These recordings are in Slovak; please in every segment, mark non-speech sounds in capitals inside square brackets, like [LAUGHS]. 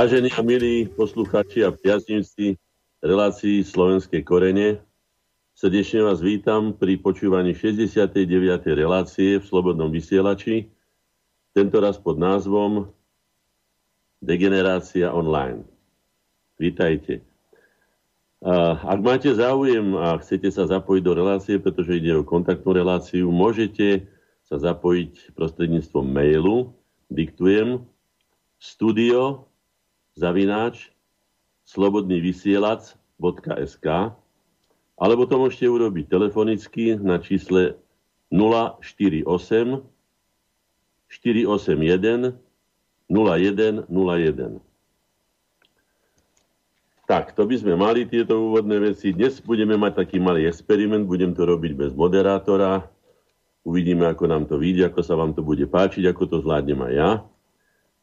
Vážení a milí poslucháči a priaznivci relácií Slovenskej korene, srdečne vás vítam pri počúvaní 69. relácie v Slobodnom vysielači, tento raz pod názvom Degenerácia online. Vítajte. Ak máte záujem a chcete sa zapojiť do relácie, pretože ide o kontaktnú reláciu, môžete sa zapojiť prostredníctvom mailu. Diktujem studio zavináč slobodnývysielac.sk alebo to môžete urobiť telefonicky na čísle 048 481 0101. Tak, to by sme mali tieto úvodné veci. Dnes budeme mať taký malý experiment, budem to robiť bez moderátora. Uvidíme, ako nám to vyjde, ako sa vám to bude páčiť, ako to zvládnem aj ja.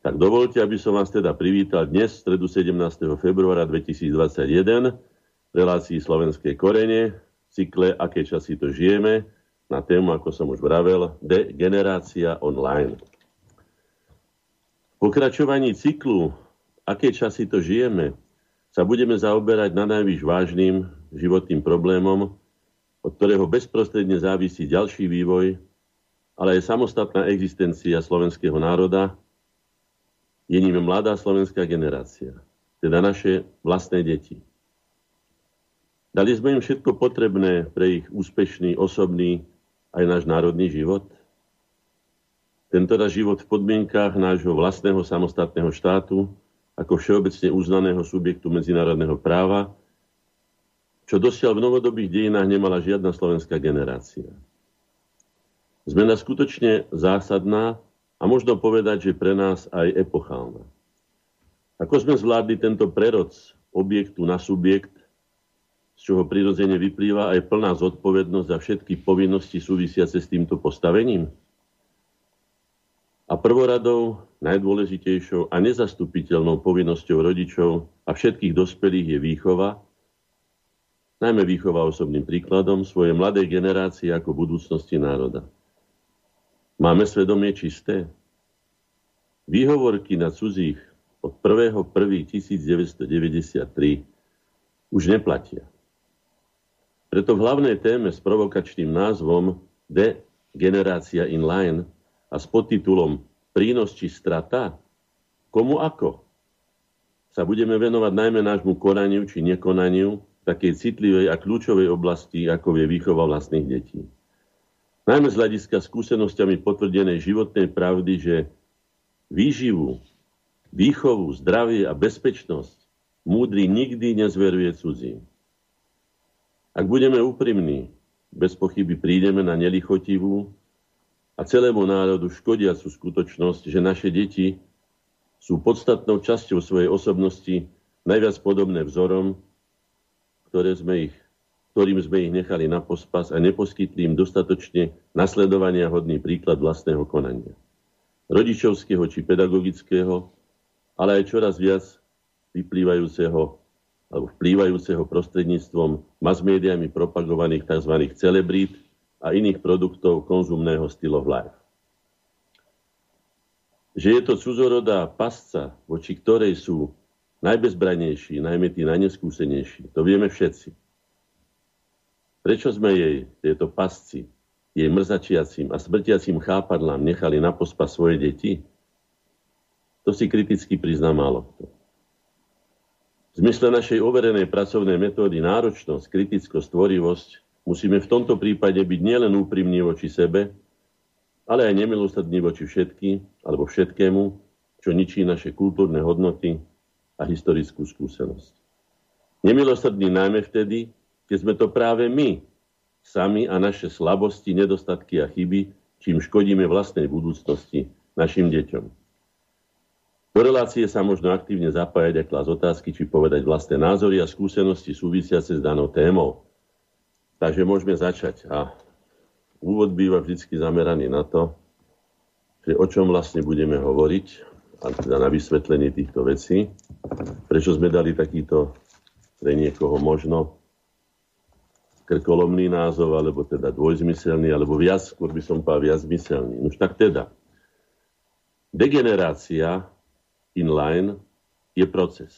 Tak dovolte, aby som vás teda privítal dnes, stredu 17. februára 2021, v relácii Slovenskej korene, v cykle Aké časy to žijeme, na tému, ako som už vravel, degenerácia online. V pokračovaní cyklu Aké časy to žijeme, sa budeme zaoberať na najvyš vážnym životným problémom, od ktorého bezprostredne závisí ďalší vývoj, ale aj samostatná existencia slovenského národa, je ním mladá slovenská generácia, teda naše vlastné deti. Dali sme im všetko potrebné pre ich úspešný, osobný aj náš národný život. Tento život v podmienkách nášho vlastného samostatného štátu ako všeobecne uznaného subjektu medzinárodného práva, čo dosiaľ v novodobých dejinách nemala žiadna slovenská generácia. Zmena skutočne zásadná a možno povedať, že pre nás aj epochálna. Ako sme zvládli tento prerod objektu na subjekt, z čoho prirodzene vyplýva aj plná zodpovednosť za všetky povinnosti súvisiace s týmto postavením? A prvoradou, najdôležitejšou a nezastupiteľnou povinnosťou rodičov a všetkých dospelých je výchova, najmä výchova osobným príkladom svojej mladej generácie ako budúcnosti národa. Máme svedomie čisté? Výhovorky na cudzích od 1.1.1993 už neplatia. Preto v hlavnej téme s provokačným názvom Degenerácia inline a s podtitulom Prínos či strata, komu ako, sa budeme venovať najmä nášmu konaniu či nekonaniu takej citlivej a kľúčovej oblasti, ako je výchova vlastných detí. Najmä z hľadiska skúsenosťami potvrdenej životnej pravdy, že výživu, výchovu, zdravie a bezpečnosť múdry nikdy nezveruje cudzím. Ak budeme úprimní, bez pochyby prídeme na nelichotivú a celému národu škodiacu skutočnosť, že naše deti sú podstatnou časťou svojej osobnosti najviac podobné vzorom, ktoré sme ich ktorým sme ich nechali na pospas a neposkytli im dostatočne nasledovania hodný príklad vlastného konania. Rodičovského či pedagogického, ale aj čoraz viac vyplývajúceho alebo vplývajúceho prostredníctvom masmédiami propagovaných tzv. celebrít a iných produktov konzumného stylu life. Že je to cudzorodá pasca, voči ktorej sú najbezbranejší, najmä tí najneskúsenejší, to vieme všetci. Prečo sme jej, tieto pasci, jej mrzačiacim a smrtiacim chápadlám nechali na pospa svoje deti? To si kriticky prizná málo kto. V zmysle našej overenej pracovnej metódy náročnosť, kritickosť, tvorivosť musíme v tomto prípade byť nielen úprimní voči sebe, ale aj nemilosrdní voči všetky alebo všetkému, čo ničí naše kultúrne hodnoty a historickú skúsenosť. Nemilosrdní najmä vtedy, keď sme to práve my, sami a naše slabosti, nedostatky a chyby, čím škodíme vlastnej budúcnosti našim deťom. Do relácie sa možno aktívne zapájať a klásť otázky, či povedať vlastné názory a skúsenosti súvisiace s danou témou. Takže môžeme začať. A úvod býva vždy zameraný na to, že o čom vlastne budeme hovoriť, a teda na vysvetlenie týchto vecí, prečo sme dali takýto pre niekoho možno krkolomný názov, alebo teda dvojzmyselný, alebo viac, skôr by som povedal viac zmyselný. Už tak teda. Degenerácia inline je proces.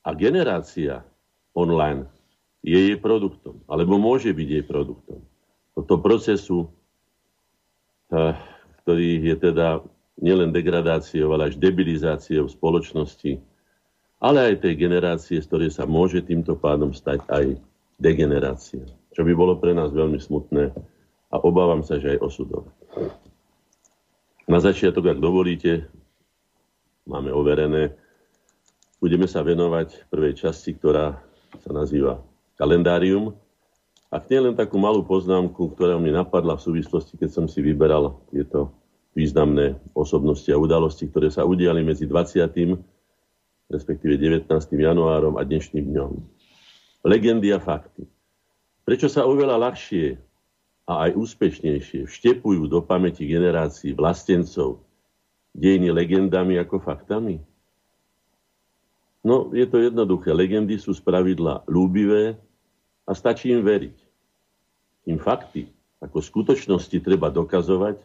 A generácia online je jej produktom, alebo môže byť jej produktom. Toto procesu, eh, ktorý je teda nielen degradáciou, ale až debilizáciou spoločnosti, ale aj tej generácie, z ktorej sa môže týmto pádom stať aj degenerácia. Čo by bolo pre nás veľmi smutné a obávam sa, že aj osudové. Na začiatok, ak dovolíte, máme overené, budeme sa venovať prvej časti, ktorá sa nazýva kalendárium. A nie len takú malú poznámku, ktorá mi napadla v súvislosti, keď som si vyberal tieto významné osobnosti a udalosti, ktoré sa udiali medzi 20. respektíve 19. januárom a dnešným dňom. Legendy a fakty. Prečo sa oveľa ľahšie a aj úspešnejšie vštepujú do pamäti generácií vlastencov dejiny legendami ako faktami? No, je to jednoduché. Legendy sú spravidla lúbivé a stačí im veriť. Im fakty ako skutočnosti treba dokazovať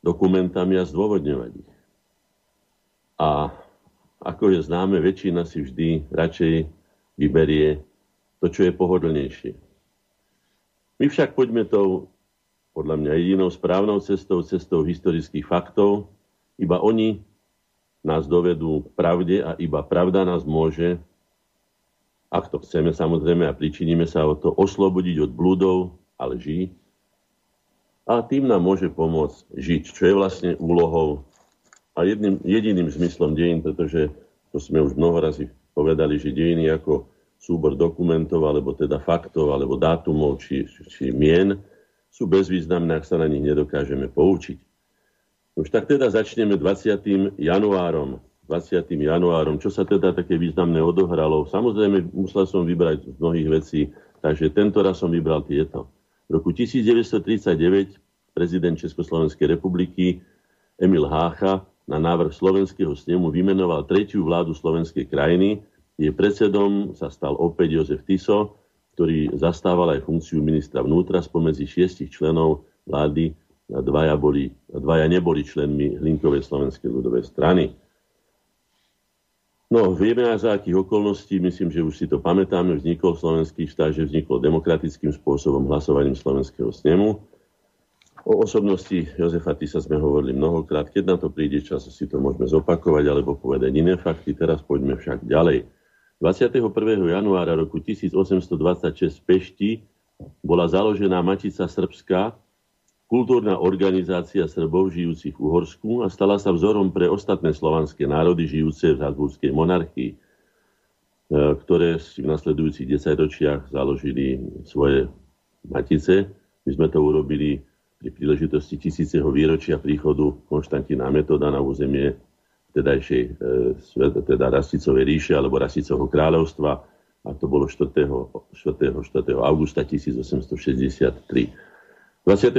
dokumentami a zdôvodňovať ich. A ako je známe, väčšina si vždy radšej vyberie to, čo je pohodlnejšie. My však poďme tou, podľa mňa, jedinou správnou cestou, cestou historických faktov. Iba oni nás dovedú k pravde a iba pravda nás môže, ak to chceme samozrejme a pričiníme sa o to, oslobodiť od blúdov a lží. A tým nám môže pomôcť žiť, čo je vlastne úlohou a jedným, jediným zmyslom dejín, pretože to sme už mnoho razy povedali, že dejiny ako súbor dokumentov, alebo teda faktov, alebo dátumov, či, či mien, sú bezvýznamné, ak sa na nich nedokážeme poučiť. Už tak teda začneme 20. januárom. 20. januárom, čo sa teda také významné odohralo. Samozrejme, musel som vybrať z mnohých vecí, takže tento raz som vybral tieto. V roku 1939 prezident Československej republiky Emil Hácha na návrh slovenského snemu vymenoval tretiu vládu slovenskej krajiny, je predsedom sa stal opäť Jozef Tiso, ktorý zastával aj funkciu ministra vnútra spomedzi šiestich členov vlády a dvaja, boli, dvaja neboli členmi Hlinkovej slovenskej ľudovej strany. No, vieme aj za akých okolností, myslím, že už si to pamätáme, vznikol slovenský štát, že vznikol demokratickým spôsobom hlasovaním slovenského snemu. O osobnosti Jozefa Tisa sme hovorili mnohokrát. Keď na to príde čas, si to môžeme zopakovať alebo povedať iné fakty. Teraz poďme však ďalej. 21. januára roku 1826 v Pešti bola založená Matica Srbská, kultúrna organizácia Srbov žijúcich v Uhorsku a stala sa vzorom pre ostatné slovanské národy žijúce v Habsburskej monarchii, e, ktoré si v nasledujúcich desaťročiach založili svoje matice. My sme to urobili pri príležitosti tisíceho výročia príchodu Konštantína Metoda na územie vtedajšej e, teda Rasticovej ríše alebo Rasticovho kráľovstva a to bolo 4. 4. 4. augusta 1863. 21.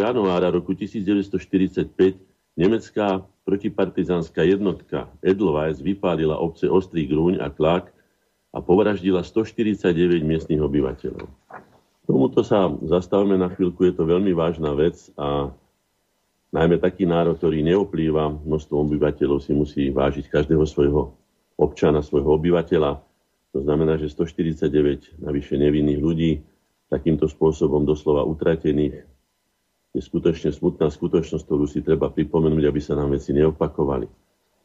januára roku 1945 nemecká protipartizánska jednotka Edelweiss vypálila obce Ostrý Grúň a Klák a povraždila 149 miestnych obyvateľov. Tomuto sa zastavme na chvíľku, je to veľmi vážna vec a Najmä taký národ, ktorý neoplýva množstvom obyvateľov, si musí vážiť každého svojho občana, svojho obyvateľa. To znamená, že 149 navyše nevinných ľudí takýmto spôsobom doslova utratených je skutočne smutná skutočnosť, ktorú si treba pripomenúť, aby sa nám veci neopakovali.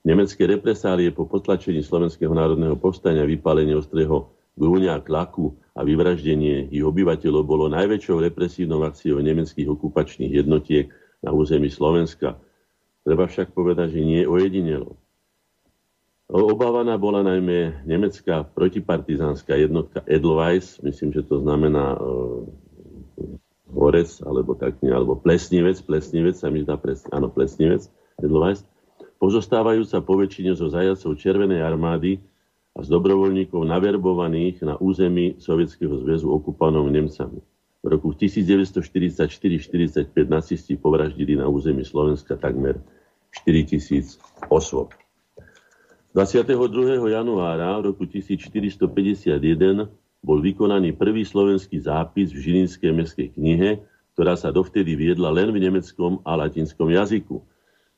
Nemecké represálie po potlačení Slovenského národného povstania, vypálenie ostrého grúňa a tlaku a vyvraždenie ich obyvateľov bolo najväčšou represívnou akciou nemeckých okupačných jednotiek na území Slovenska. Treba však povedať, že nie ojedinelo. Obávaná bola najmä nemecká protipartizánska jednotka Edelweiss, myslím, že to znamená uh, horec, alebo tak nie, alebo plesnivec, plesnivec, sa mi zdá, pres, áno, plesnivec, Edelweiss, pozostávajúca po väčšine zo zajacov Červenej armády a z dobrovoľníkov naverbovaných na území Sovietskeho zväzu okupovanom Nemcami. V roku 1944-45 nacisti povraždili na území Slovenska takmer 4000 osôb. 22. januára roku 1451 bol vykonaný prvý slovenský zápis v Žilinskej mestskej knihe, ktorá sa dovtedy viedla len v nemeckom a latinskom jazyku.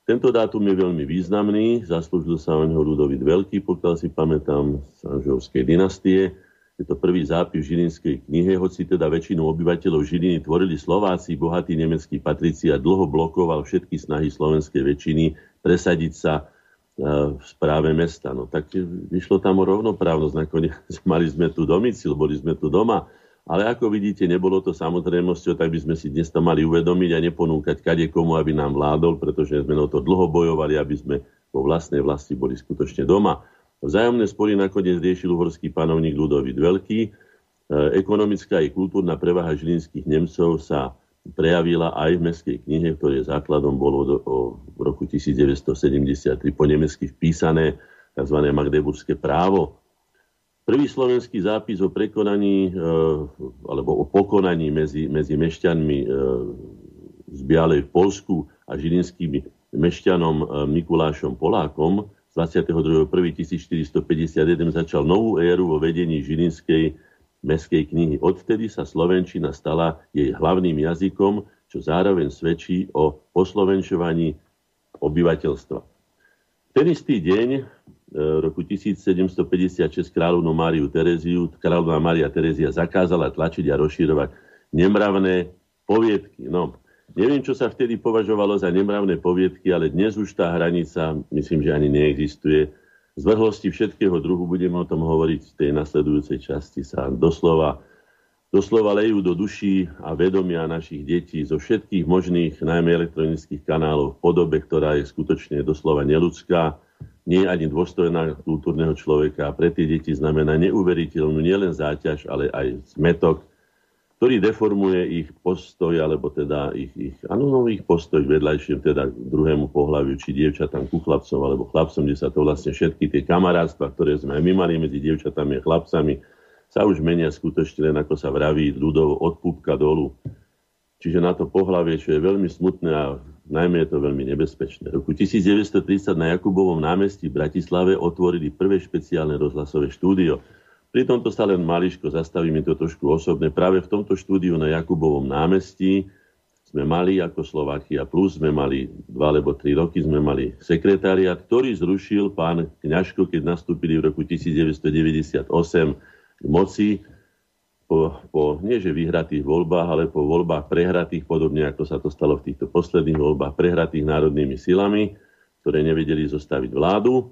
Tento dátum je veľmi významný, zaslúžil sa o neho Ludovit Veľký, pokiaľ si pamätám, z Anžovskej dynastie. Je to prvý zápis v Žilinskej knihe, hoci teda väčšinu obyvateľov Žiliny tvorili Slováci, bohatí nemeckí patrici a dlho blokoval všetky snahy slovenskej väčšiny presadiť sa e, v správe mesta. No tak vyšlo tam o rovnoprávnosť. Nakoniec [LAUGHS] mali sme tu domicil, boli sme tu doma. Ale ako vidíte, nebolo to samozrejmosťou, tak by sme si dnes to mali uvedomiť a neponúkať kade komu, aby nám vládol, pretože sme o to dlho bojovali, aby sme vo vlastnej vlasti boli skutočne doma. Vzájomné spory nakoniec riešil uhorský panovník Ludovít Veľký. E, ekonomická i kultúrna prevaha žilinských Nemcov sa prejavila aj v mestskej knihe, ktoré základom bolo do, o, v roku 1973 po nemecky vpísané tzv. Magdeburské právo. Prvý slovenský zápis o prekonaní e, alebo o pokonaní medzi, medzi mešťanmi e, z Bialej v Polsku a žilinským mešťanom Mikulášom Polákom 22.1.1451 začal novú éru vo vedení Žilinskej meskej knihy. Odvtedy sa Slovenčina stala jej hlavným jazykom, čo zároveň svedčí o poslovenčovaní obyvateľstva. Ten istý deň e, roku 1756 kráľovnú Máriu Tereziu, kráľovná Mária Terezia zakázala tlačiť a rozširovať nemravné poviedky. No, Neviem, čo sa vtedy považovalo za nemravné poviedky, ale dnes už tá hranica, myslím, že ani neexistuje. Zvrhlosti všetkého druhu, budeme o tom hovoriť v tej nasledujúcej časti, sa doslova, doslova lejú do duší a vedomia našich detí zo všetkých možných, najmä elektronických kanálov v podobe, ktorá je skutočne doslova neludská, nie je ani dôstojná kultúrneho človeka a pre tie deti znamená neuveriteľnú nielen záťaž, ale aj zmetok, ktorý deformuje ich postoj, alebo teda ich, ich, ano, no, ich postoj k vedľajším, teda k druhému pohľaviu, či dievčatám ku chlapcom, alebo chlapcom, kde sa to vlastne všetky tie kamarátstva, ktoré sme aj my mali medzi dievčatami a chlapcami, sa už menia skutočne len, ako sa vraví, ľudov od púbka dolu. Čiže na to pohľavie, čo je veľmi smutné a najmä je to veľmi nebezpečné. V roku 1930 na Jakubovom námestí v Bratislave otvorili prvé špeciálne rozhlasové štúdio. Pri tomto sa len mališko zastavíme to trošku osobné. Práve v tomto štúdiu na Jakubovom námestí sme mali ako Slovakia Plus, sme mali dva alebo tri roky, sme mali sekretariat, ktorý zrušil pán Kňažko, keď nastúpili v roku 1998 k moci po, po nie že vyhratých voľbách, ale po voľbách prehratých, podobne ako sa to stalo v týchto posledných voľbách prehratých národnými silami, ktoré nevedeli zostaviť vládu.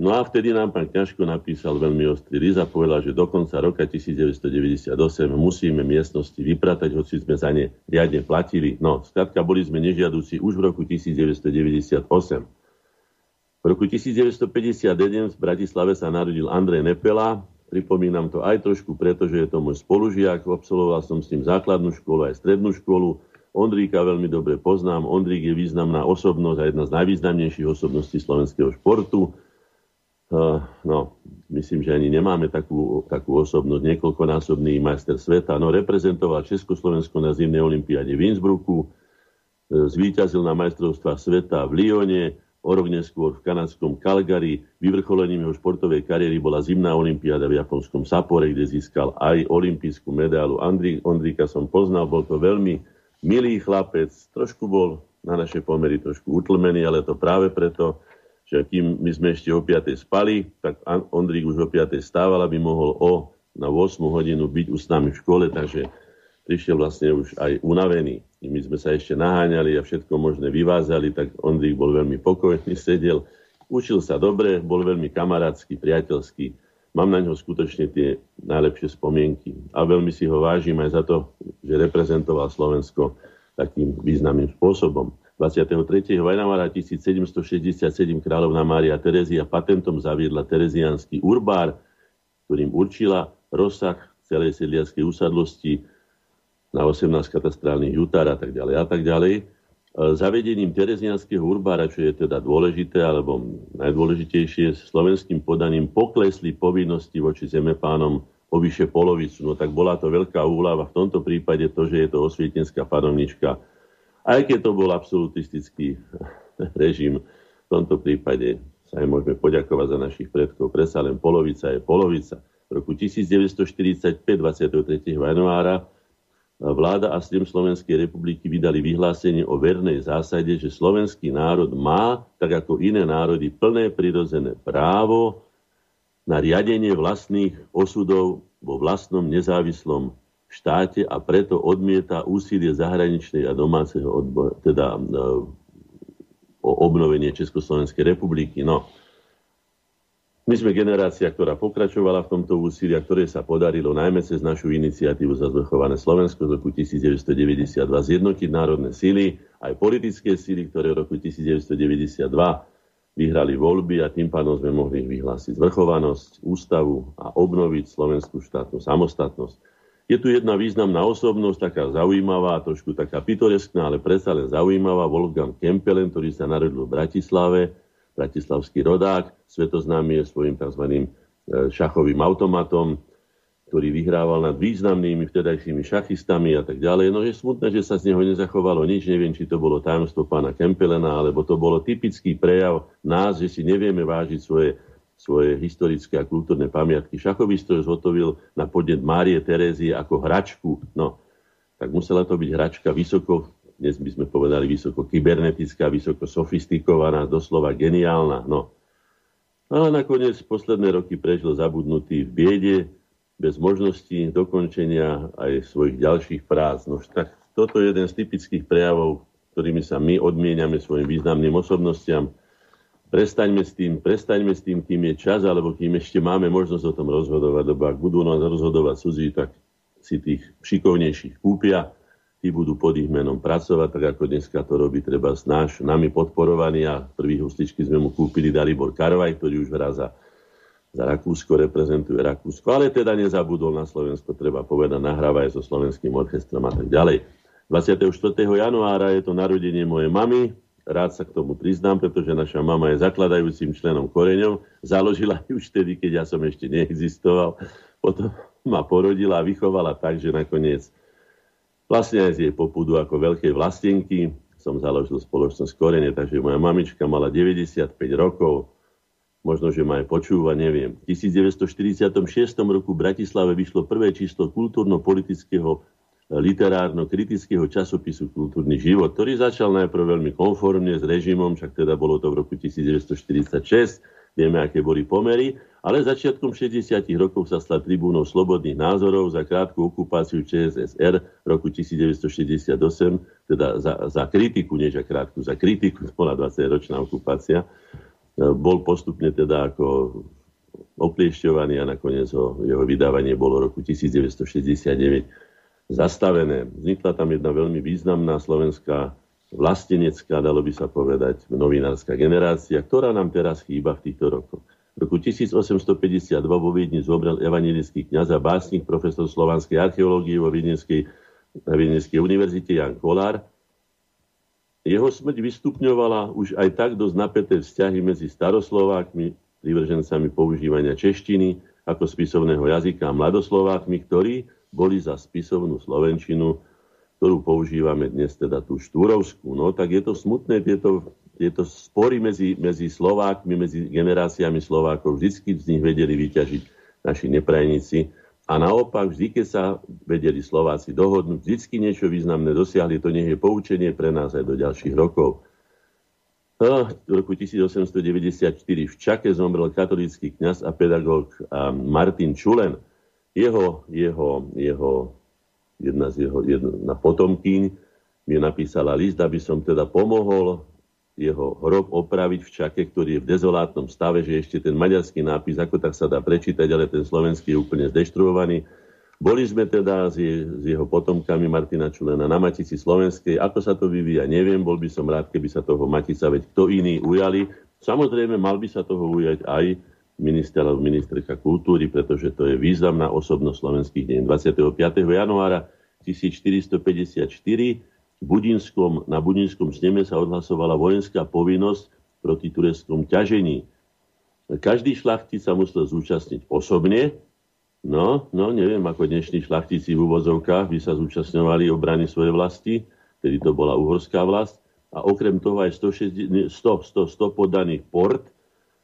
No a vtedy nám pán Kňažko napísal veľmi ostrý riz a povedal, že do konca roka 1998 musíme miestnosti vypratať, hoci sme za ne riadne platili. No, skrátka boli sme nežiaduci už v roku 1998. V roku 1951 v Bratislave sa narodil Andrej Nepela. Pripomínam to aj trošku, pretože je to môj spolužiak. Absolvoval som s ním základnú školu aj strednú školu. Ondríka veľmi dobre poznám. Ondrík je významná osobnosť a jedna z najvýznamnejších osobností slovenského športu no, myslím, že ani nemáme takú, takú osobnosť, niekoľkonásobný majster sveta. No, reprezentoval Československo na zimnej olimpiáde v Innsbrucku, e, zvíťazil na majstrovstvách sveta v Lyone, o rok neskôr v kanadskom Calgary. Vyvrcholením jeho športovej kariéry bola zimná olimpiáda v japonskom Sapore, kde získal aj olimpijskú medálu. Andri, Ondríka som poznal, bol to veľmi milý chlapec, trošku bol na naše pomery trošku utlmený, ale to práve preto, že kým my sme ešte o 5. spali, tak Ondrík už o 5. stával, aby mohol o na 8 hodinu byť už s nami v škole, takže prišiel vlastne už aj unavený. My sme sa ešte naháňali a všetko možné vyvázali, tak Ondrík bol veľmi pokojný, sedel, učil sa dobre, bol veľmi kamarátsky, priateľský. Mám na ňo skutočne tie najlepšie spomienky a veľmi si ho vážim aj za to, že reprezentoval Slovensko takým významným spôsobom. 23. januára 1767 kráľovná Mária Terezia patentom zaviedla tereziánsky urbár, ktorým určila rozsah celej sedliackej usadlosti na 18 katastrálnych jutár a tak ďalej a tak ďalej. E, zavedením terezianského urbára, čo je teda dôležité, alebo najdôležitejšie, slovenským podaním poklesli povinnosti voči zemepánom o vyše polovicu. No tak bola to veľká úľava v tomto prípade to, že je to osvietenská panovnička aj keď to bol absolutistický [LAUGHS] režim, v tomto prípade sa aj môžeme poďakovať za našich predkov. Presa len polovica je polovica. V roku 1945, 23. januára, vláda a snem Slovenskej republiky vydali vyhlásenie o vernej zásade, že slovenský národ má, tak ako iné národy, plné prirodzené právo na riadenie vlastných osudov vo vlastnom nezávislom štáte a preto odmieta úsilie zahraničnej a domáceho odbor, teda e, o obnovenie Československej republiky. No, my sme generácia, ktorá pokračovala v tomto úsilí a ktoré sa podarilo najmä cez našu iniciatívu za zvrchované Slovensko z roku 1992 zjednotiť národné síly, aj politické síly, ktoré v roku 1992 vyhrali voľby a tým pádom sme mohli vyhlásiť zvrchovanosť, ústavu a obnoviť slovenskú štátnu samostatnosť. Je tu jedna významná osobnosť, taká zaujímavá, trošku taká pitoreskná, ale predsa len zaujímavá, Wolfgang Kempelen, ktorý sa narodil v Bratislave, bratislavský rodák, svetoznámy je svojim tzv. E, šachovým automatom, ktorý vyhrával nad významnými vtedajšími šachistami a tak ďalej. No je smutné, že sa z neho nezachovalo nič. Neviem, či to bolo tajomstvo pána Kempelena, alebo to bolo typický prejav nás, že si nevieme vážiť svoje, svoje historické a kultúrne pamiatky. Šachový stroj zhotovil na podnet Márie Terézie ako hračku. No, tak musela to byť hračka vysoko dnes by sme povedali vysoko kybernetická, vysoko sofistikovaná, doslova geniálna. No. Ale nakoniec posledné roky prežil zabudnutý v biede, bez možnosti dokončenia aj svojich ďalších prác. No tak toto je jeden z typických prejavov, ktorými sa my odmieniame svojim významným osobnostiam. Prestaňme s tým, prestaňme s tým, kým je čas, alebo kým ešte máme možnosť o tom rozhodovať, lebo ak budú nás rozhodovať cudzí, tak si tých šikovnejších kúpia tí budú pod ich menom pracovať, tak ako dneska to robí treba náš, nami podporovaný a prvých husličky sme mu kúpili Dalibor Karvaj, ktorý už hrá za, za Rakúsko, reprezentuje Rakúsko, ale teda nezabudol na Slovensko, treba povedať, nahráva aj so slovenským orchestrom a tak ďalej. 24. januára je to narodenie mojej mamy, rád sa k tomu priznám, pretože naša mama je zakladajúcim členom koreňov. Založila ju už vtedy, keď ja som ešte neexistoval. Potom ma porodila a vychovala tak, že nakoniec Vlastne z jej popudu ako veľkej vlastenky. Som založil spoločnosť Korene, takže moja mamička mala 95 rokov, možno, že ma aj počúva, neviem. V 1946 roku v Bratislave vyšlo prvé číslo kultúrno-politického literárno-kritického časopisu Kultúrny život, ktorý začal najprv veľmi konformne s režimom, však teda bolo to v roku 1946, vieme, aké boli pomery, ale začiatkom 60. rokov sa stal tribúnou slobodných názorov za krátku okupáciu ČSSR v roku 1968, teda za, za kritiku, nie za krátku, za kritiku, [LAUGHS] bola 20-ročná okupácia, bol postupne teda ako okliešťovaný a nakoniec ho, jeho vydávanie bolo v roku 1969 zastavené. Vznikla tam jedna veľmi významná slovenská vlastenecká, dalo by sa povedať, novinárska generácia, ktorá nám teraz chýba v týchto rokoch. V roku 1852 vo Viedni zobral evangelický kniaz a básnik, profesor slovanskej archeológie vo Viedenskej, na Viedenskej univerzite Jan Kolár. Jeho smrť vystupňovala už aj tak dosť napäté vzťahy medzi staroslovákmi, privržencami používania češtiny ako spisovného jazyka a mladoslovákmi, ktorí boli za spisovnú slovenčinu, ktorú používame dnes, teda tú štúrovskú. No tak je to smutné, tieto tieto spory medzi, medzi Slovákmi, medzi generáciami Slovákov, vždy z nich vedeli vyťažiť naši neprajníci. A naopak, vždy, keď sa vedeli Slováci dohodnúť, vždy niečo významné dosiahli, to nech je poučenie pre nás aj do ďalších rokov. V roku 1894 v Čake zomrel katolícky kňaz a pedagóg Martin Čulen. Jeho, jeho, jeho, jedna z jeho, jedna potomkyň mi napísala list, aby som teda pomohol jeho hrob opraviť v Čake, ktorý je v dezolátnom stave, že ešte ten maďarský nápis, ako tak sa dá prečítať, ale ten slovenský je úplne zdeštruovaný. Boli sme teda s, je, s jeho potomkami Martina Čulena na Matici Slovenskej. Ako sa to vyvíja, neviem. Bol by som rád, keby sa toho Matica, veď kto iný ujali. Samozrejme, mal by sa toho ujať aj minister alebo ministerka kultúry, pretože to je významná osobnosť slovenských deň. 25. januára 1454 Budinskom, na Budinskom sneme sa odhlasovala vojenská povinnosť proti tureckom ťažení. Každý šlachtic sa musel zúčastniť osobne, no, no, neviem, ako dnešní šlachtici v úvozovkách by sa zúčastňovali obrany svojej vlasti, tedy to bola uhorská vlast, a okrem toho aj 100, 100, 100, 100 podaných port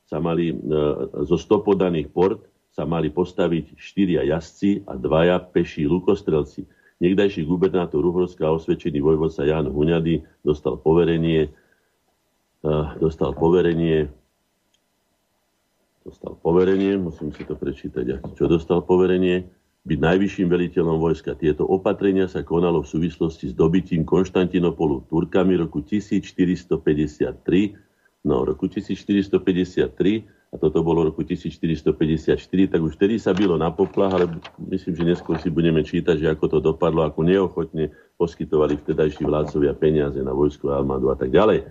sa mali, e, zo 100 podaných port sa mali postaviť štyria jazdci a dvaja peší lukostrelci. Niekdajší gubernátor Uhorska a osvedčený vojvodca Jan Huňady dostal poverenie, dostal poverenie dostal poverenie, musím si to prečítať, čo dostal poverenie, byť najvyšším veliteľom vojska. Tieto opatrenia sa konalo v súvislosti s dobitím Konštantinopolu Turkami roku 1453. No, roku 1453 a toto bolo roku 1454, tak už vtedy sa bylo na poplach, ale myslím, že neskôr si budeme čítať, že ako to dopadlo, ako neochotne poskytovali vtedajší vládcovia peniaze na vojsku, armádu a tak ďalej.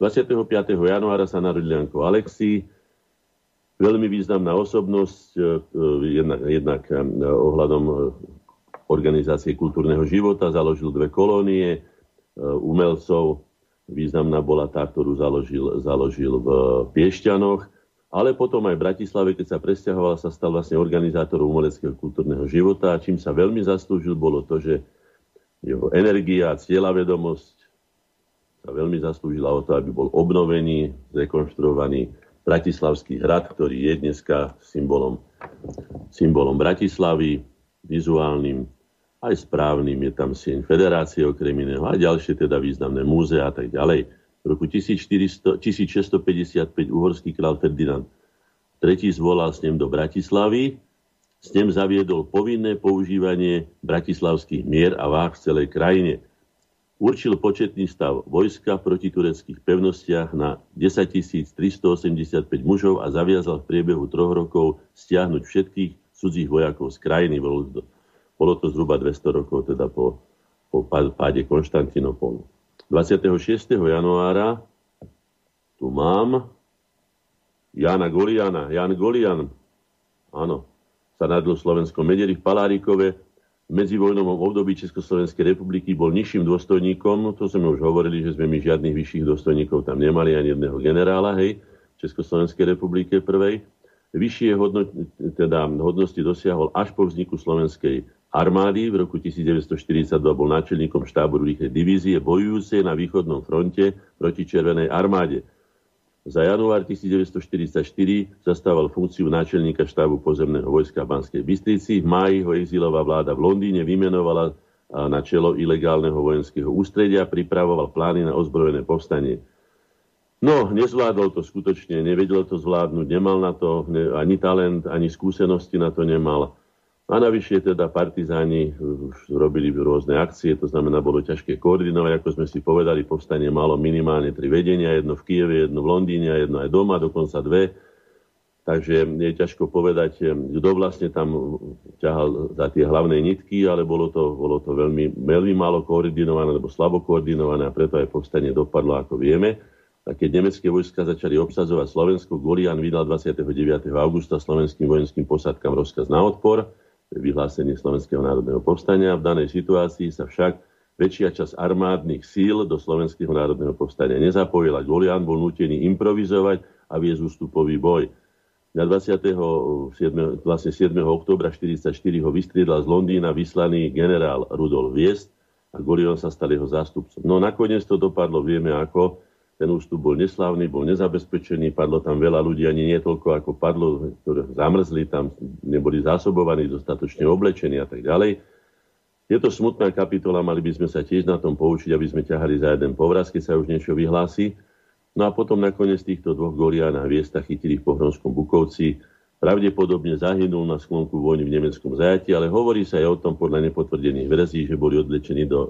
25. januára sa narodil Janko Alexi, veľmi významná osobnosť, e, e, jednak, jednak e, ohľadom organizácie kultúrneho života, založil dve kolónie umelcov. Významná bola tá, ktorú založil, založil v Piešťanoch ale potom aj v Bratislave, keď sa presťahoval, sa stal vlastne organizátorom umeleckého kultúrneho života a čím sa veľmi zaslúžil, bolo to, že jeho energia a cieľavedomosť sa veľmi zaslúžila o to, aby bol obnovený, zrekonštruovaný Bratislavský hrad, ktorý je dneska symbolom, symbolom Bratislavy, vizuálnym, aj správnym. Je tam sieň Federácie okrem iného a ďalšie teda významné múzea a tak ďalej. V roku 1400, 1655 uhorský král Ferdinand III zvolal s ním do Bratislavy. S ním zaviedol povinné používanie bratislavských mier a váh v celej krajine. Určil početný stav vojska v protitureckých pevnostiach na 10 385 mužov a zaviazal v priebehu troch rokov stiahnuť všetkých cudzích vojakov z krajiny. Bolo to, bolo to zhruba 200 rokov teda po, po páde Konštantinopolu. 26. januára tu mám Jana Goliana. Jan Golian, áno, sa nadlo Slovenskom Mederi v Palárikove. V medzivojnovom období Československej republiky bol nižším dôstojníkom, to sme už hovorili, že sme my žiadnych vyšších dôstojníkov tam nemali, ani jedného generála, hej, v Československej republike prvej. Vyššie hodno, teda hodnosti dosiahol až po vzniku Slovenskej armády. V roku 1942 bol náčelníkom štábu rýchlej divízie bojujúcej na východnom fronte proti Červenej armáde. Za január 1944 zastával funkciu náčelníka štábu pozemného vojska v Banskej Bystrici. V máji ho exilová vláda v Londýne vymenovala na čelo ilegálneho vojenského ústredia, pripravoval plány na ozbrojené povstanie. No, nezvládol to skutočne, nevedel to zvládnuť, nemal na to ani talent, ani skúsenosti na to nemal. A navyše teda partizáni už robili rôzne akcie, to znamená, bolo ťažké koordinovať, ako sme si povedali, povstanie malo minimálne tri vedenia, jedno v Kieve, jedno v Londýne jedno aj doma, dokonca dve. Takže je ťažko povedať, kto vlastne tam ťahal za tie hlavné nitky, ale bolo to, bolo to veľmi, veľmi málo koordinované, alebo slabo koordinované a preto aj povstanie dopadlo, ako vieme. A keď nemecké vojska začali obsazovať Slovensko, Golian vydal 29. augusta slovenským vojenským posadkám rozkaz na odpor vyhlásenie Slovenského národného povstania. V danej situácii sa však väčšia časť armádnych síl do Slovenského národného povstania nezapojila. Golian bol nutený improvizovať a viesť ústupový boj. Na 27. Vlastne 7. oktobra 1944 ho vystriedal z Londýna vyslaný generál Rudolf Viest a Golion sa stal jeho zástupcom. No nakoniec to dopadlo, vieme ako. Ten ústup bol neslávny, bol nezabezpečený, padlo tam veľa ľudí, ani nie toľko ako padlo, ktoré zamrzli, tam neboli zásobovaní, dostatočne oblečení a tak ďalej. Je to smutná kapitola, mali by sme sa tiež na tom poučiť, aby sme ťahali za jeden povraz, keď sa už niečo vyhlási. No a potom nakoniec týchto dvoch Golián a Viesta chytili v Pohronskom Bukovci. Pravdepodobne zahynul na sklonku vojny v nemeckom zajati, ale hovorí sa aj o tom podľa nepotvrdených verzí, že boli odlečení do e,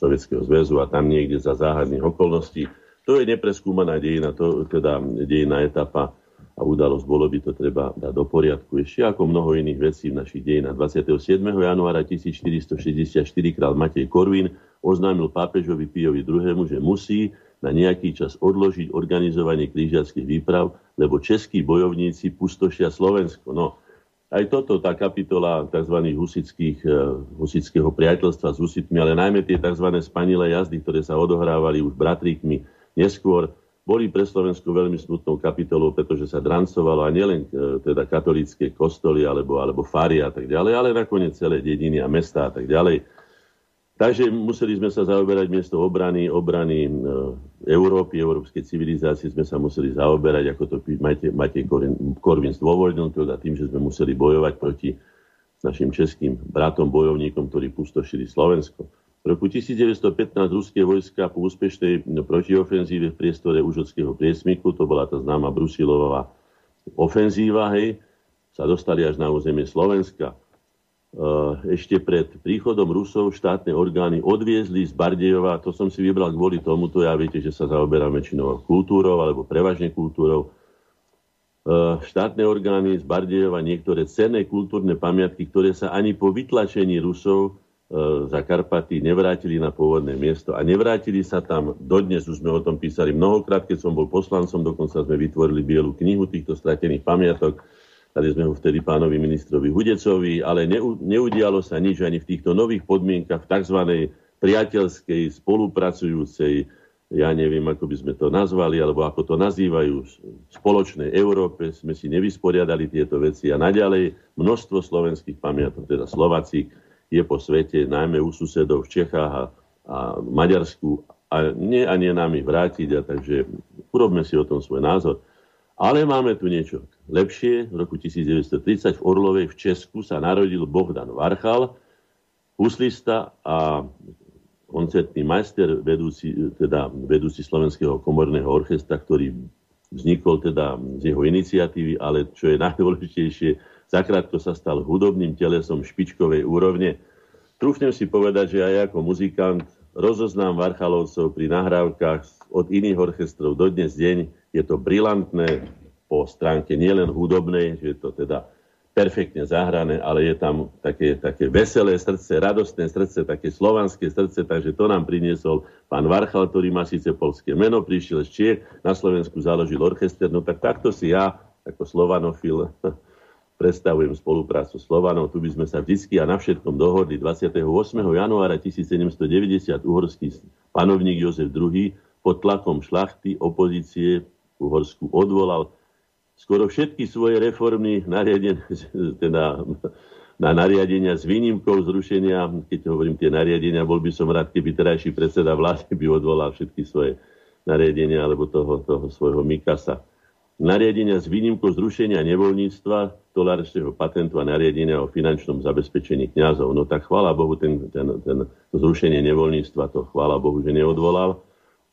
Sovietskeho zväzu a tam niekde za záhadných okolností to je nepreskúmaná dejina, to teda dejina etapa a udalosť, bolo by to treba dať do poriadku. Ešte ako mnoho iných vecí v našich dejinách. 27. januára 1464 král Matej Korvin oznámil pápežovi Pijovi II., že musí na nejaký čas odložiť organizovanie krížiackých výprav, lebo českí bojovníci pustošia Slovensko. No, aj toto, tá kapitola tzv. Husických, eh, husického priateľstva s husitmi, ale najmä tie tzv. spanilé jazdy, ktoré sa odohrávali už bratríkmi neskôr boli pre Slovensko veľmi smutnou kapitolou, pretože sa drancovalo a nielen e, teda katolícke kostoly alebo, alebo fary a tak ďalej, ale nakoniec celé dediny a mesta a tak ďalej. Takže museli sme sa zaoberať miesto obrany, obrany e, Európy, európskej civilizácie sme sa museli zaoberať, ako to Matej, Korvin zdôvodnil, teda tým, že sme museli bojovať proti našim českým bratom bojovníkom, ktorí pustošili Slovensko. V roku 1915 ruské vojska po úspešnej no, protiofenzíve v priestore Užockého priesmiku, to bola tá známa Brusilová ofenzíva, hej, sa dostali až na územie Slovenska. E, ešte pred príchodom Rusov štátne orgány odviezli z Bardejova, to som si vybral kvôli tomuto, ja viete, že sa zaoberám väčšinou kultúrou, alebo prevažne kultúrou, e, štátne orgány z Bardejova niektoré cenné kultúrne pamiatky, ktoré sa ani po vytlačení Rusov E, za Karpaty nevrátili na pôvodné miesto a nevrátili sa tam, dodnes už sme o tom písali mnohokrát, keď som bol poslancom, dokonca sme vytvorili bielu knihu týchto stratených pamiatok, dali sme ho vtedy pánovi ministrovi Hudecovi, ale neudialo sa nič ani v týchto nových podmienkach, v tzv. priateľskej, spolupracujúcej, ja neviem, ako by sme to nazvali, alebo ako to nazývajú, spoločnej Európe sme si nevysporiadali tieto veci a naďalej množstvo slovenských pamiatok, teda Slovacík, je po svete, najmä u susedov v Čechách a, a Maďarsku a nie a nie nám vrátiť. A takže urobme si o tom svoj názor. Ale máme tu niečo lepšie. V roku 1930 v Orlovej v Česku sa narodil Bohdan Varchal, huslista a koncertný majster, vedúci, teda vedúci Slovenského komorného orchestra, ktorý vznikol teda z jeho iniciatívy, ale čo je [LAUGHS] najdôležitejšie, Zakrátko sa stal hudobným telesom špičkovej úrovne. Trúfnem si povedať, že aj ako muzikant rozoznám Varchalovcov pri nahrávkach od iných orchestrov do dnes deň. Je to brilantné po stránke nielen hudobnej, že je to teda perfektne zahrané, ale je tam také, také veselé srdce, radostné srdce, také slovanské srdce, takže to nám priniesol pán Varchal, ktorý má síce polské meno, prišiel z Čiech, na Slovensku založil orchester, no tak takto si ja, ako slovanofil, [LAUGHS] predstavujem spoluprácu Slovanov. Tu by sme sa vždy a na všetkom dohodli. 28. januára 1790 uhorský panovník Jozef II pod tlakom šlachty opozície Uhorsku odvolal skoro všetky svoje reformy [LAUGHS] teda na nariadenia s výnimkou zrušenia, keď hovorím tie nariadenia, bol by som rád, keby terajší predseda vlády by odvolal všetky svoje nariadenia alebo toho, toho svojho Mikasa nariadenia s výnimkou zrušenia nevoľníctva, tolárskeho patentu a nariadenia o finančnom zabezpečení kňazov. No tak chvála Bohu, ten, ten, ten, zrušenie nevoľníctva, to chvála Bohu, že neodvolal.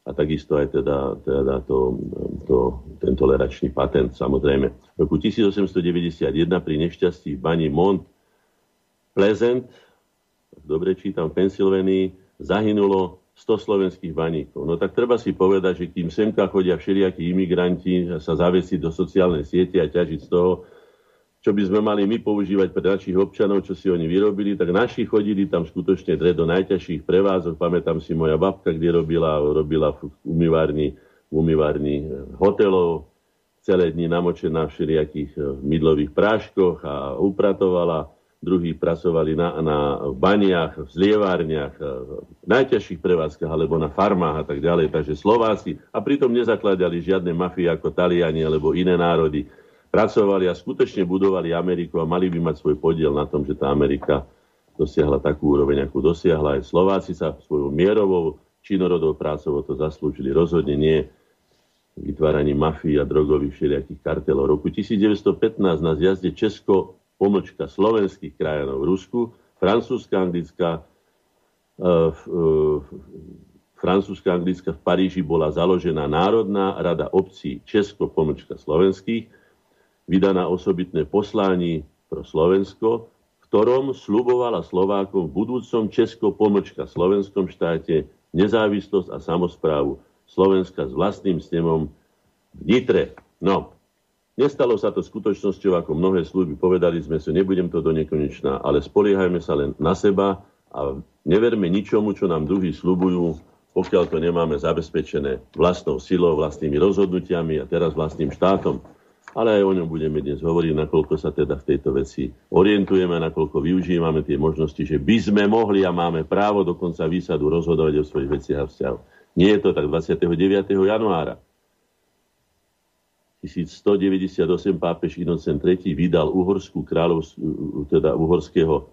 A takisto aj teda, teda to, to, ten toleračný patent, samozrejme. V roku 1891 pri nešťastí v bani Mont Pleasant, dobre čítam, v Pensylvánii, zahynulo 100 slovenských baníkov. No tak treba si povedať, že kým semka chodia všelijakí imigranti sa zavesiť do sociálnej siete a ťažiť z toho, čo by sme mali my používať pre našich občanov, čo si oni vyrobili, tak naši chodili tam skutočne dre do najťažších prevázok. Pamätám si moja babka, kde robila, robila v umývárni, v umývárni eh, hotelov, celé dni namočená v všelijakých eh, mydlových práškoch a upratovala druhí pracovali na, na baniach, v zlievárniach, v najťažších prevádzkach alebo na farmách a tak ďalej. Takže Slováci, a pritom nezakladali žiadne mafie ako Taliani alebo iné národy, pracovali a skutočne budovali Ameriku a mali by mať svoj podiel na tom, že tá Amerika dosiahla takú úroveň, akú dosiahla. Aj Slováci sa svojou mierovou, činorodou prácou to zaslúžili. Rozhodne nie vytváraní mafii a drogových všelijakých kartelov. V roku 1915 na zjazde Česko pomlčka slovenských krajanov v Rusku, francúzska, anglická, uh, uh, francúzska, anglická v Paríži bola založená Národná rada obcí Česko, pomlčka slovenských, vydaná osobitné poslání pro Slovensko, v ktorom slubovala Slovákom v budúcom Česko, pomlčka slovenskom štáte nezávislosť a samozprávu Slovenska s vlastným snemom v Nitre. No, Nestalo sa to skutočnosťou, ako mnohé služby. Povedali sme si, nebudem to do nekonečná, ale spoliehajme sa len na seba a neverme ničomu, čo nám druhí slubujú, pokiaľ to nemáme zabezpečené vlastnou silou, vlastnými rozhodnutiami a teraz vlastným štátom. Ale aj o ňom budeme dnes hovoriť, nakoľko sa teda v tejto veci orientujeme, nakoľko využívame tie možnosti, že by sme mohli a máme právo dokonca výsadu rozhodovať o svojich veciach a vzťahoch. Nie je to tak 29. januára 1198 pápež Inocent III vydal uhorskú kráľov, teda uhorského,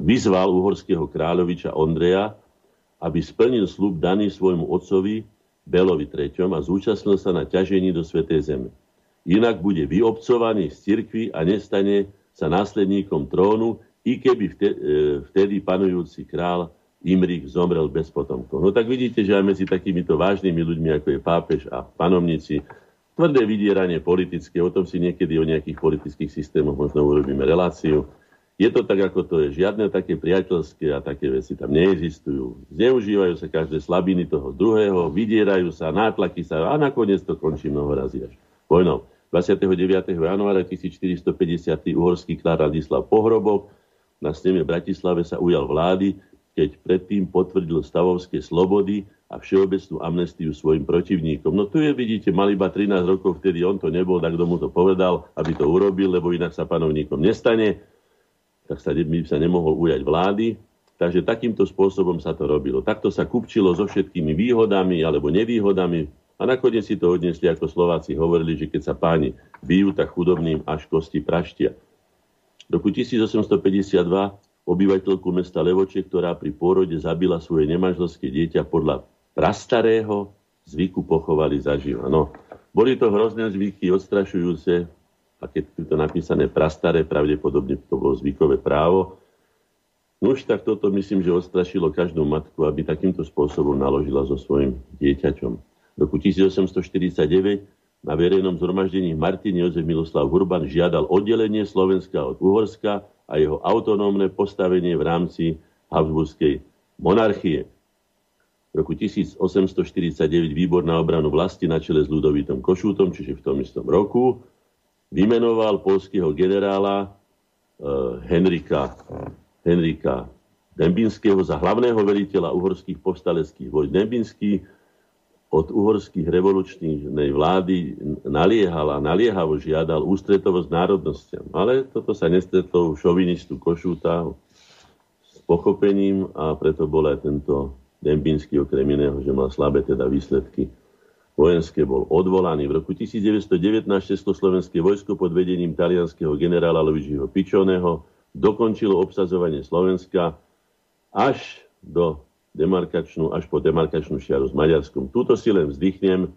vyzval uhorského kráľoviča Ondreja, aby splnil slub daný svojmu otcovi Belovi III a zúčastnil sa na ťažení do Svetej Zeme. Inak bude vyobcovaný z cirkvy a nestane sa následníkom trónu, i keby vtedy, vtedy panujúci král Imrich zomrel bez potomkov. No tak vidíte, že aj medzi takýmito vážnymi ľuďmi, ako je pápež a panovníci, tvrdé vydieranie politické, o tom si niekedy o nejakých politických systémoch možno urobíme reláciu. Je to tak, ako to je. Žiadne také priateľské a také veci tam neexistujú. Zneužívajú sa každé slabiny toho druhého, vydierajú sa, nátlaky sa a nakoniec to končí mnoho razy až vojnou. 29. januára 1450. uhorský klár Radislav Pohrobok na sneme Bratislave sa ujal vlády keď predtým potvrdil stavovské slobody a všeobecnú amnestiu svojim protivníkom. No tu je, vidíte, mal iba 13 rokov, vtedy on to nebol, tak kto mu to povedal, aby to urobil, lebo inak sa panovníkom nestane, tak sa, by sa nemohol ujať vlády. Takže takýmto spôsobom sa to robilo. Takto sa kupčilo so všetkými výhodami alebo nevýhodami a nakoniec si to odnesli, ako Slováci hovorili, že keď sa páni bijú, tak chudobným až kosti praštia. V roku 1852 obyvateľku mesta Levoče, ktorá pri pôrode zabila svoje nemanželské dieťa podľa prastarého zvyku pochovali zaživa. No, boli to hrozné zvyky, odstrašujúce, a keď je to napísané prastaré, pravdepodobne to bolo zvykové právo. No už tak toto myslím, že odstrašilo každú matku, aby takýmto spôsobom naložila so svojim dieťaťom. Roku 1849 na verejnom zhromaždení Martin Jozef Miloslav Hurban žiadal oddelenie Slovenska od Uhorska a jeho autonómne postavenie v rámci Habsburskej monarchie. V roku 1849 výbor na obranu vlasti na čele s Ludovitom Košútom, čiže v tom istom roku, vymenoval polského generála uh, Henrika, Henrika Dembinského za hlavného veliteľa uhorských povstaleckých vojsk. Dembinský od uhorských revolučnej vlády naliehal a naliehavo žiadal ústretovosť národnostiam. Ale toto sa nestretlo u šovinistu Košúta s pochopením a preto bol aj tento Dembinský okrem iného, že mal slabé teda výsledky vojenské, bol odvolaný. V roku 1919 Československé vojsko pod vedením talianského generála Luigiho Pičoneho dokončilo obsazovanie Slovenska až do demarkačnú, až po demarkačnú šiaru s Maďarskom. Túto si len vzdychnem,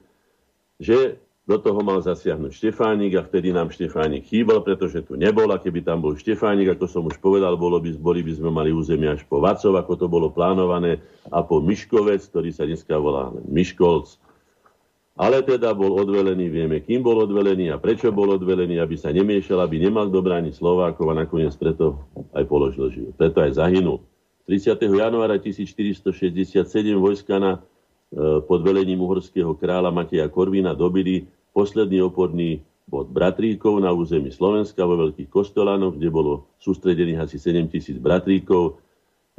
že do toho mal zasiahnuť Štefánik a vtedy nám Štefánik chýbal, pretože tu nebol a keby tam bol Štefánik, ako som už povedal, bolo by, boli by sme mali územie až po Vacov, ako to bolo plánované, a po Miškovec, ktorý sa dneska volá Miškolc. Ale teda bol odvelený, vieme, kým bol odvelený a prečo bol odvelený, aby sa nemiešal, aby nemal dobrániť Slovákov a nakoniec preto aj položil život. Preto aj zahynul. 30. januára 1467 vojska na, e, pod velením uhorského kráľa Mateja Korvina dobili posledný oporný bod Bratríkov na území Slovenska vo Veľkých Kostolanoch, kde bolo sústredených asi 7 tisíc Bratríkov,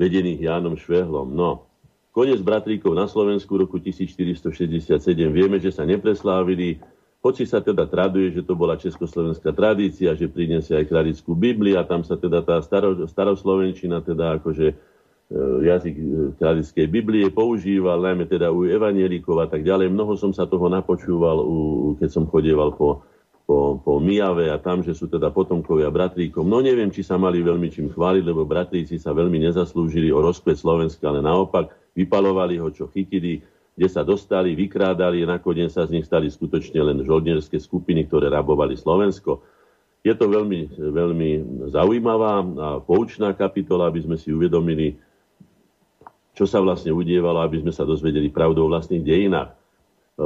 vedených Jánom Švehlom. No, koniec Bratríkov na Slovensku roku 1467 vieme, že sa nepreslávili, hoci sa teda traduje, že to bola československá tradícia, že priniesie aj kralickú Bibliu a tam sa teda tá staro, staroslovenčina teda akože jazyk e, kralickej Biblie používal, najmä teda u evanielikov a tak ďalej. Mnoho som sa toho napočúval, keď som chodieval po, po, po Mijave a tam, že sú teda potomkovia bratríkom. No neviem, či sa mali veľmi čím chváliť, lebo bratríci sa veľmi nezaslúžili o rozkvet Slovenska, ale naopak vypalovali ho, čo chytili, kde sa dostali, vykrádali a nakoniec sa z nich stali skutočne len žoldnerské skupiny, ktoré rabovali Slovensko. Je to veľmi, veľmi zaujímavá a poučná kapitola, aby sme si uvedomili, čo sa vlastne udievalo, aby sme sa dozvedeli pravdu o vlastných dejinách. E,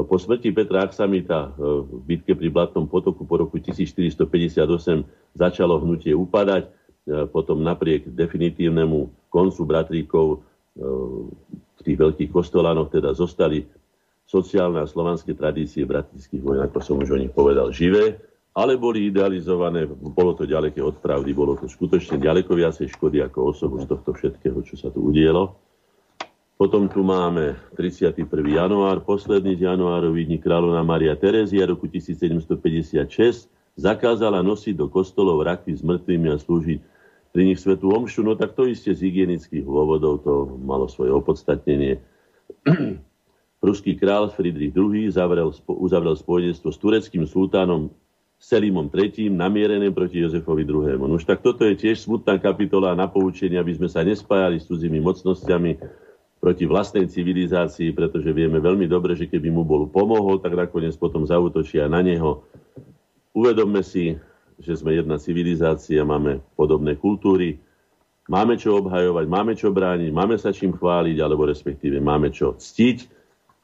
po smrti Petra Aksamita e, v bitke pri Blatnom potoku po roku 1458 začalo hnutie upadať, e, potom napriek definitívnemu koncu bratríkov v tých veľkých kostolanoch teda zostali sociálne a slovanské tradície bratrických vojen, ako som už o nich povedal, živé, ale boli idealizované, bolo to ďaleké od pravdy, bolo to skutočne ďaleko viacej škody ako osobu z tohto všetkého, čo sa tu udielo. Potom tu máme 31. január, posledný z januárových dní kráľovna Maria Terezia roku 1756 zakázala nosiť do kostolov raky s mŕtvými a slúžiť pri nich svetú omšu, no tak to isté z hygienických dôvodov to malo svoje opodstatnenie. [CLEARS THROAT] Ruský král Friedrich II zavrel, uzavrel spojenstvo s tureckým sultánom Selimom III namierené proti Jozefovi II. No už tak toto je tiež smutná kapitola na poučenie, aby sme sa nespájali s cudzími mocnosťami, proti vlastnej civilizácii, pretože vieme veľmi dobre, že keby mu bol pomohol, tak nakoniec potom zautočia na neho. Uvedomme si, že sme jedna civilizácia, máme podobné kultúry máme čo obhajovať, máme čo brániť, máme sa čím chváliť, alebo respektíve máme čo ctiť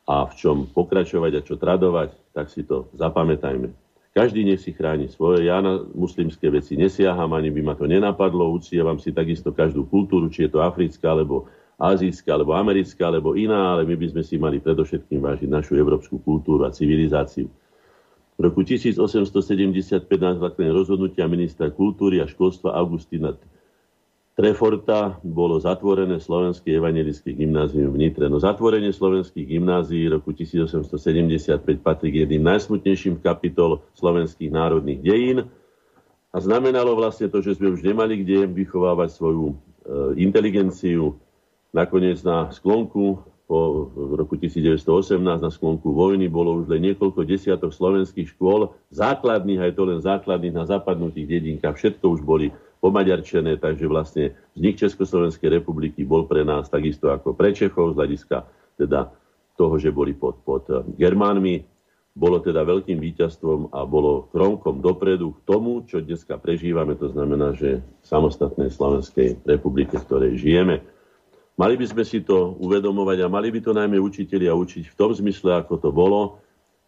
a v čom pokračovať a čo tradovať, tak si to zapamätajme. Každý nech si chráni svoje. Ja na muslimské veci nesiaham, ani by ma to nenapadlo. Ucievam si takisto každú kultúru, či je to africká, alebo azijská, alebo americká, alebo iná, ale my by sme si mali predovšetkým vážiť našu európsku kultúru a civilizáciu. V roku 1875 na základe rozhodnutia ministra kultúry a školstva Augustina Treforta bolo zatvorené Slovenské evangelické gymnázium v Nitre. No zatvorenie slovenských gymnázií roku 1875 patrí k jedným najsmutnejším kapitol slovenských národných dejín a znamenalo vlastne to, že sme už nemali kde vychovávať svoju e, inteligenciu. Nakoniec na sklonku po roku 1918 na sklonku vojny bolo už len niekoľko desiatok slovenských škôl, základných, aj to len základných na zapadnutých dedinkách. Všetko už boli pomaďarčené, takže vlastne vznik Československej republiky bol pre nás takisto ako pre Čechov z hľadiska teda toho, že boli pod, pod eh, Germánmi. Bolo teda veľkým víťazstvom a bolo kromkom dopredu k tomu, čo dneska prežívame, to znamená, že samostatnej Slovenskej republike, v ktorej žijeme. Mali by sme si to uvedomovať a mali by to najmä učiteľia učiť v tom zmysle, ako to bolo,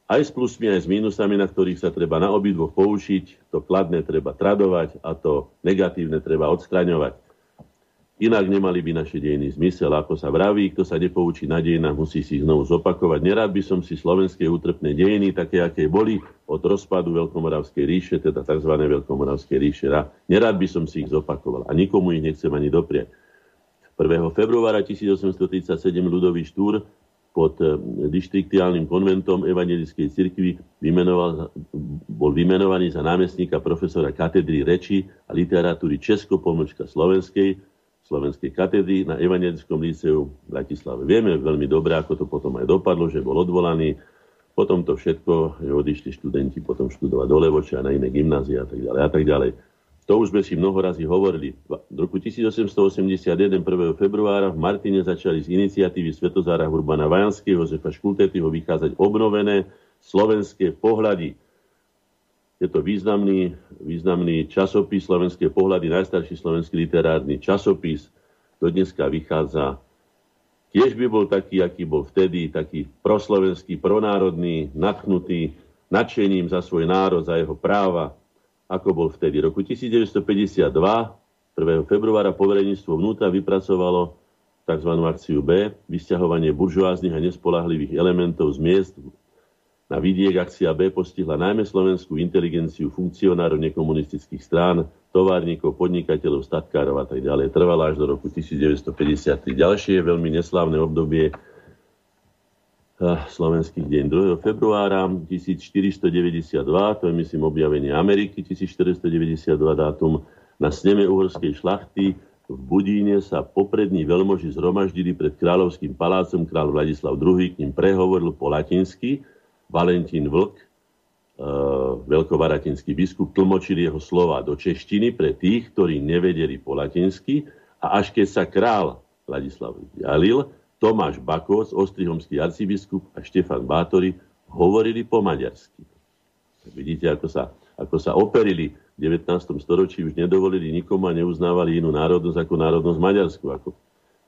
aj s plusmi, aj s mínusami, na ktorých sa treba na obidvoch poučiť. To kladné treba tradovať a to negatívne treba odstraňovať. Inak nemali by naše dejiny zmysel. Ako sa vraví, kto sa nepoučí na dejinách, musí si ich znovu zopakovať. Nerád by som si slovenské útrpné dejiny, také, aké boli od rozpadu Veľkomoravskej ríše, teda tzv. Veľkomoravskej ríše, nerád by som si ich zopakoval. A nikomu ich nechcem ani doprieť. 1. februára 1837 ľudový štúr pod eh, dištriktiálnym konventom Evangelickej cirkvi bol vymenovaný za námestníka profesora katedry reči a literatúry Česko-Pomlčka Slovenskej, Slovenskej katedry na Evangelickom líceu v Bratislave. Vieme veľmi dobre, ako to potom aj dopadlo, že bol odvolaný. Potom to všetko, že odišli študenti potom študovať do Levoča na iné gymnázie a tak ďalej a tak ďalej. To už sme si mnoho razy hovorili. V roku 1881, 1. februára v Martine začali z iniciatívy Svetozára Urbana Vajanského, Jozefa Škultetyho vychádzať obnovené slovenské pohľady. Je to významný, významný časopis Slovenské pohľady, najstarší slovenský literárny časopis. Do dneska vychádza. Tiež by bol taký, aký bol vtedy, taký proslovenský, pronárodný, natchnutý nadšením za svoj národ, za jeho práva, ako bol vtedy. Roku 1952, 1. februára, povereníctvo vnútra vypracovalo tzv. akciu B, vysťahovanie buržoáznych a nespolahlivých elementov z miest na vidiek akcia B postihla najmä slovenskú inteligenciu funkcionárov nekomunistických strán, továrnikov, podnikateľov, statkárov a tak ďalej. Trvala až do roku 1953. Ďalšie veľmi neslávne obdobie slovenských deň 2. februára 1492, to je myslím objavenie Ameriky, 1492 dátum, na sneme uhorskej šlachty v Budíne sa poprední veľmoži zhromaždili pred kráľovským palácom. Král Vladislav II k ním prehovoril po latinsky. Valentín Vlk, e, veľkovaratinský biskup, tlmočil jeho slova do češtiny pre tých, ktorí nevedeli po latinsky. A až keď sa král Vladislav jalil, Tomáš Bakos, ostrihomský arcibiskup a Štefan Bátori hovorili po maďarsky. Vidíte, ako sa, ako sa operili v 19. storočí, už nedovolili nikomu a neuznávali inú národnosť ako národnosť Maďarsku, ako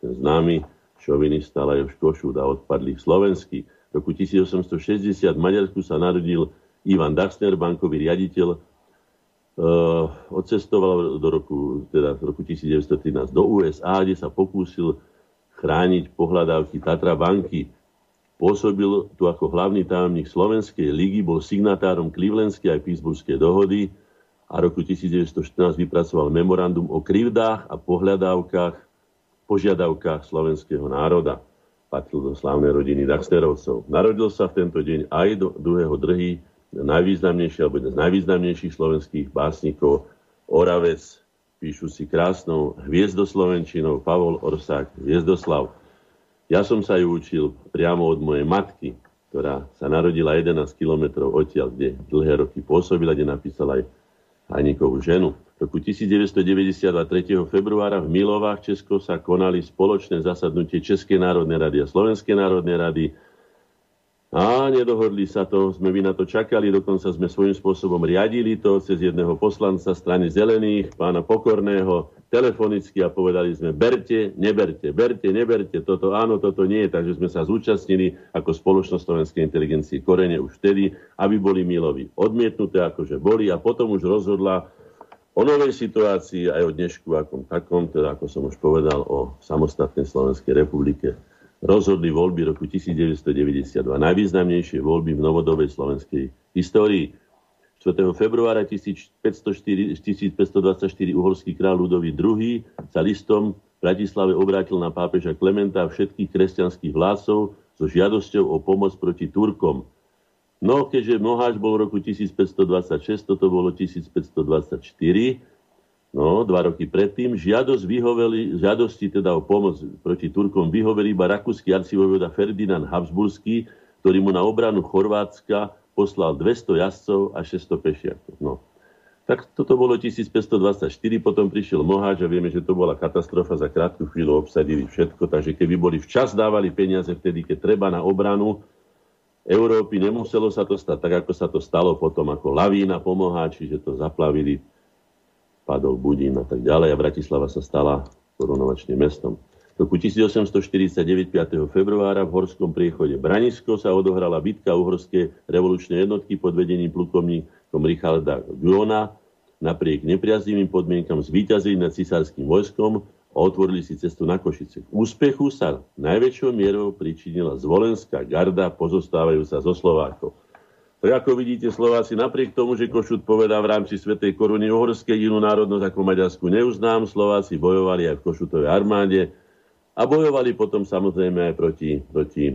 ten známy šovinista Lajos Košúd a odpadlých slovenský. V roku 1860 v Maďarsku sa narodil Ivan Dachsner, bankový riaditeľ, Uh, odcestoval do roku, teda roku 1913 do USA, kde sa pokúsil chrániť pohľadávky Tatra banky. Pôsobil tu ako hlavný tajomník Slovenskej ligy, bol signatárom Clevelandskej aj Pittsburghskej dohody a roku 1914 vypracoval memorandum o krivdách a pohľadávkach, požiadavkách slovenského národa. Patril do slávnej rodiny Daxterovcov. Narodil sa v tento deň aj do druhého drhy najvýznamnejší alebo jeden z najvýznamnejších slovenských básnikov Oravec píšu si krásnou hviezdoslovenčinou Pavol Orsák Hviezdoslav. Ja som sa ju učil priamo od mojej matky, ktorá sa narodila 11 kilometrov odtiaľ, kde dlhé roky pôsobila, kde napísala aj Hajníkovú ženu. V roku 1992 3. februára v Milovách Česko sa konali spoločné zasadnutie Českej národnej rady a Slovenskej národnej rady a nedohodli sa to, sme by na to čakali, dokonca sme svojím spôsobom riadili to cez jedného poslanca strany zelených, pána Pokorného, telefonicky a povedali sme, berte, neberte, berte, neberte, toto áno, toto nie, takže sme sa zúčastnili ako spoločnosť slovenskej inteligencie korene už vtedy, aby boli milovi odmietnuté, akože boli a potom už rozhodla o novej situácii aj o dnešku akom takom, teda ako som už povedal, o samostatnej Slovenskej republike. Rozhodli voľby roku 1992, najvýznamnejšie voľby v novodobej slovenskej histórii. 4. februára 1504, 1524 uhorský kráľ Ludový II sa listom v Bratislave obrátil na pápeža Klementa a všetkých kresťanských vládcov so žiadosťou o pomoc proti Turkom. No, keďže Moháč bol v roku 1526, toto bolo 1524, no, dva roky predtým, žiadosť vyhoveli, žiadosti teda o pomoc proti Turkom vyhoveli iba rakúsky arcivojvoda Ferdinand Habsburský, ktorý mu na obranu Chorvátska poslal 200 jazdcov a 600 pešiakov. No. Tak toto bolo 1524, potom prišiel Moháč a vieme, že to bola katastrofa, za krátku chvíľu obsadili všetko, takže keby boli včas dávali peniaze vtedy, keď treba na obranu Európy, nemuselo sa to stať tak, ako sa to stalo potom ako lavína po Moháči, že to zaplavili, padol Budín a tak ďalej a Bratislava sa stala korunovačným mestom. V roku 1849 5. februára v Horskom priechode Branisko sa odohrala bitka uhorskej revolučnej jednotky pod vedením plukovníkom Richarda Guona. Napriek nepriaznivým podmienkam zvíťazili nad cisárským vojskom a otvorili si cestu na Košice. K úspechu sa najväčšou mierou pričinila zvolenská garda pozostávajúca zo Slovákov. Tak ako vidíte, Slováci napriek tomu, že Košut povedá v rámci Svetej koruny uhorskej inú národnosť ako Maďarsku neuznám, Slováci bojovali aj v Košutovej armáde, a bojovali potom samozrejme aj proti, proti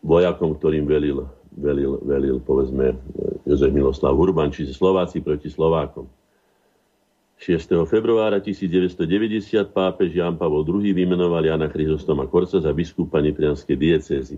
vojakom, ktorým velil, velil, velil povedzme Jozef Miloslav Urban, čiže Slováci proti Slovákom. 6. februára 1990 pápež Jan Pavol II vymenoval Jana Chryzostoma Korca za biskupa Nitrianskej diecézy.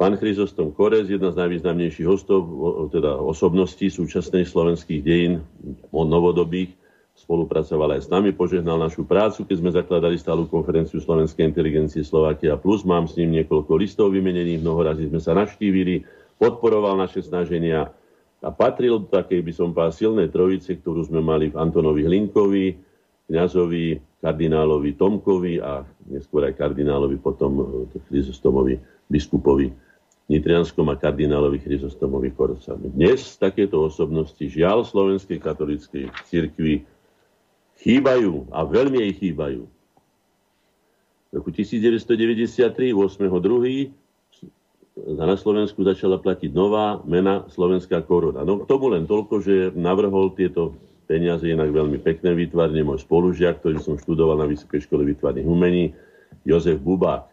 Pán Chryzostom Korec, jedna z najvýznamnejších hostov, teda osobností súčasnej slovenských dejín, novodobých, spolupracoval aj s nami, požehnal našu prácu, keď sme zakladali stálu konferenciu Slovenskej inteligencie Slovakia Plus. Mám s ním niekoľko listov vymenených, mnoho sme sa navštívili, podporoval naše snaženia a patril do takej, by som povedal, silnej trojice, ktorú sme mali v Antonovi Hlinkovi, kňazovi, kardinálovi Tomkovi a neskôr aj kardinálovi potom eh, Chryzostomovi, biskupovi Nitrianskom a kardinálovi Chryzostomovi Korcami. Dnes takéto osobnosti žiaľ Slovenskej katolíckej cirkvi chýbajú a veľmi jej chýbajú. V roku 1993, 8.2. na Slovensku začala platiť nová mena Slovenská koruna. No tomu len toľko, že navrhol tieto peniaze inak veľmi pekné výtvarne môj spolužiak, ktorý som študoval na Vysokej škole výtvarných umení, Jozef Bubák.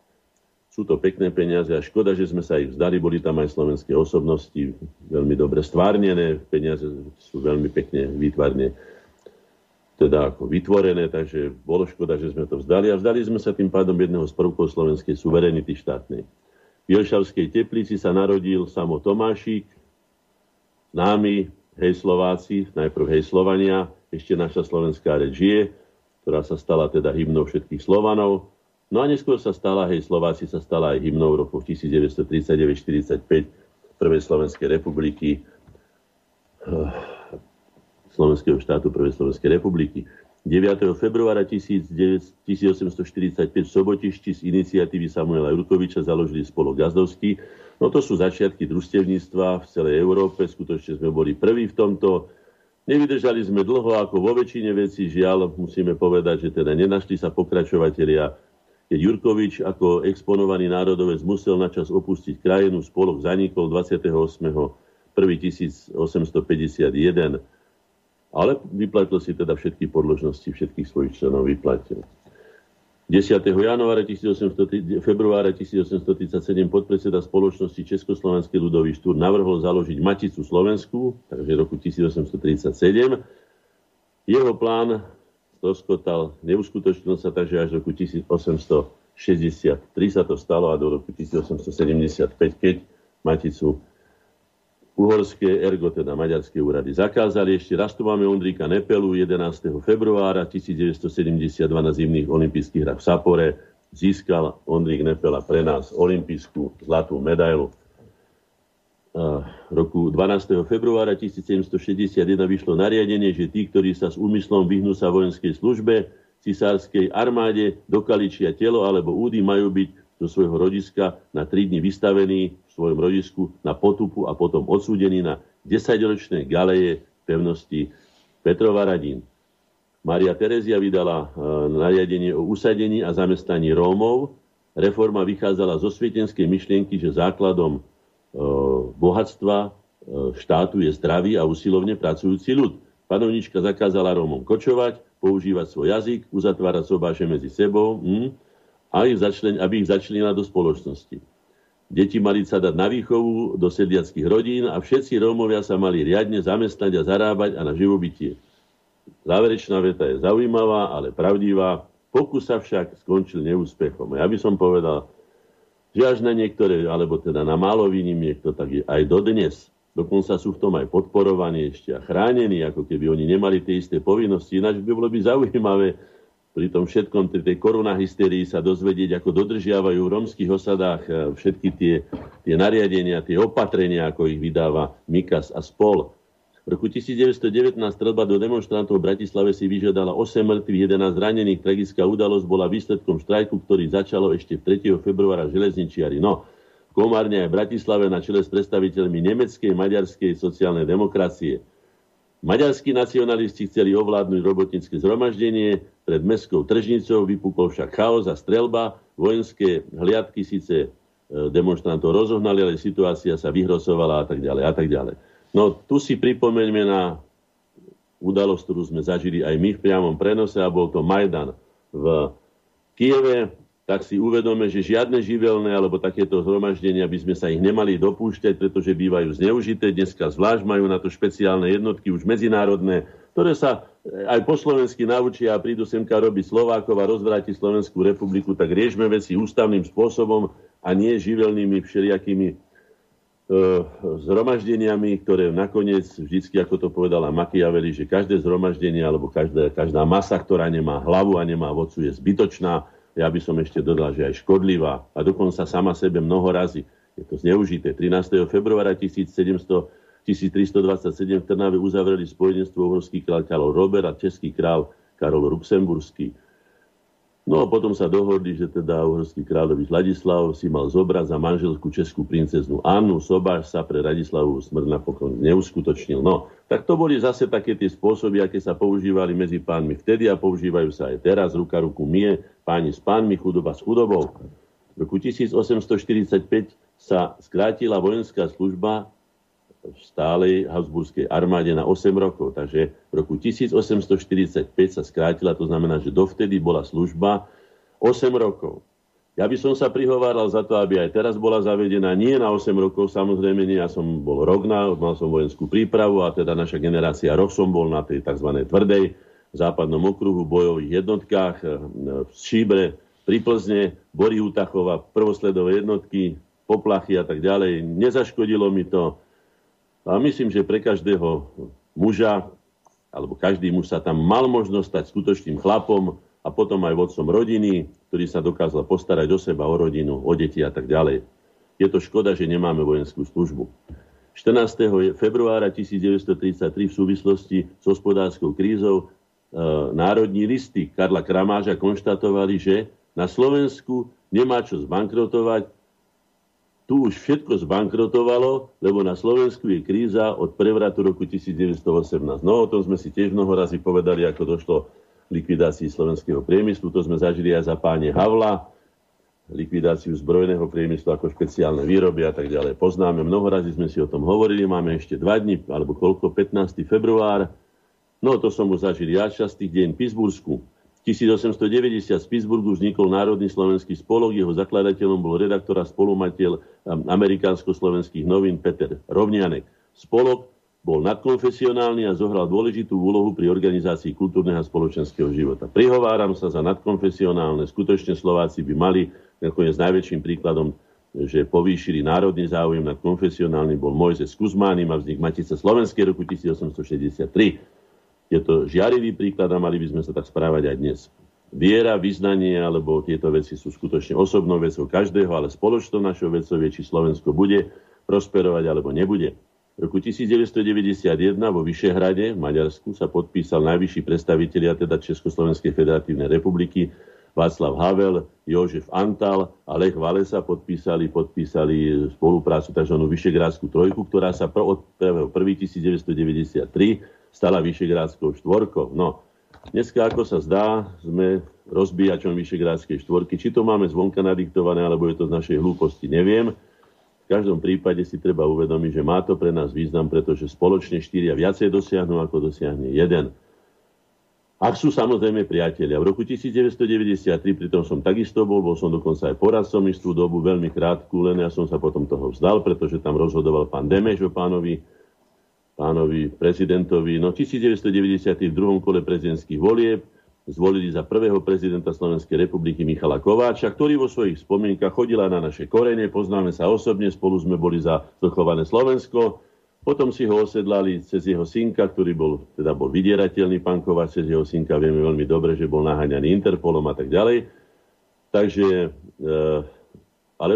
Sú to pekné peniaze a škoda, že sme sa ich vzdali. Boli tam aj slovenské osobnosti, veľmi dobre stvárnené. Peniaze sú veľmi pekne výtvarne teda ako vytvorené, takže bolo škoda, že sme to vzdali a vzdali sme sa tým pádom jedného z prvkov slovenskej suverenity štátnej. V Jelšavskej teplici sa narodil samo Tomášik, známy hej Slováci, najprv hej Slovania, ešte naša slovenská reč žije, ktorá sa stala teda hymnou všetkých Slovanov. No a neskôr sa stala, hej Slováci sa stala aj hymnou v rokoch 1939-45 Prvej Slovenskej republiky Slovenského štátu Prvej Slovenskej republiky. 9. februára 1845 v Sobotišti z iniciatívy Samuela Jurkoviča založili spolo Gazdovský. No to sú začiatky družstevníctva v celej Európe. Skutočne sme boli prví v tomto. Nevydržali sme dlho ako vo väčšine vecí. Žiaľ, musíme povedať, že teda nenašli sa pokračovatelia. Keď Jurkovič ako exponovaný národovec musel načas opustiť krajinu, spolok zanikol 28. 1851 ale vyplatil si teda všetky podložnosti, všetkých svojich členov vyplatil. 10. januára 1800, februára 1837 podpredseda spoločnosti Československej ľudový štúr navrhol založiť Maticu Slovensku, takže roku 1837. Jeho plán rozkotal, neuskutočnil sa, takže až roku 1863 sa to stalo a do roku 1875, keď Maticu uhorské, ergo teda maďarské úrady zakázali. Ešte raz tu máme Ondríka Nepelu 11. februára 1972 na zimných olympijských hrách v Sapore. Získal Ondrík Nepela pre nás olympijskú zlatú medailu. Roku 12. februára 1761 vyšlo nariadenie, že tí, ktorí sa s úmyslom vyhnú sa vojenskej službe, cisárskej armáde, dokaličia telo alebo údy, majú byť zo svojho rodiska na 3 dní vystavení v svojom rodisku na potupu a potom odsúdení na 10-ročné galeje pevnosti Petrova Radín. Maria Terezia vydala e, nariadenie o usadení a zamestnaní Rómov. Reforma vychádzala zo svietenskej myšlienky, že základom bohatstva štátu je zdravý a usilovne pracujúci ľud. Panovnička zakázala Rómom kočovať, používať svoj jazyk, uzatvárať sobáše medzi sebou hm, a ich začlen, aby ich začlenila do spoločnosti. Deti mali sa dať na výchovu do sediackých rodín a všetci Rómovia sa mali riadne zamestnať a zarábať a na živobytie. Záverečná veta je zaujímavá, ale pravdivá. Pokus sa však skončil neúspechom. Ja by som povedal, že až na niektoré, alebo teda na málo výnimiek, to tak aj dodnes. Dokonca sú v tom aj podporovaní ešte a chránení, ako keby oni nemali tie isté povinnosti. Ináč by bolo by zaujímavé, pri tom všetkom, tej koronahysterii sa dozvedieť, ako dodržiavajú v romských osadách e, všetky tie, tie nariadenia, tie opatrenia, ako ich vydáva Mikas a spol. V roku 1919 strelba do demonstrantov v Bratislave si vyžiadala 8 mŕtvych, 11 zranených. Tragická udalosť bola výsledkom štrajku, ktorý začalo ešte 3. februára železničiari. No, v Komárne aj v Bratislave na čele s predstaviteľmi nemeckej, maďarskej sociálnej demokracie. Maďarskí nacionalisti chceli ovládnuť robotnícke zhromaždenie, pred mestskou tržnicou vypukol však chaos a strelba. Vojenské hliadky síce e, demonstrantov rozohnali, ale situácia sa vyhrosovala a tak ďalej a tak ďalej. No tu si pripomeňme na udalosť, ktorú sme zažili aj my v priamom prenose a bol to Majdan v Kieve, tak si uvedome, že žiadne živelné alebo takéto zhromaždenia by sme sa ich nemali dopúšťať, pretože bývajú zneužité. Dneska zvlášť majú na to špeciálne jednotky, už medzinárodné, ktoré sa aj po slovensky naučia a prídu semka robiť Slovákov a rozvráti Slovenskú republiku, tak riešme veci ústavným spôsobom a nie živelnými všelijakými zhromaždeniami, ktoré nakoniec, vždycky, ako to povedala Machiavelli, že každé zhromaždenie alebo každá, každá masa, ktorá nemá hlavu a nemá vodcu, je zbytočná ja by som ešte dodal, že aj škodlivá a dokonca sama sebe mnoho razy. Je to zneužité. 13. februára 1700, 1327 v Trnave uzavreli spojenstvo uhorský král Karol Robert a český král Karol Luxemburský. No a potom sa dohodli, že teda uhorský kráľovi Ladislav si mal zobrať za manželskú českú princeznu Annu. Sobáš sa pre Radislavovú smrť napokon neuskutočnil. No, tak to boli zase také tie spôsoby, aké sa používali medzi pánmi vtedy a používajú sa aj teraz. Ruka ruku mie, páni s pánmi, chudoba s chudobou. V roku 1845 sa skrátila vojenská služba v stálej Habsburskej armáde na 8 rokov. Takže v roku 1845 sa skrátila, to znamená, že dovtedy bola služba 8 rokov. Ja by som sa prihováral za to, aby aj teraz bola zavedená nie na 8 rokov, samozrejme nie, ja som bol rok na, mal som vojenskú prípravu a teda naša generácia rok som bol na tej tzv. tvrdej západnom okruhu, bojových jednotkách eh, v Šíbre, pri Plzne, Bory Utachova, prvosledové jednotky, poplachy a tak ďalej. Nezaškodilo mi to. A myslím, že pre každého muža, alebo každý muž sa tam mal možnosť stať skutočným chlapom a potom aj vodcom rodiny, ktorý sa dokázal postarať o seba, o rodinu, o deti a tak ďalej. Je to škoda, že nemáme vojenskú službu. 14. februára 1933 v súvislosti s hospodárskou krízou E, národní listy Karla Kramáža konštatovali, že na Slovensku nemá čo zbankrotovať. Tu už všetko zbankrotovalo, lebo na Slovensku je kríza od prevratu roku 1918. No o tom sme si tiež mnoho razy povedali, ako došlo likvidácii slovenského priemyslu. To sme zažili aj za páne Havla, likvidáciu zbrojného priemyslu ako špeciálne výroby a tak ďalej. Poznáme, mnoho razy sme si o tom hovorili, máme ešte dva dní, alebo koľko, 15. február, No to som už zažil ja častých deň v Pittsburghsku. 1890 v Pittsburghu vznikol Národný slovenský spolok, jeho zakladateľom bol redaktor a spolumateľ um, amerikánsko-slovenských novín Peter Rovnianek. Spolok bol nadkonfesionálny a zohral dôležitú úlohu pri organizácii kultúrneho a spoločenského života. Prihováram sa za nadkonfesionálne. Skutočne Slováci by mali, nakoniec najväčším príkladom, že povýšili národný záujem nad konfesionálnym, bol Mojzes Kuzmánim a vznik Matice Slovenskej roku 1863 je to žiarivý príklad a mali by sme sa tak správať aj dnes. Viera, vyznanie alebo tieto veci sú skutočne osobnou vecou každého, ale spoločnou našou vecou je, či Slovensko bude prosperovať alebo nebude. V roku 1991 vo Vyšehrade v Maďarsku sa podpísal najvyšší predstavitelia teda Československej federatívnej republiky Václav Havel, Jožef Antal a Lech Valesa podpísali, podpísali spoluprácu tzv. Vyšegrádskú trojku, ktorá sa od 1.1.1993 stala Vyšegrádskou štvorkou. No, dneska, ako sa zdá, sme rozbíjačom Vyšegrádskej štvorky. Či to máme zvonka nadiktované, alebo je to z našej hlúposti, neviem. V každom prípade si treba uvedomiť, že má to pre nás význam, pretože spoločne štyria viacej dosiahnu, ako dosiahne jeden. Ak sú samozrejme priatelia. V roku 1993, pritom som takisto bol, bol som dokonca aj poradcom istú dobu, veľmi krátku, len ja som sa potom toho vzdal, pretože tam rozhodoval pán Demeš o pánovi, pánovi prezidentovi. No 1990 v druhom kole prezidentských volieb zvolili za prvého prezidenta Slovenskej republiky Michala Kováča, ktorý vo svojich spomienkach chodila na naše korene, poznáme sa osobne, spolu sme boli za zvrchované Slovensko, potom si ho osedlali cez jeho synka, ktorý bol, teda bol vydierateľný pán Kováč, cez jeho synka vieme veľmi dobre, že bol naháňaný Interpolom a tak ďalej. Takže, e, ale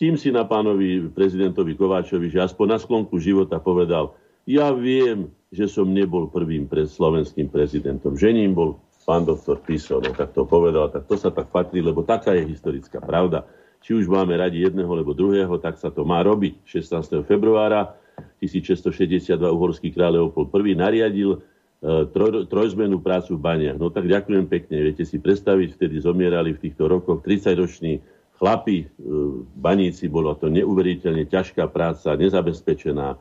tým si na pánovi prezidentovi Kováčovi, že aspoň na sklonku života povedal, ja viem, že som nebol prvým pre slovenským prezidentom. Že ním bol pán doktor Tiso, tak to povedal, tak to sa tak patrí, lebo taká je historická pravda. Či už máme radi jedného alebo druhého, tak sa to má robiť. 16. februára 1662 uhorský kráľ Leopold I nariadil e, troj, trojzmenú prácu v baniach. No tak ďakujem pekne. Viete si predstaviť, vtedy zomierali v týchto rokoch 30-roční chlapi, e, baníci, bolo to neuveriteľne ťažká práca, nezabezpečená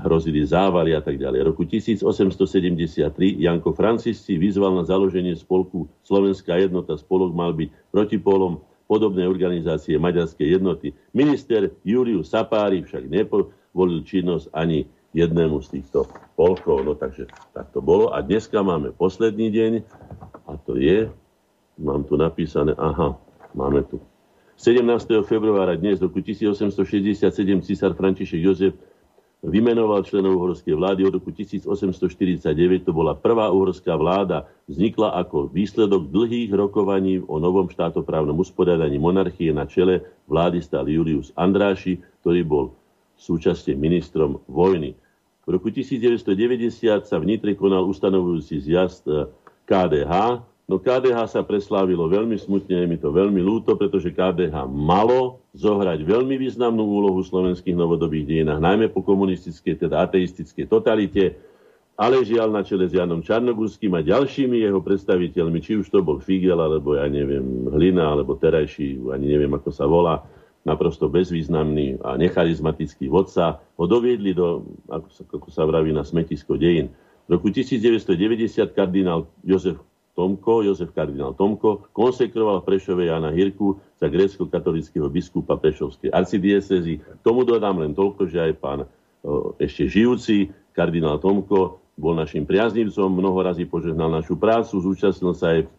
hrozili závary a tak ďalej. Roku 1873 Janko Francisci vyzval na založenie spolku Slovenská jednota. Spolok mal byť protipolom podobnej organizácie Maďarskej jednoty. Minister Julius Sapári však nepovolil činnosť ani jednému z týchto polkov. No takže tak to bolo. A dneska máme posledný deň a to je, mám tu napísané, aha, máme tu 17. februára dnes roku 1867 císar František Jozef vymenoval členov uhorskej vlády od roku 1849. To bola prvá uhorská vláda. Vznikla ako výsledok dlhých rokovaní o novom štátoprávnom usporiadaní monarchie na čele vlády stal Julius Andráši, ktorý bol súčasne ministrom vojny. V roku 1990 sa v Nitre konal ustanovujúci zjazd eh, KDH, No KDH sa preslávilo veľmi smutne, je mi to veľmi ľúto, pretože KDH malo zohrať veľmi významnú úlohu v slovenských novodobých dejinách, najmä po komunistickej, teda ateistickej totalite, ale žiaľ na čele s Janom Čarnogurským a ďalšími jeho predstaviteľmi, či už to bol Figel, alebo ja neviem, Hlina, alebo terajší, ani neviem, ako sa volá, naprosto bezvýznamný a necharizmatický vodca, ho doviedli do, ako sa, ako sa vraví, na smetisko dejín. V roku 1990 kardinál Jozef Tomko, Jozef kardinál Tomko, konsekroval v Prešove Jana Hirku za grécko-katolického biskupa Prešovskej arcidiecezy. Tomu dodám len toľko, že aj pán ešte žijúci kardinál Tomko bol našim priaznivcom, mnoho razy požehnal našu prácu, zúčastnil sa aj,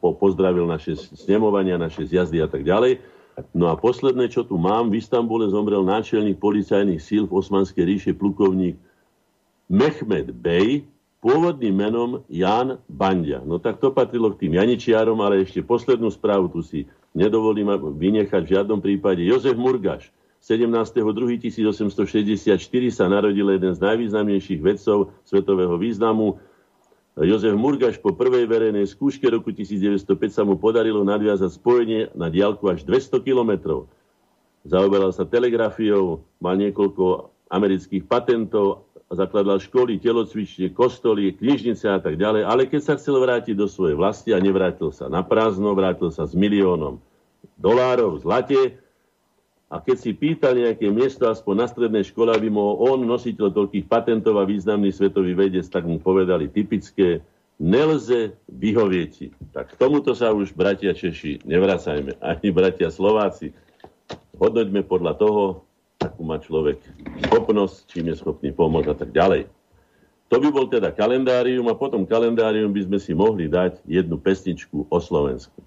po, pozdravil naše snemovania, naše zjazdy a tak ďalej. No a posledné, čo tu mám, v Istambule zomrel náčelník policajných síl v Osmanskej ríše plukovník Mehmed Bey, pôvodným menom Jan Bandia. No tak to patrilo k tým Janičiarom, ale ešte poslednú správu tu si nedovolím vynechať v žiadnom prípade. Jozef Murgaš, 17.2.1864 sa narodil jeden z najvýznamnejších vedcov svetového významu. Jozef Murgaš po prvej verejnej skúške roku 1905 sa mu podarilo nadviazať spojenie na diálku až 200 kilometrov. Zaoberal sa telegrafiou, mal niekoľko amerických patentov zakladal školy, telocvične, kostoly, knižnice a tak ďalej, ale keď sa chcel vrátiť do svojej vlasti a nevrátil sa na prázdno, vrátil sa s miliónom dolárov v zlate a keď si pýtal nejaké miesto aspoň na strednej škole, aby mohol on, nositeľ toľkých patentov a významný svetový vedec, tak mu povedali typické, nelze vyhovieť. Tak k tomuto sa už bratia Češi nevracajme, ani bratia Slováci. Hodnoťme podľa toho, akú má človek schopnosť, čím je schopný pomôcť a tak ďalej. To by bol teda kalendárium a potom kalendárium by sme si mohli dať jednu pesničku o Slovensku.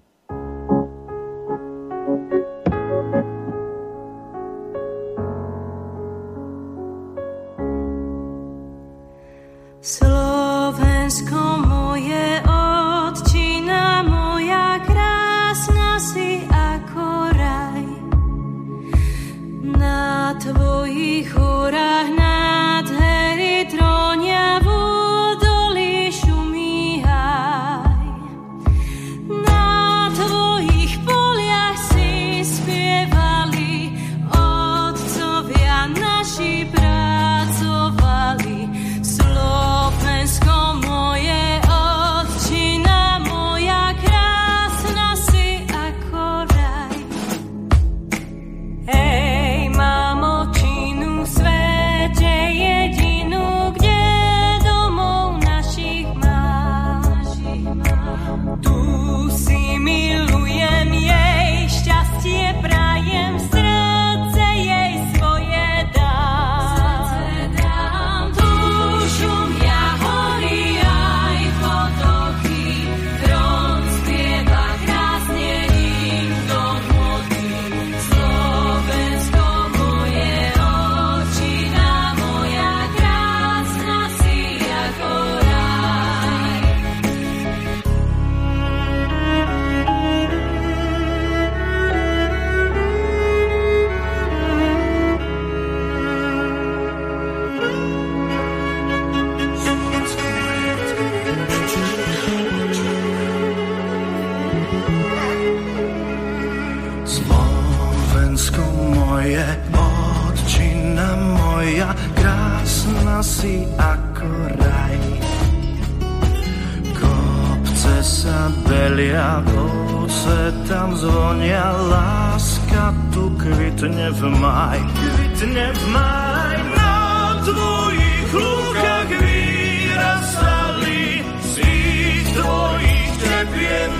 Sa belia, ose tam zvonia, láska tu kvitne v maj. Kvitne v maj na tvojich lúkach vyrastali, z ich tvojich tepien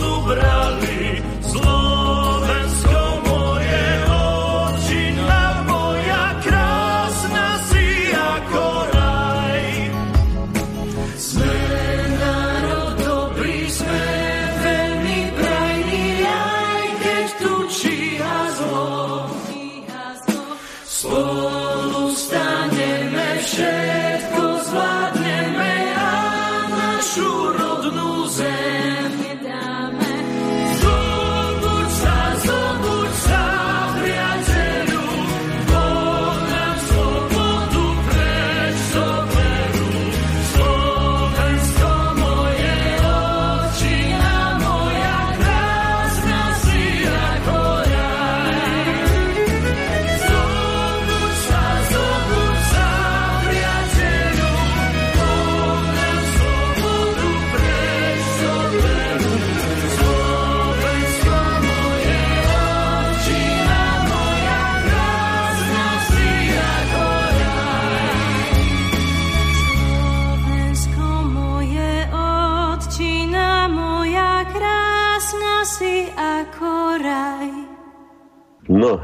tu brali.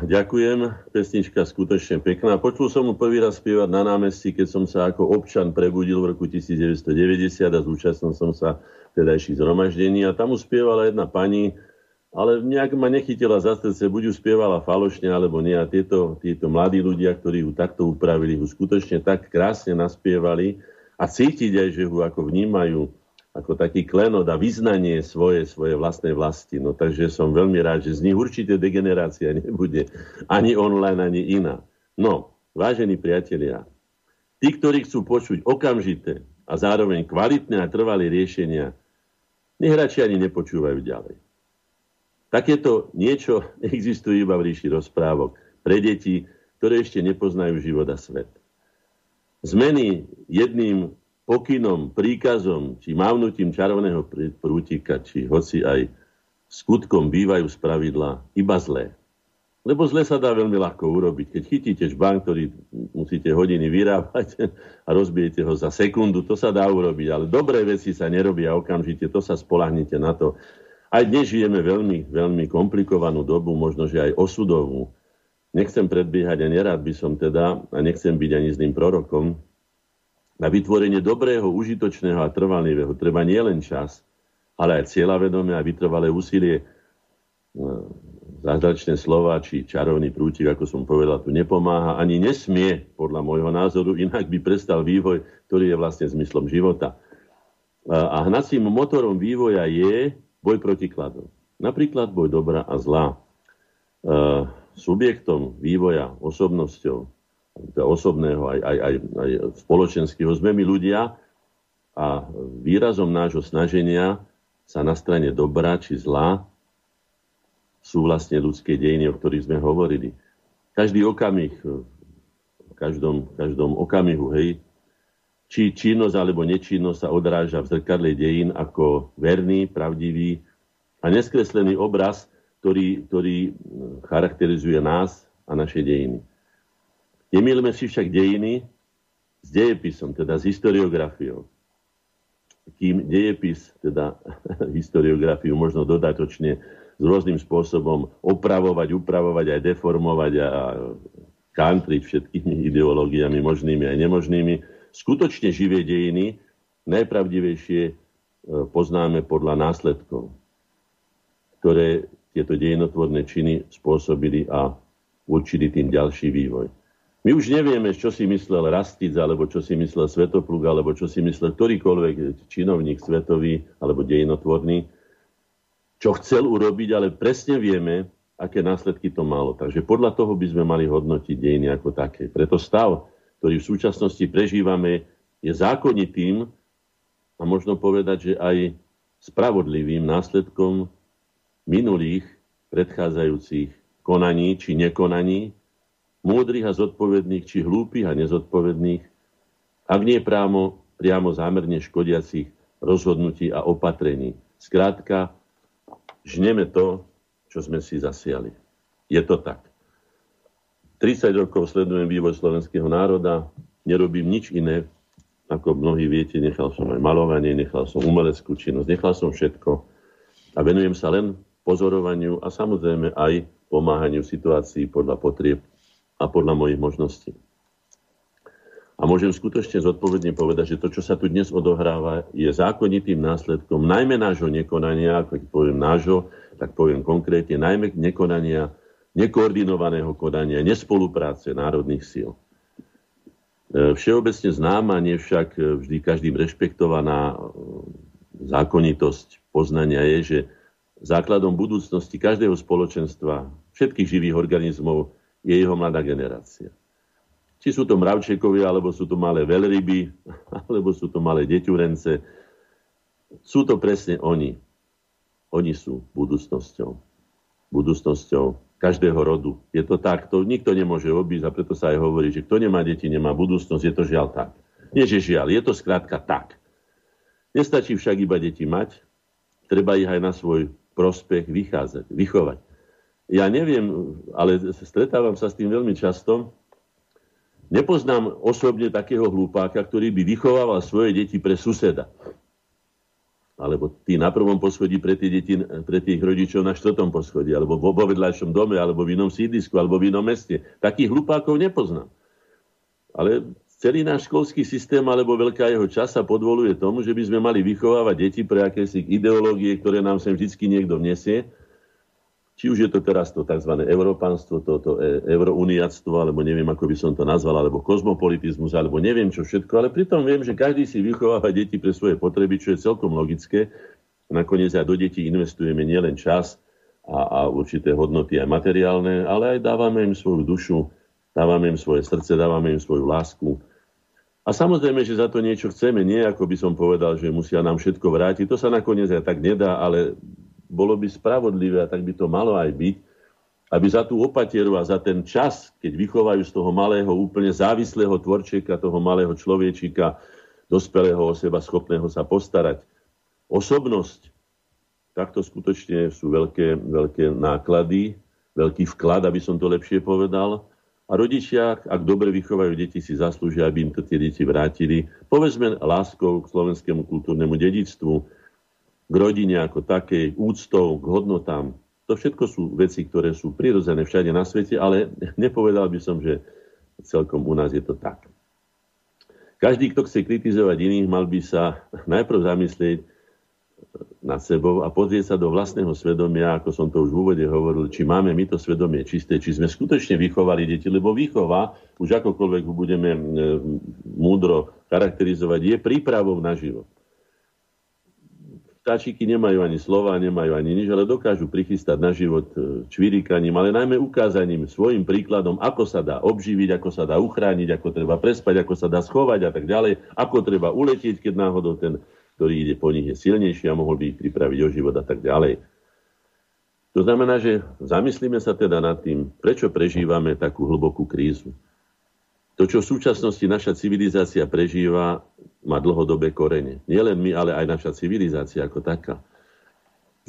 Ďakujem. Pesnička skutočne pekná. Počul som mu prvý raz spievať na námestí, keď som sa ako občan prebudil v roku 1990 a zúčastnil som sa vtedajších zhromaždení a tam uspievala jedna pani, ale nejak ma nechytila za srdce, buď ju spievala falošne alebo nie. A tieto, títo mladí ľudia, ktorí ju takto upravili, ju skutočne tak krásne naspievali a cítiť aj, že ju ako vnímajú ako taký klenot a vyznanie svoje, svoje vlastnej vlasti. No takže som veľmi rád, že z nich určite degenerácia [LAUGHS] nebude ani online, ani iná. No, vážení priatelia, tí, ktorí chcú počuť okamžité a zároveň kvalitné a trvalé riešenia, nech radšej ani nepočúvajú ďalej. Takéto niečo [LAUGHS] existuje iba v ríši rozprávok pre deti, ktoré ešte nepoznajú život a svet. Zmeny jedným pokynom, príkazom či mávnutím čarovného prútika, či hoci aj skutkom bývajú z pravidla iba zlé. Lebo zle sa dá veľmi ľahko urobiť. Keď chytíte žbán, ktorý musíte hodiny vyrábať [LAUGHS] a rozbijete ho za sekundu, to sa dá urobiť. Ale dobré veci sa nerobia okamžite, to sa spolahnite na to. Aj dnes žijeme veľmi, veľmi komplikovanú dobu, možno, že aj osudovú. Nechcem predbiehať a nerád by som teda, a nechcem byť ani zlým prorokom, na vytvorenie dobrého, užitočného a trvalého treba nielen čas, ale aj cieľavedomé a vytrvalé úsilie. No, zázračné slova či čarovný prútik, ako som povedal, tu nepomáha, ani nesmie, podľa môjho názoru, inak by prestal vývoj, ktorý je vlastne zmyslom života. A hnacím motorom vývoja je boj proti kladom. Napríklad boj dobra a zla. Subjektom vývoja, osobnosťou, osobného, aj, aj, aj, aj spoločenského. Sme my ľudia a výrazom nášho snaženia sa na strane dobra či zla sú vlastne ľudské dejiny, o ktorých sme hovorili. Každý okamih, v každom, každom okamihu, hej, či činnosť alebo nečinnosť sa odráža v zrkadle dejín ako verný, pravdivý a neskreslený obraz, ktorý, ktorý charakterizuje nás a naše dejiny. Nemýlime si však dejiny s dejepisom, teda s historiografiou. Kým dejepis, teda [LAUGHS] historiografiu možno dodatočne s rôznym spôsobom opravovať, upravovať, aj deformovať a kantriť všetkými ideológiami možnými aj nemožnými. Skutočne živé dejiny najpravdivejšie e, poznáme podľa následkov, ktoré tieto dejinotvorné činy spôsobili a určili tým ďalší vývoj. My už nevieme, čo si myslel Rastic, alebo čo si myslel Svetopluk, alebo čo si myslel ktorýkoľvek činovník svetový alebo dejinotvorný, čo chcel urobiť, ale presne vieme, aké následky to malo. Takže podľa toho by sme mali hodnotiť dejiny ako také. Preto stav, ktorý v súčasnosti prežívame, je zákonitým a možno povedať, že aj spravodlivým následkom minulých predchádzajúcich konaní či nekonaní, múdrych a zodpovedných, či hlúpych a nezodpovedných, ak nie priamo, priamo zámerne škodiacich rozhodnutí a opatrení. Skrátka, žneme to, čo sme si zasiali. Je to tak. 30 rokov sledujem vývoj slovenského národa, nerobím nič iné, ako mnohí viete, nechal som aj malovanie, nechal som umeleckú činnosť, nechal som všetko a venujem sa len pozorovaniu a samozrejme aj pomáhaniu situácií podľa potrieb a podľa mojich možností. A môžem skutočne zodpovedne povedať, že to, čo sa tu dnes odohráva, je zákonitým následkom najmä nášho nekonania, ako poviem nášho, tak poviem konkrétne, najmä nekonania, nekoordinovaného konania, nespolupráce národných síl. E, všeobecne známa, nie však vždy každým rešpektovaná e, zákonitosť poznania je, že základom budúcnosti každého spoločenstva, všetkých živých organizmov je jeho mladá generácia. Či sú to mravčekovia, alebo sú to malé veľryby, [LAUGHS] alebo sú to malé deťurence. Sú to presne oni. Oni sú budúcnosťou. Budúcnosťou každého rodu. Je to tak, to nikto nemôže obísť a preto sa aj hovorí, že kto nemá deti, nemá budúcnosť. Je to žiaľ tak. Nie, že žiaľ, je to skrátka tak. Nestačí však iba deti mať, treba ich aj na svoj prospech vychádzať, vychovať. Ja neviem, ale stretávam sa s tým veľmi často, Nepoznám osobne takého hlupáka, ktorý by vychovával svoje deti pre suseda. Alebo tí na prvom poschodí pre, tie deti, pre tých rodičov na štvrtom poschodí, alebo vo vedľajšom dome, alebo v inom sídlisku, alebo v inom meste. Takých hlupákov nepoznám. Ale celý náš školský systém, alebo veľká jeho časa podvoluje tomu, že by sme mali vychovávať deti pre akési ideológie, ktoré nám sem vždy niekto vnesie či už je to teraz to tzv. európanstvo, to, to e, eurouniactvo, alebo neviem, ako by som to nazval, alebo kozmopolitizmus, alebo neviem čo všetko, ale pritom viem, že každý si vychováva deti pre svoje potreby, čo je celkom logické. Nakoniec aj do detí investujeme nielen čas a, a určité hodnoty aj materiálne, ale aj dávame im svoju dušu, dávame im svoje srdce, dávame im svoju lásku. A samozrejme, že za to niečo chceme, nie ako by som povedal, že musia nám všetko vrátiť. To sa nakoniec aj tak nedá, ale bolo by spravodlivé, a tak by to malo aj byť, aby za tú opatieru a za ten čas, keď vychovajú z toho malého, úplne závislého tvorčeka, toho malého človečika, dospelého o seba, schopného sa postarať. Osobnosť, takto skutočne sú veľké, veľké náklady, veľký vklad, aby som to lepšie povedal. A rodičia, ak dobre vychovajú deti, si zaslúžia, aby im to tie deti vrátili. Povedzme láskou k slovenskému kultúrnemu dedictvu, k rodine ako takej, úctou, k hodnotám. To všetko sú veci, ktoré sú prirodzené všade na svete, ale [LAUGHS] nepovedal by som, že celkom u nás je to tak. Každý, kto chce kritizovať iných, mal by sa [LAUGHS] najprv zamyslieť nad sebou a pozrieť sa do vlastného svedomia, ako som to už v úvode hovoril, či máme my to svedomie čisté, či sme skutočne vychovali deti, lebo výchova, už akokoľvek budeme múdro charakterizovať, je prípravou na život. Vtáčiky nemajú ani slova, nemajú ani nič, ale dokážu prichystať na život e, čvirikaním, ale najmä ukázaním svojim príkladom, ako sa dá obživiť, ako sa dá uchrániť, ako treba prespať, ako sa dá schovať a tak ďalej, ako treba uletieť, keď náhodou ten, ktorý ide po nich, je silnejší a mohol by ich pripraviť o život a tak ďalej. To znamená, že zamyslíme sa teda nad tým, prečo prežívame takú hlbokú krízu. To, čo v súčasnosti naša civilizácia prežíva, má dlhodobé korene. Nielen my, ale aj naša civilizácia ako taká.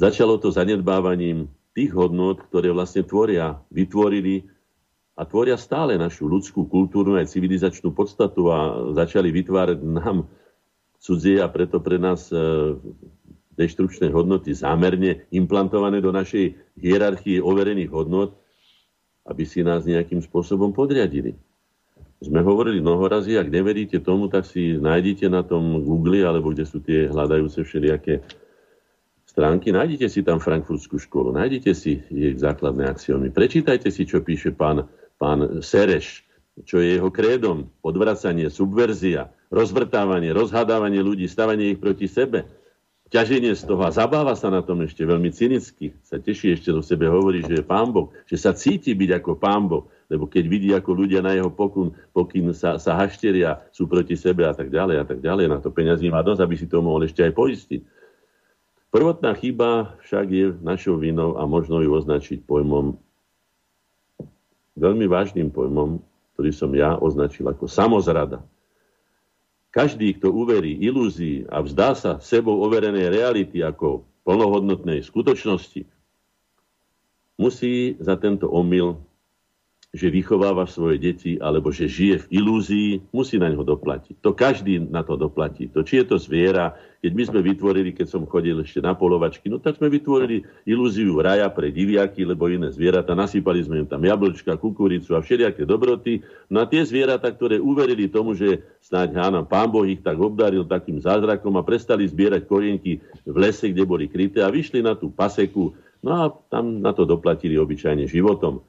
Začalo to zanedbávaním tých hodnot, ktoré vlastne tvoria, vytvorili a tvoria stále našu ľudskú, kultúrnu aj civilizačnú podstatu a začali vytvárať nám cudzie a preto pre nás e, deštrukčné hodnoty zámerne implantované do našej hierarchie overených hodnot, aby si nás nejakým spôsobom podriadili sme hovorili mnoho razy, ak neveríte tomu, tak si nájdete na tom Google, alebo kde sú tie hľadajúce všelijaké stránky, nájdete si tam frankfurtskú školu, nájdete si jej základné axiómy. Prečítajte si, čo píše pán, pán Sereš, čo je jeho krédom, odvracanie, subverzia, rozvrtávanie, rozhadávanie ľudí, stavanie ich proti sebe, ťaženie z toho. A zabáva sa na tom ešte veľmi cynicky, sa teší ešte do sebe, hovorí, že je pán Boh, že sa cíti byť ako pán Boh, lebo keď vidí, ako ľudia na jeho pokyn, pokyn sa, sa hašteria, sú proti sebe a tak ďalej a tak ďalej, na to peniazí má dosť, aby si to mohol ešte aj poistiť. Prvotná chyba však je našou vinou a možno ju označiť pojmom, veľmi vážnym pojmom, ktorý som ja označil ako samozrada. každý, kto uverí ilúzii a vzdá sa sebou overenej reality ako plnohodnotnej skutočnosti, musí za tento omyl že vychováva svoje deti alebo že žije v ilúzii, musí na ňo doplatiť. To každý na to doplatí. To, či je to zviera, keď my sme vytvorili, keď som chodil ešte na polovačky, no tak sme vytvorili ilúziu raja pre diviaky, lebo iné zvieratá, nasypali sme im tam jablčka, kukuricu a všelijaké dobroty. No a tie zvieratá, ktoré uverili tomu, že snáď hána pán Boh ich tak obdaril takým zázrakom a prestali zbierať korienky v lese, kde boli kryté a vyšli na tú paseku, no a tam na to doplatili obyčajne životom.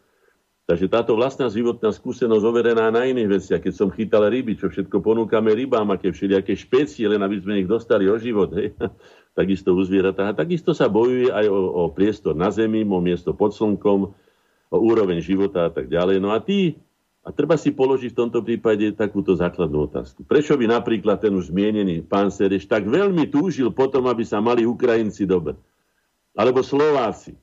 Takže táto vlastná životná skúsenosť overená na iných veciach, keď som chytal ryby, čo všetko ponúkame rybám, aké všelijaké špecie, len aby sme ich dostali o život, hej. [LAUGHS] takisto u zvieratá. A takisto sa bojuje aj o, o priestor na zemi, o miesto pod slnkom, o úroveň života a tak ďalej. No a ty, a treba si položiť v tomto prípade takúto základnú otázku. Prečo by napríklad ten už zmienený pán Sereš tak veľmi túžil potom, aby sa mali Ukrajinci dobre? Alebo Slováci?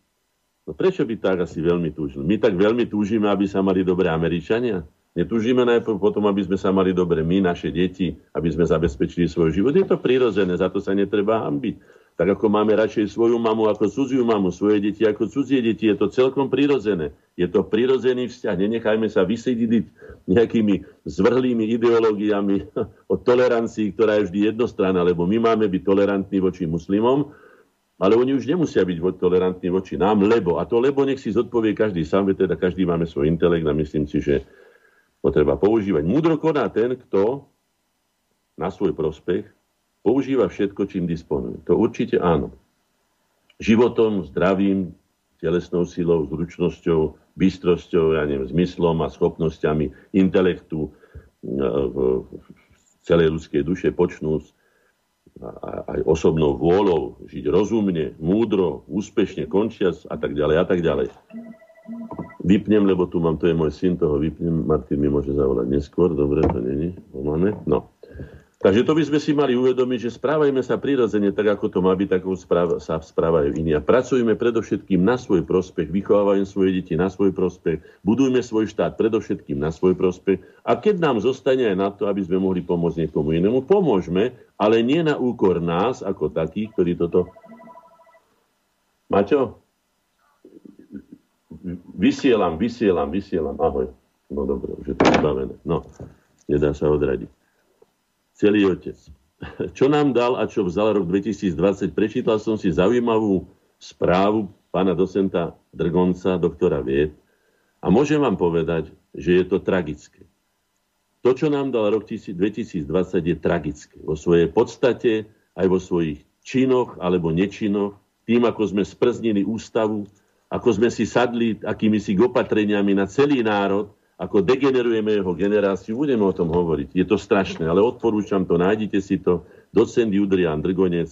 No prečo by tak asi veľmi túžili? My tak veľmi túžime, aby sa mali dobré Američania? Netúžime najprv potom, aby sme sa mali dobre my, naše deti, aby sme zabezpečili svoj život. Je to prirodzené, za to sa netreba hambiť. Tak ako máme radšej svoju mamu ako cudziu mamu, svoje deti ako cudzie deti, je to celkom prirodzené. Je to prirodzený vzťah. Nenechajme sa vysediť nejakými zvrhlými ideológiami [LAUGHS] o tolerancii, ktorá je vždy jednostranná, lebo my máme byť tolerantní voči muslimom, ale oni už nemusia byť tolerantní voči nám, lebo, a to lebo nech si zodpovie každý sám, teda každý máme svoj intelekt a myslím si, že ho treba používať. Múdro koná ten, kto na svoj prospech používa všetko, čím disponuje. To určite áno. Životom, zdravím, telesnou silou, zručnosťou, bystrosťou, ja neviem, zmyslom a schopnosťami intelektu, celej ľudskej duše počnúc aj osobnou vôľou, žiť rozumne, múdro, úspešne, končiac a tak ďalej a tak ďalej. Vypnem, lebo tu mám, to je môj syn, toho vypnem, Martin mi môže zavolať neskôr, dobre, to není, pomáme. No. Takže to by sme si mali uvedomiť, že správajme sa prirodzene tak, ako to má byť, tak správa, sa správajú iní. A pracujme predovšetkým na svoj prospech, vychovávajme svoje deti na svoj prospech, budujme svoj štát predovšetkým na svoj prospech. A keď nám zostane aj na to, aby sme mohli pomôcť niekomu inému, pomôžme, ale nie na úkor nás, ako takých, ktorí toto... Maťo? Vysielam, vysielam, vysielam. Ahoj. No dobre, už je to. No, nedá sa odradiť celý otec. Čo nám dal a čo vzal rok 2020? Prečítal som si zaujímavú správu pána docenta Drgonca, doktora vied. A môžem vám povedať, že je to tragické. To, čo nám dal rok 2020, je tragické. Vo svojej podstate, aj vo svojich činoch alebo nečinoch, tým, ako sme sprznili ústavu, ako sme si sadli akými si opatreniami na celý národ, ako degenerujeme jeho generáciu, budeme o tom hovoriť. Je to strašné, ale odporúčam to, nájdite si to. Docent Judrian Drgonec,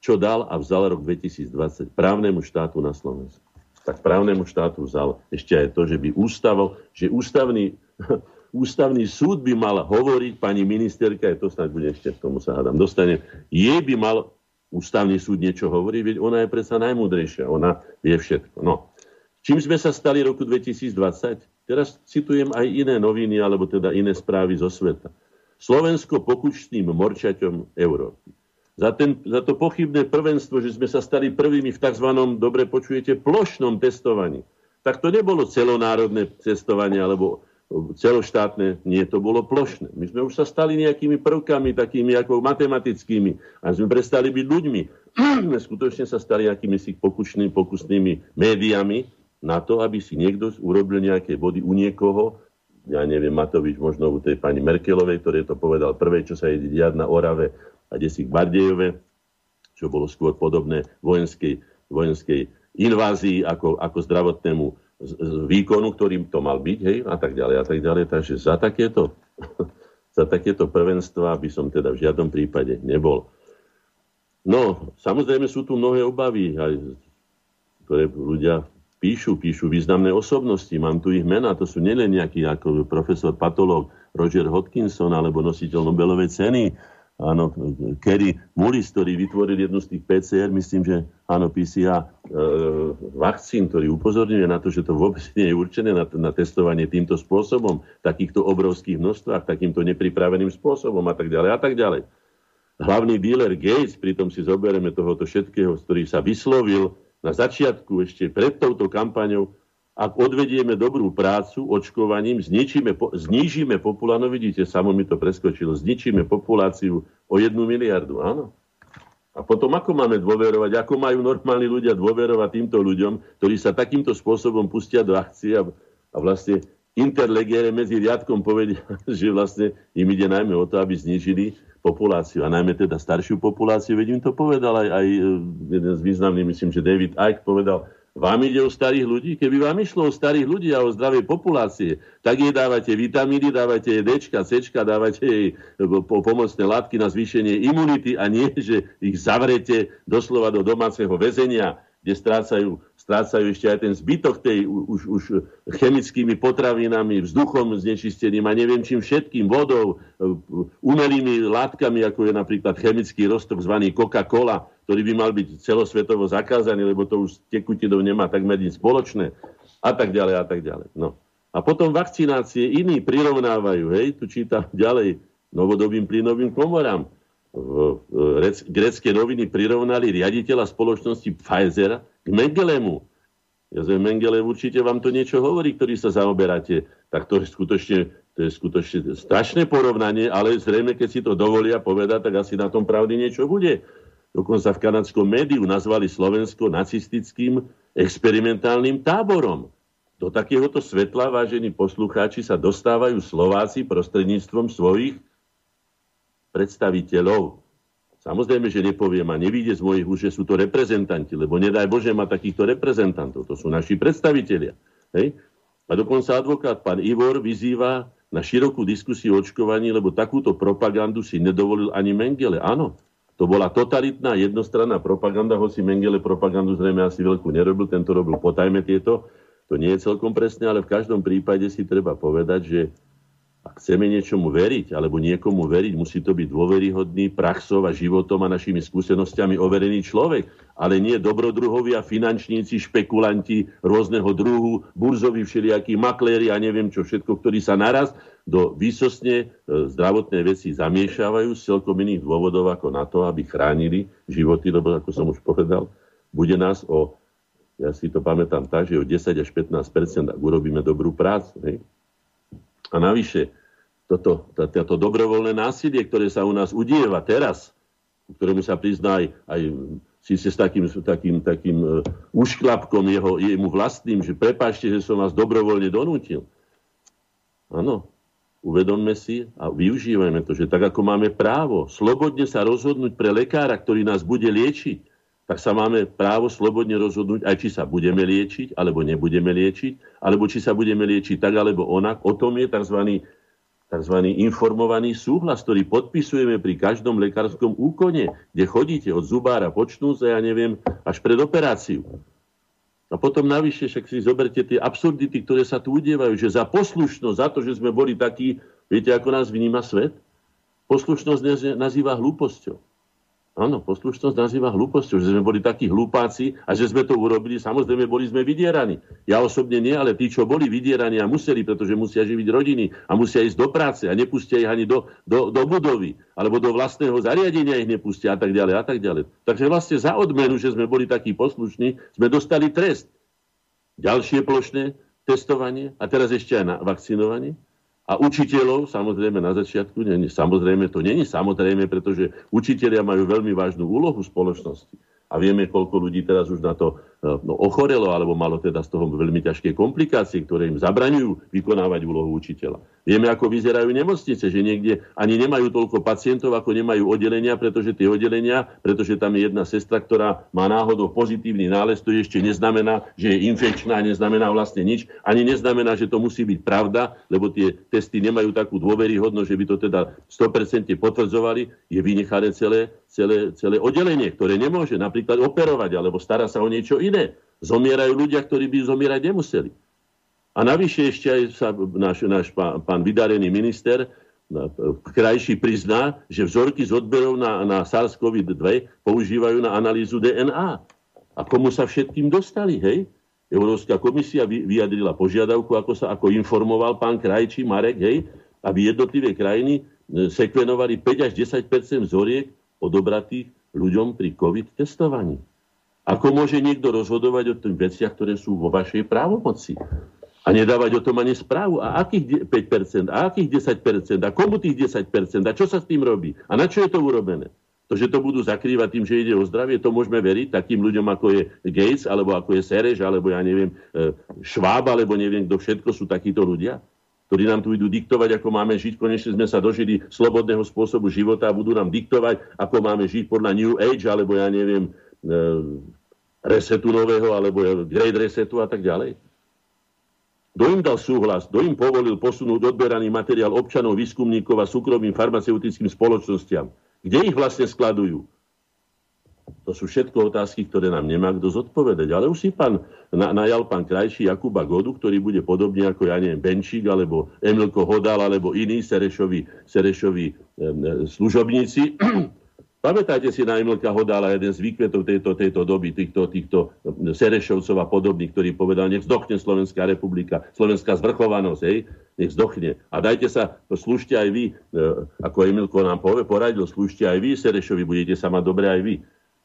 čo dal a vzal rok 2020 právnemu štátu na Slovensku. Tak právnemu štátu vzal ešte aj to, že by ústavo, že ústavný, [LAUGHS] ústavný súd by mal hovoriť, pani ministerka, to snad bude ešte, k tomu sa hádam, dostane, jej by mal ústavný súd niečo hovoriť, veď ona je predsa najmúdrejšia, ona vie všetko. No. Čím sme sa stali roku 2020? Teraz citujem aj iné noviny, alebo teda iné správy zo sveta. Slovensko pokučným morčaťom Európy. Za, ten, za to pochybné prvenstvo, že sme sa stali prvými v tzv. dobre počujete, plošnom testovaní. Tak to nebolo celonárodné testovanie alebo celoštátne, nie, to bolo plošné. My sme už sa stali nejakými prvkami, takými ako matematickými a sme prestali byť ľuďmi. sme [CLEARS THROAT] skutočne sa stali akými si pokusnými, pokusnými médiami, na to, aby si niekto urobil nejaké body u niekoho, ja neviem, Matovič možno u tej pani Merkelovej, ktorý to povedal prvé, čo sa ide diať na Orave a desi k Bardejove, čo bolo skôr podobné vojenskej, vojenskej invázii ako, ako zdravotnému výkonu, ktorým to mal byť, hej, a tak ďalej, a tak ďalej. Takže za takéto, [LAUGHS] za takéto prvenstva by som teda v žiadnom prípade nebol. No, samozrejme sú tu mnohé obavy, aj, ktoré ľudia píšu, píšu významné osobnosti, mám tu ich mena, to sú nielen nejakí ako profesor patológ Roger Hodkinson alebo nositeľ Nobelovej ceny, áno, Kerry Mullis, ktorý vytvoril jednu z tých PCR, myslím, že áno, PCA, e, vakcín, ktorý upozorňuje na to, že to vôbec nie je určené na, na testovanie týmto spôsobom, takýchto obrovských množstvách, takýmto nepripraveným spôsobom a tak ďalej a tak ďalej. Hlavný dealer Gates, pritom si zoberieme tohoto všetkého, z ktorých sa vyslovil na začiatku ešte pred touto kampaňou, ak odvedieme dobrú prácu očkovaním, zničíme, znížime populáciu, no vidíte, samo mi to preskočilo, zničíme populáciu o jednu miliardu, áno. A potom ako máme dôverovať, ako majú normálni ľudia dôverovať týmto ľuďom, ktorí sa takýmto spôsobom pustia do akcie a, a vlastne interlegere medzi riadkom povedia, [LAUGHS] že vlastne im ide najmä o to, aby znižili populáciu, a najmä teda staršiu populáciu, veď im to povedal aj, aj e, jeden z významných, myslím, že David Icke povedal, vám ide o starých ľudí? Keby vám išlo o starých ľudí a o zdravej populácie, tak jej dávate vitamíny, dávate jej D, C, dávate jej pomocné látky na zvýšenie imunity a nie, že ich zavrete doslova do domáceho väzenia, kde strácajú strácajú ešte aj ten zbytok tej už, už chemickými potravinami, vzduchom znečistením a neviem čím všetkým, vodou, umelými látkami, ako je napríklad chemický roztok zvaný Coca-Cola, ktorý by mal byť celosvetovo zakázaný, lebo to už s tekutinou nemá takmer nič spoločné a tak ďalej a tak ďalej. No. A potom vakcinácie iní prirovnávajú, hej, tu čítam ďalej, novodobým plynovým komorám grecké noviny prirovnali riaditeľa spoločnosti Pfizer k Mengelemu. Jozef Mengele, určite vám to niečo hovorí, ktorý sa zaoberáte. Tak to je skutočne, to je skutočne strašné porovnanie, ale zrejme, keď si to dovolia povedať, tak asi na tom pravdy niečo bude. Dokonca v kanadskom médiu nazvali Slovensko nacistickým experimentálnym táborom. Do takéhoto svetla, vážení poslucháči, sa dostávajú Slováci prostredníctvom svojich predstaviteľov. Samozrejme, že nepoviem a nevíde z mojich úst, že sú to reprezentanti, lebo nedaj Bože má takýchto reprezentantov. To sú naši predstavitelia. Hej? A dokonca advokát pán Ivor vyzýva na širokú diskusiu o očkovaní, lebo takúto propagandu si nedovolil ani Mengele. Áno, to bola totalitná jednostranná propaganda, hoci Mengele propagandu zrejme asi veľkú nerobil, tento robil potajme tieto. To nie je celkom presne, ale v každom prípade si treba povedať, že ak chceme niečomu veriť, alebo niekomu veriť, musí to byť dôveryhodný praxov a životom a našimi skúsenostiami overený človek, ale nie dobrodruhovia, finančníci, špekulanti rôzneho druhu, burzoví všelijakí makléri a neviem čo všetko, ktorí sa naraz do výsostne e, zdravotné veci zamiešavajú z celkom iných dôvodov ako na to, aby chránili životy, lebo ako som už povedal, bude nás o, ja si to pamätám tak, že o 10 až 15 ak urobíme dobrú prácu. Hej? A navyše, toto, toto dobrovoľné násilie, ktoré sa u nás udieva teraz, ktorému sa prizná aj, aj síce s takým, takým, takým uh, ušklapkom jeho, jemu vlastným, že prepáčte, že som vás dobrovoľne donútil. Áno, uvedomme si a využívajme to, že tak ako máme právo slobodne sa rozhodnúť pre lekára, ktorý nás bude liečiť, tak sa máme právo slobodne rozhodnúť, aj či sa budeme liečiť, alebo nebudeme liečiť, alebo či sa budeme liečiť tak, alebo onak. O tom je tzv tzv. informovaný súhlas, ktorý podpisujeme pri každom lekárskom úkone, kde chodíte od zubára počnúce, ja neviem, až pred operáciu. A potom navyše však si zoberte tie absurdity, ktoré sa tu udievajú, že za poslušnosť, za to, že sme boli takí, viete, ako nás vníma svet? Poslušnosť nazýva hlúposťou. Áno, poslušnosť nazýva hlúposťou, že sme boli takí hlupáci a že sme to urobili. Samozrejme, boli sme vydieraní. Ja osobne nie, ale tí, čo boli vydieraní a museli, pretože musia živiť rodiny a musia ísť do práce a nepustia ich ani do, do, do budovy alebo do vlastného zariadenia ich nepustia a tak ďalej a tak ďalej. Takže vlastne za odmenu, že sme boli takí poslušní, sme dostali trest. Ďalšie plošné testovanie a teraz ešte aj na vakcinovanie. A učiteľov, samozrejme na začiatku, nie, samozrejme to není samozrejme, pretože učiteľia majú veľmi vážnu úlohu spoločnosti. A vieme, koľko ľudí teraz už na to no, ochorelo, alebo malo teda z toho veľmi ťažké komplikácie, ktoré im zabraňujú vykonávať úlohu učiteľa. Vieme, ako vyzerajú nemocnice, že niekde ani nemajú toľko pacientov, ako nemajú oddelenia, pretože tie oddelenia, pretože tam je jedna sestra, ktorá má náhodou pozitívny nález, to ešte neznamená, že je infekčná, neznamená vlastne nič, ani neznamená, že to musí byť pravda, lebo tie testy nemajú takú dôveryhodnosť, že by to teda 100% potvrdzovali, je vynechané celé, celé, celé oddelenie, ktoré nemôže. Napríklad operovať, alebo stará sa o niečo iné. Zomierajú ľudia, ktorí by zomierať nemuseli. A navyše ešte aj sa náš, náš pán, pán vydarený minister krajší prizná, že vzorky z odberov na, na SARS-CoV-2 používajú na analýzu DNA. A komu sa všetkým dostali, hej? Európska komisia vyjadrila požiadavku, ako sa ako informoval pán Krajčí Marek, hej, aby jednotlivé krajiny e, sekvenovali 5 až 10% vzoriek odobratých ľuďom pri COVID testovaní. Ako môže niekto rozhodovať o tých veciach, ktoré sú vo vašej právomoci? A nedávať o tom ani správu. A akých 5%? A akých 10%? A komu tých 10%? A čo sa s tým robí? A na čo je to urobené? To, že to budú zakrývať tým, že ide o zdravie, to môžeme veriť takým ľuďom, ako je Gates, alebo ako je Sereš, alebo ja neviem, e, Šváb, alebo neviem, kto všetko sú takíto ľudia, ktorí nám tu idú diktovať, ako máme žiť. Konečne sme sa dožili slobodného spôsobu života a budú nám diktovať, ako máme žiť podľa New Age, alebo ja neviem, e, resetu nového, alebo Great Resetu a tak ďalej. Kto im dal súhlas, kto im povolil posunúť odberaný materiál občanov, výskumníkov a súkromným farmaceutickým spoločnostiam? Kde ich vlastne skladujú? To sú všetko otázky, ktoré nám nemá kto zodpovedať. Ale už si pán, na, najal pán Krajší Jakuba Godu, ktorý bude podobne ako, ja neviem, Benčík, alebo Emilko Hodal, alebo iní Serešovi, Serešovi e, služobníci, Pamätajte si na Emilka Hodála, jeden z výkvetov tejto, tejto doby, týchto, týchto Serešovcov a podobných, ktorý povedal, nech zdochne Slovenská republika, slovenská zvrchovanosť, hej, nech zdochne. A dajte sa, slúžte aj vy, e, ako Emilko nám povie, poradil, slúžte aj vy, Serešovi, budete sa mať dobre aj vy.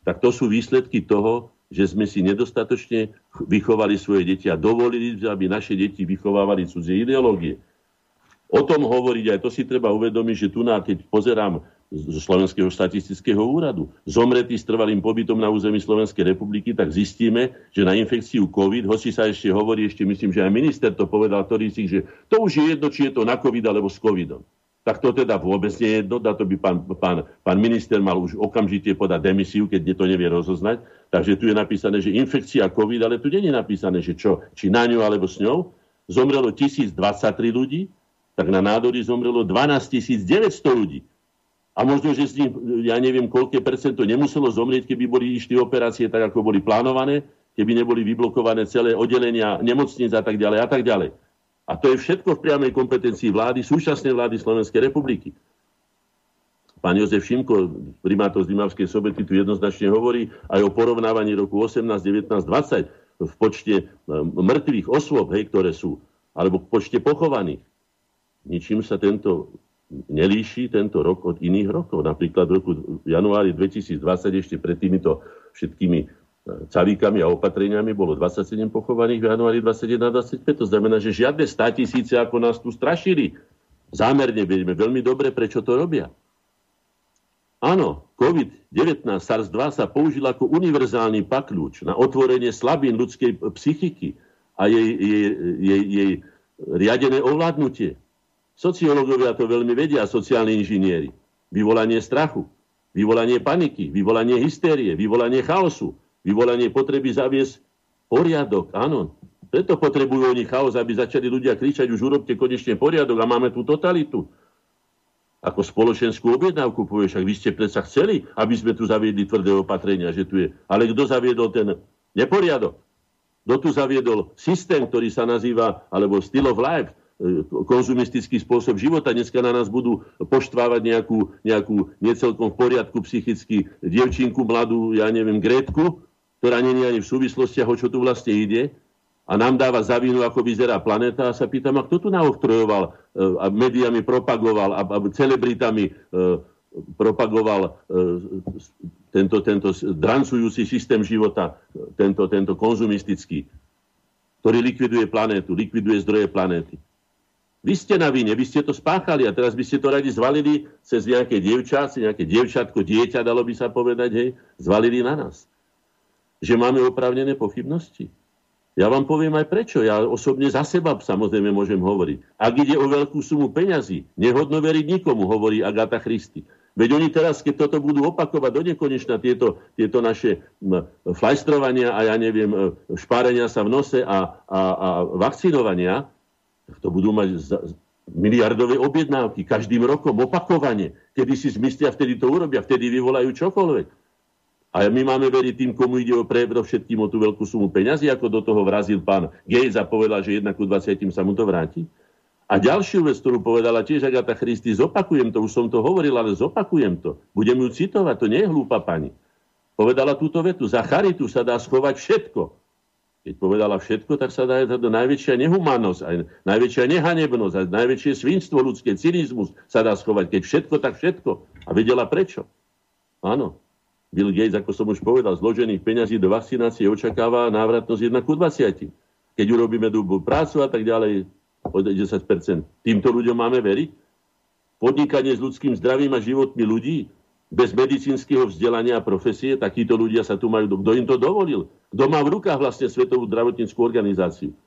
Tak to sú výsledky toho, že sme si nedostatočne vychovali svoje deti a dovolili, aby naše deti vychovávali cudzie ideológie. O tom hovoriť, aj to si treba uvedomiť, že tu, na, keď pozerám zo Slovenského štatistického úradu. Zomretí s trvalým pobytom na území Slovenskej republiky, tak zistíme, že na infekciu COVID, hoci sa ešte hovorí, ešte myslím, že aj minister to povedal, ktorý si, že to už je jedno, či je to na COVID alebo s COVIDom. Tak to teda vôbec nie je jedno, na to by pán, pán, pán minister mal už okamžite podať demisiu, keď to nevie rozoznať. Takže tu je napísané, že infekcia COVID, ale tu nie je napísané, že čo, či na ňu alebo s ňou. Zomrelo 1023 ľudí, tak na nádory zomrelo 12 900 ľudí. A možno, že z nich, ja neviem, koľké percento nemuselo zomrieť, keby boli išli operácie tak, ako boli plánované, keby neboli vyblokované celé oddelenia nemocníc a tak ďalej a tak ďalej. A to je všetko v priamej kompetencii vlády, súčasnej vlády Slovenskej republiky. Pán Jozef Šimko, primátor z Dimavskej sobety, tu jednoznačne hovorí aj o porovnávaní roku 18, 19, 20 v počte e, mŕtvych osôb, hej, ktoré sú, alebo v počte pochovaných. Ničím sa tento nelíši tento rok od iných rokov. Napríklad v roku v januári 2020 ešte pred týmito všetkými e, cavíkami a opatreniami bolo 27 pochovaných v januári 21 a 25. To znamená, že žiadne 100 tisíce, ako nás tu strašili. Zámerne vieme veľmi dobre, prečo to robia. Áno, COVID-19 SARS-2 sa použil ako univerzálny pakľúč na otvorenie slabín ľudskej psychiky a jej, jej, jej, jej riadené ovládnutie. Sociológovia to veľmi vedia, sociálni inžinieri. Vyvolanie strachu, vyvolanie paniky, vyvolanie hystérie, vyvolanie chaosu, vyvolanie potreby zaviesť poriadok. Áno, preto potrebujú oni chaos, aby začali ľudia kričať, už urobte konečne poriadok a máme tú totalitu. Ako spoločenskú objednávku povieš, ak vy ste predsa chceli, aby sme tu zaviedli tvrdé opatrenia, že tu je. Ale kto zaviedol ten neporiadok? Kto tu zaviedol systém, ktorý sa nazýva, alebo Still of Life, konzumistický spôsob života. Dneska na nás budú poštvávať nejakú, nejakú necelkom v poriadku psychicky dievčinku mladú, ja neviem, Grétku, ktorá není ani v súvislostiach, o čo tu vlastne ide. A nám dáva za vinu, ako vyzerá planéta. A sa pýtam, a kto tu naoktrojoval e, a médiami propagoval a, a celebritami e, propagoval tento, tento drancujúci systém života, tento, tento konzumistický, ktorý likviduje planétu, likviduje zdroje planéty. Vy ste na vine, vy ste to spáchali a teraz by ste to radi zvalili cez nejaké dievča, nejaké dievčatko, dieťa, dalo by sa povedať, hej, zvalili na nás. Že máme opravnené pochybnosti. Ja vám poviem aj prečo. Ja osobne za seba samozrejme môžem hovoriť. Ak ide o veľkú sumu peňazí, nehodno veriť nikomu, hovorí Agata Christy. Veď oni teraz, keď toto budú opakovať do nekonečna, tieto, tieto naše flajstrovania a ja neviem, e, špárenia sa v nose a, a, a vakcinovania, to budú mať miliardové objednávky každým rokom opakovane. Kedy si zmyslia, vtedy to urobia, vtedy vyvolajú čokoľvek. A my máme veriť tým, komu ide o všetkým o tú veľkú sumu peňazí, ako do toho vrazil pán Gates a povedal, že jednak ku 20 sa mu to vráti. A ďalšiu vec, ktorú povedala tiež Agata Christy, zopakujem to, už som to hovoril, ale zopakujem to. Budem ju citovať, to nie je hlúpa pani. Povedala túto vetu, za charitu sa dá schovať všetko. Keď povedala všetko, tak sa dá do najväčšia nehumannosť, aj najväčšia nehanebnosť, aj najväčšie svinstvo ľudské, cynizmus sa dá schovať. Keď všetko, tak všetko. A vedela prečo. Áno. Bill Gates, ako som už povedal, zložených peňazí do vakcinácie očakáva návratnosť 1 ku 20. Keď urobíme dobrú prácu a tak ďalej, o 10%. Týmto ľuďom máme veriť? Podnikanie s ľudským zdravím a životmi ľudí bez medicínskeho vzdelania a profesie, takíto ľudia sa tu majú... Kto im to dovolil? Kto má v rukách vlastne Svetovú zdravotníckú organizáciu?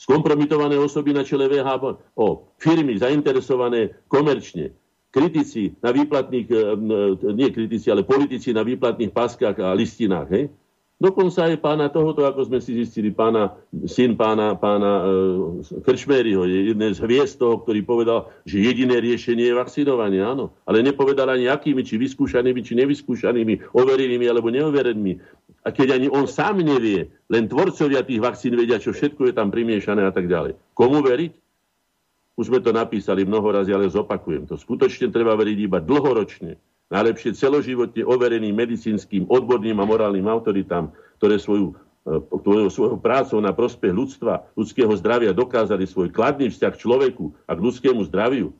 Skompromitované osoby na čele VHB, o firmy zainteresované komerčne, kritici na výplatných, e, nie kritici, ale politici na výplatných páskach a listinách, hej? Dokonca aj pána tohoto, ako sme si zistili, pána, syn pána, pána e, je jeden z hviezd toho, ktorý povedal, že jediné riešenie je vakcinovanie, áno. Ale nepovedal ani akými, či vyskúšanými, či nevyskúšanými, overenými alebo neoverenými. A keď ani on sám nevie, len tvorcovia tých vakcín vedia, čo všetko je tam primiešané a tak ďalej. Komu veriť? Už sme to napísali mnoho razy, ale zopakujem to. Skutočne treba veriť iba dlhoročne najlepšie celoživotne overeným medicínskym, odborným a morálnym autoritám, ktoré svoju, e, ktoré svojou prácou na prospech ľudstva, ľudského zdravia dokázali svoj kladný vzťah k človeku a k ľudskému zdraviu.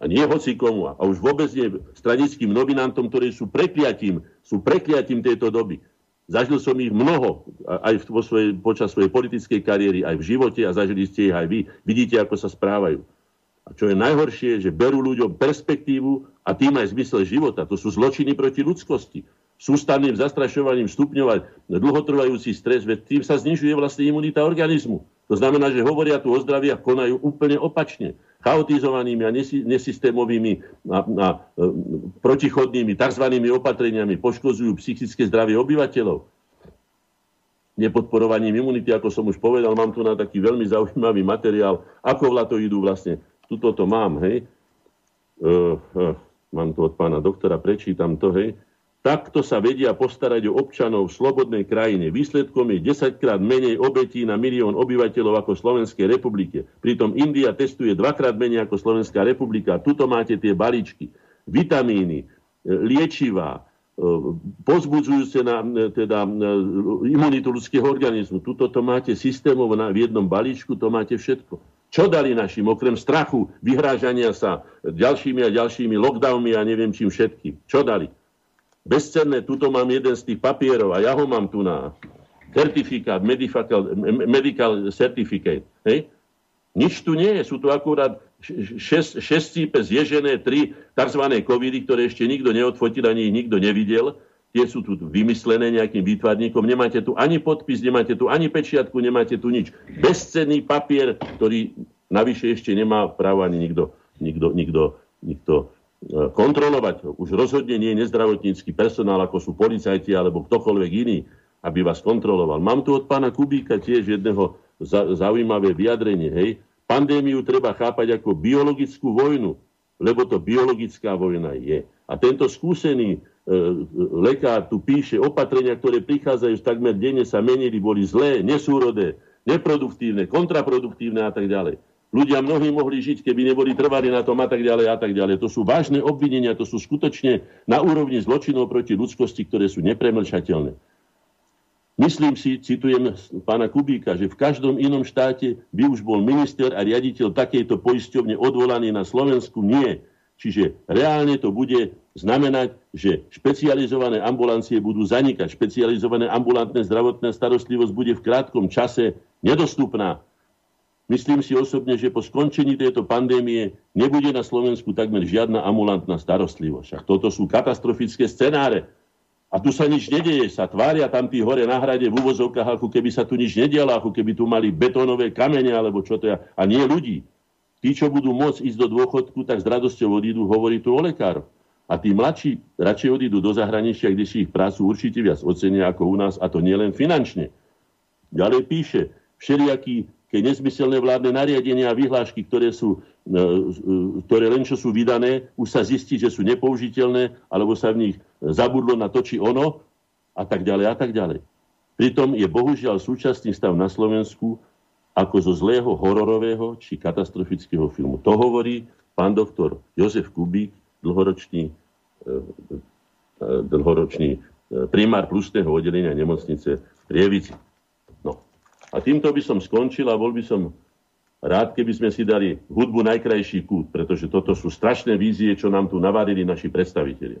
A nie hoci komu. A už vôbec nie stranickým nominantom, ktorí sú prekliatím, sú prekliatím tejto doby. Zažil som ich mnoho aj vo svojej, počas svojej politickej kariéry, aj v živote a zažili ste ich aj vy. Vidíte, ako sa správajú. A čo je najhoršie, že berú ľuďom perspektívu a tým aj zmysel života. To sú zločiny proti ľudskosti. Sústavným zastrašovaním stupňovať dlhotrvajúci stres, veď tým sa znižuje vlastne imunita organizmu. To znamená, že hovoria tu o zdraví a konajú úplne opačne. Chaotizovanými a nesystémovými a, a e, protichodnými tzv. opatreniami poškozujú psychické zdravie obyvateľov nepodporovaním imunity, ako som už povedal, mám tu na taký veľmi zaujímavý materiál, ako vlato idú vlastne tuto to mám, hej, uh, uh, mám tu od pána doktora, prečítam to, hej, takto sa vedia postarať o občanov v slobodnej krajine. Výsledkom je 10 krát menej obetí na milión obyvateľov ako Slovenskej republike. Pritom India testuje dvakrát menej ako Slovenská republika. Tuto máte tie balíčky. Vitamíny, liečivá, pozbudzujúce na teda, imunitu ľudského organizmu. Tuto to máte systémov v jednom balíčku, to máte všetko. Čo dali našim, okrem strachu, vyhrážania sa ďalšími a ďalšími lockdownmi a neviem čím všetkým? Čo dali? Bezcenné, tuto mám jeden z tých papierov a ja ho mám tu na certifikát, medical, medical certificate. Hej? Nič tu nie je, sú tu akurát šestípe zježené tri tzv. covidy, ktoré ešte nikto neodfotil, ani ich nikto nevidel tie sú tu vymyslené nejakým výtvarníkom, nemáte tu ani podpis, nemáte tu ani pečiatku, nemáte tu nič. Bezcenný papier, ktorý navyše ešte nemá právo ani nikto, nikto, nikto, nikto e, kontrolovať. Už rozhodne nie je nezdravotnícky personál, ako sú policajti alebo ktokoľvek iný, aby vás kontroloval. Mám tu od pána Kubíka tiež jedného zaujímavé vyjadrenie. Hej. Pandémiu treba chápať ako biologickú vojnu, lebo to biologická vojna je. A tento skúsený lekár tu píše, opatrenia, ktoré prichádzajú takmer denne sa menili, boli zlé, nesúrodé, neproduktívne, kontraproduktívne a tak ďalej. Ľudia mnohí mohli žiť, keby neboli trvali na tom a tak ďalej a tak ďalej. To sú vážne obvinenia, to sú skutočne na úrovni zločinov proti ľudskosti, ktoré sú nepremlčateľné. Myslím si, citujem pána Kubíka, že v každom inom štáte by už bol minister a riaditeľ takejto poisťovne odvolaný na Slovensku. Nie. Čiže reálne to bude znamenať, že špecializované ambulancie budú zanikať. Špecializované ambulantné zdravotná starostlivosť bude v krátkom čase nedostupná. Myslím si osobne, že po skončení tejto pandémie nebude na Slovensku takmer žiadna ambulantná starostlivosť. A toto sú katastrofické scenáre. A tu sa nič nedieje, sa tvária tam tí hore na hrade v úvozovkách, ako keby sa tu nič nedialo, ako keby tu mali betónové kamene, alebo čo to je, a nie ľudí. Tí, čo budú môcť ísť do dôchodku, tak s radosťou odídu, hovorí tu o lekároch. A tí mladší radšej odídu do zahraničia, kde si ich prácu určite viac ocenia ako u nás, a to nielen finančne. Ďalej píše, všelijaký keď nezmyselné vládne nariadenia a vyhlášky, ktoré, sú, e, e, ktoré len čo sú vydané, už sa zistí, že sú nepoužiteľné, alebo sa v nich zabudlo na to či ono, a tak ďalej, a tak ďalej. Pritom je bohužiaľ súčasný stav na Slovensku ako zo zlého hororového či katastrofického filmu. To hovorí pán doktor Jozef Kubík, dlhoročný, dlhoročný e, primár plusného oddelenia nemocnice v Rievici. No. A týmto by som skončil a bol by som rád, keby sme si dali hudbu najkrajší kút, pretože toto sú strašné vízie, čo nám tu navarili naši predstavitelia.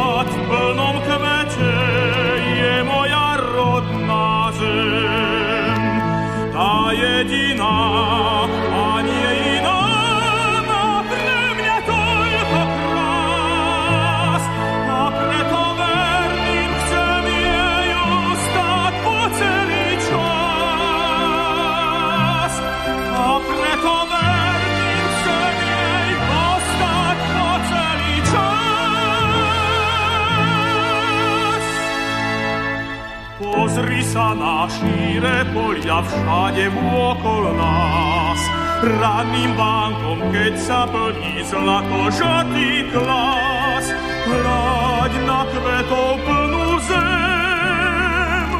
Oh. Sa na šíre polia všade vôkol nás. Ranným vánkom, keď sa plní zlato žatý klas, hľaď na kvetov plnú zem,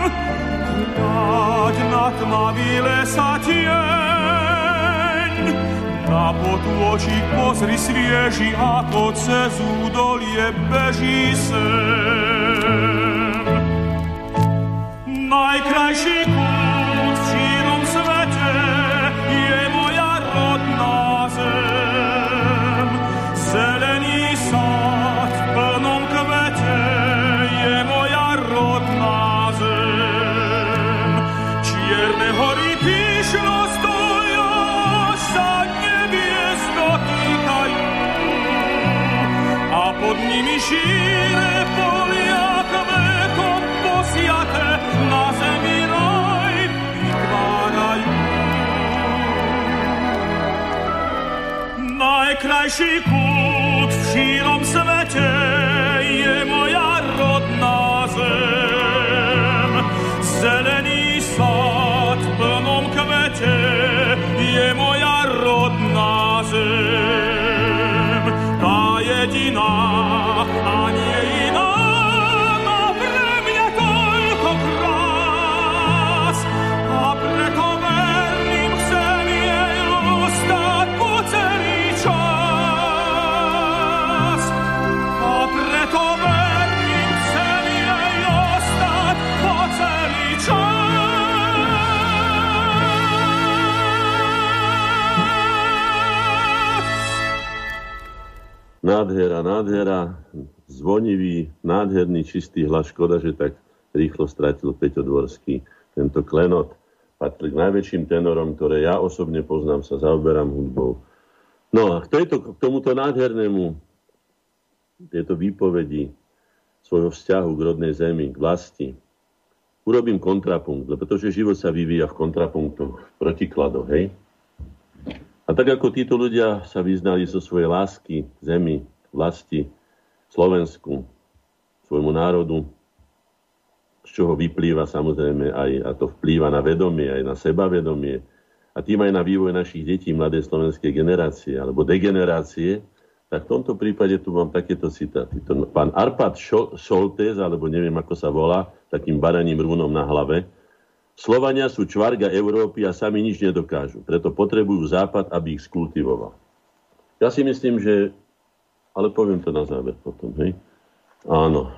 hľaď na tmavý lesa tieň, na potôčik pozri svieži, ako cez údolie beží sen najkrajší kút Najkrajší kút v šírom svete Nádhera, nádhera, zvonivý, nádherný, čistý hlas. Škoda, že tak rýchlo stratil Peťo Dvorský. Tento klenot patrí k najväčším tenorom, ktoré ja osobne poznám, sa zaoberám hudbou. No a k, tejto, k tomuto nádhernému, tieto výpovedi svojho vzťahu k rodnej zemi, k vlasti, urobím kontrapunkt, pretože život sa vyvíja v kontrapunktoch, v protikladoch, hej? A tak ako títo ľudia sa vyznali zo svojej lásky zemi, vlasti, Slovensku, svojmu národu, z čoho vyplýva samozrejme aj, a to vplýva na vedomie, aj na sebavedomie, a tým aj na vývoj našich detí, mladej slovenskej generácie alebo degenerácie, tak v tomto prípade tu mám takéto citáty. Pán Arpad Šoltes, alebo neviem ako sa volá, takým baraním rúnom na hlave, Slovania sú čvarga Európy a sami nič nedokážu. Preto potrebujú Západ, aby ich skultivoval. Ja si myslím, že... Ale poviem to na záver potom, hej? Áno.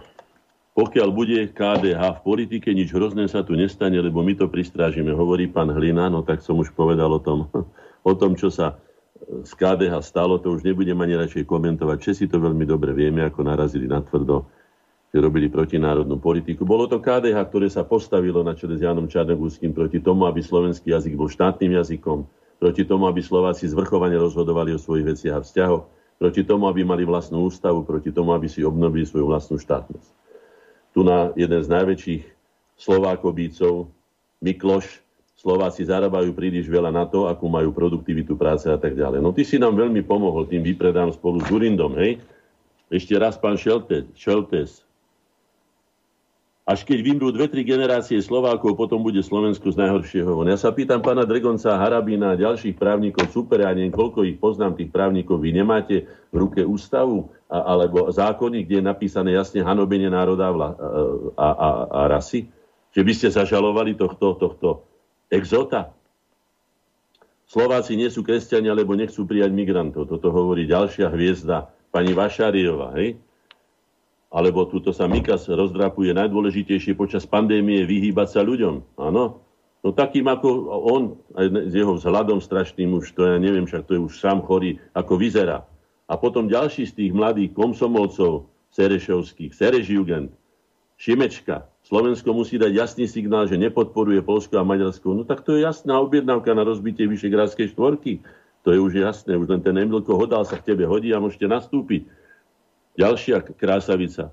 pokiaľ bude KDH v politike, nič hrozné sa tu nestane, lebo my to pristrážime, hovorí pán Hlina, no tak som už povedal o tom, [LAUGHS] o tom, čo sa z KDH stalo, to už nebudem ani radšej komentovať. Česi to veľmi dobre vieme, ako narazili na tvrdo, že robili protinárodnú politiku. Bolo to KDH, ktoré sa postavilo na čele s Janom Čarnogórským proti tomu, aby slovenský jazyk bol štátnym jazykom, proti tomu, aby Slováci zvrchovane rozhodovali o svojich veciach a vzťahoch, proti tomu, aby mali vlastnú ústavu, proti tomu, aby si obnovili svoju vlastnú štátnosť tu na jeden z najväčších Slovákobícov, Mikloš, Slováci zarábajú príliš veľa na to, akú majú produktivitu práce a tak ďalej. No ty si nám veľmi pomohol tým vypredám spolu s Durindom, hej? Ešte raz pán Šeltes, Šeltes až keď vymrú dve, tri generácie Slovákov, potom bude Slovensko z najhoršieho. Ja sa pýtam pána Dregonca, Harabína a ďalších právnikov, super, ja neviem, koľko ich poznám, tých právnikov, vy nemáte v ruke ústavu a, alebo zákony, kde je napísané jasne hanobenie národa a, a, a, a rasy? Že by ste zažalovali tohto, tohto exota? Slováci nie sú kresťania, lebo nechcú prijať migrantov. Toto hovorí ďalšia hviezda, pani Vašariová, hej? Alebo túto sa Mikas rozdrapuje najdôležitejšie počas pandémie vyhýbať sa ľuďom. Áno. No takým ako on, aj s jeho vzhľadom strašným už, to ja neviem, však to je už sám chorý, ako vyzerá. A potom ďalší z tých mladých komsomolcov Serešovských, Serežjugend, Šimečka, Slovensko musí dať jasný signál, že nepodporuje Polsko a Maďarsko. No tak to je jasná objednávka na rozbitie Vyšegrádskej štvorky. To je už jasné, už len ten Emilko Hodal sa k tebe hodí a môžete nastúpiť. Ďalšia krásavica.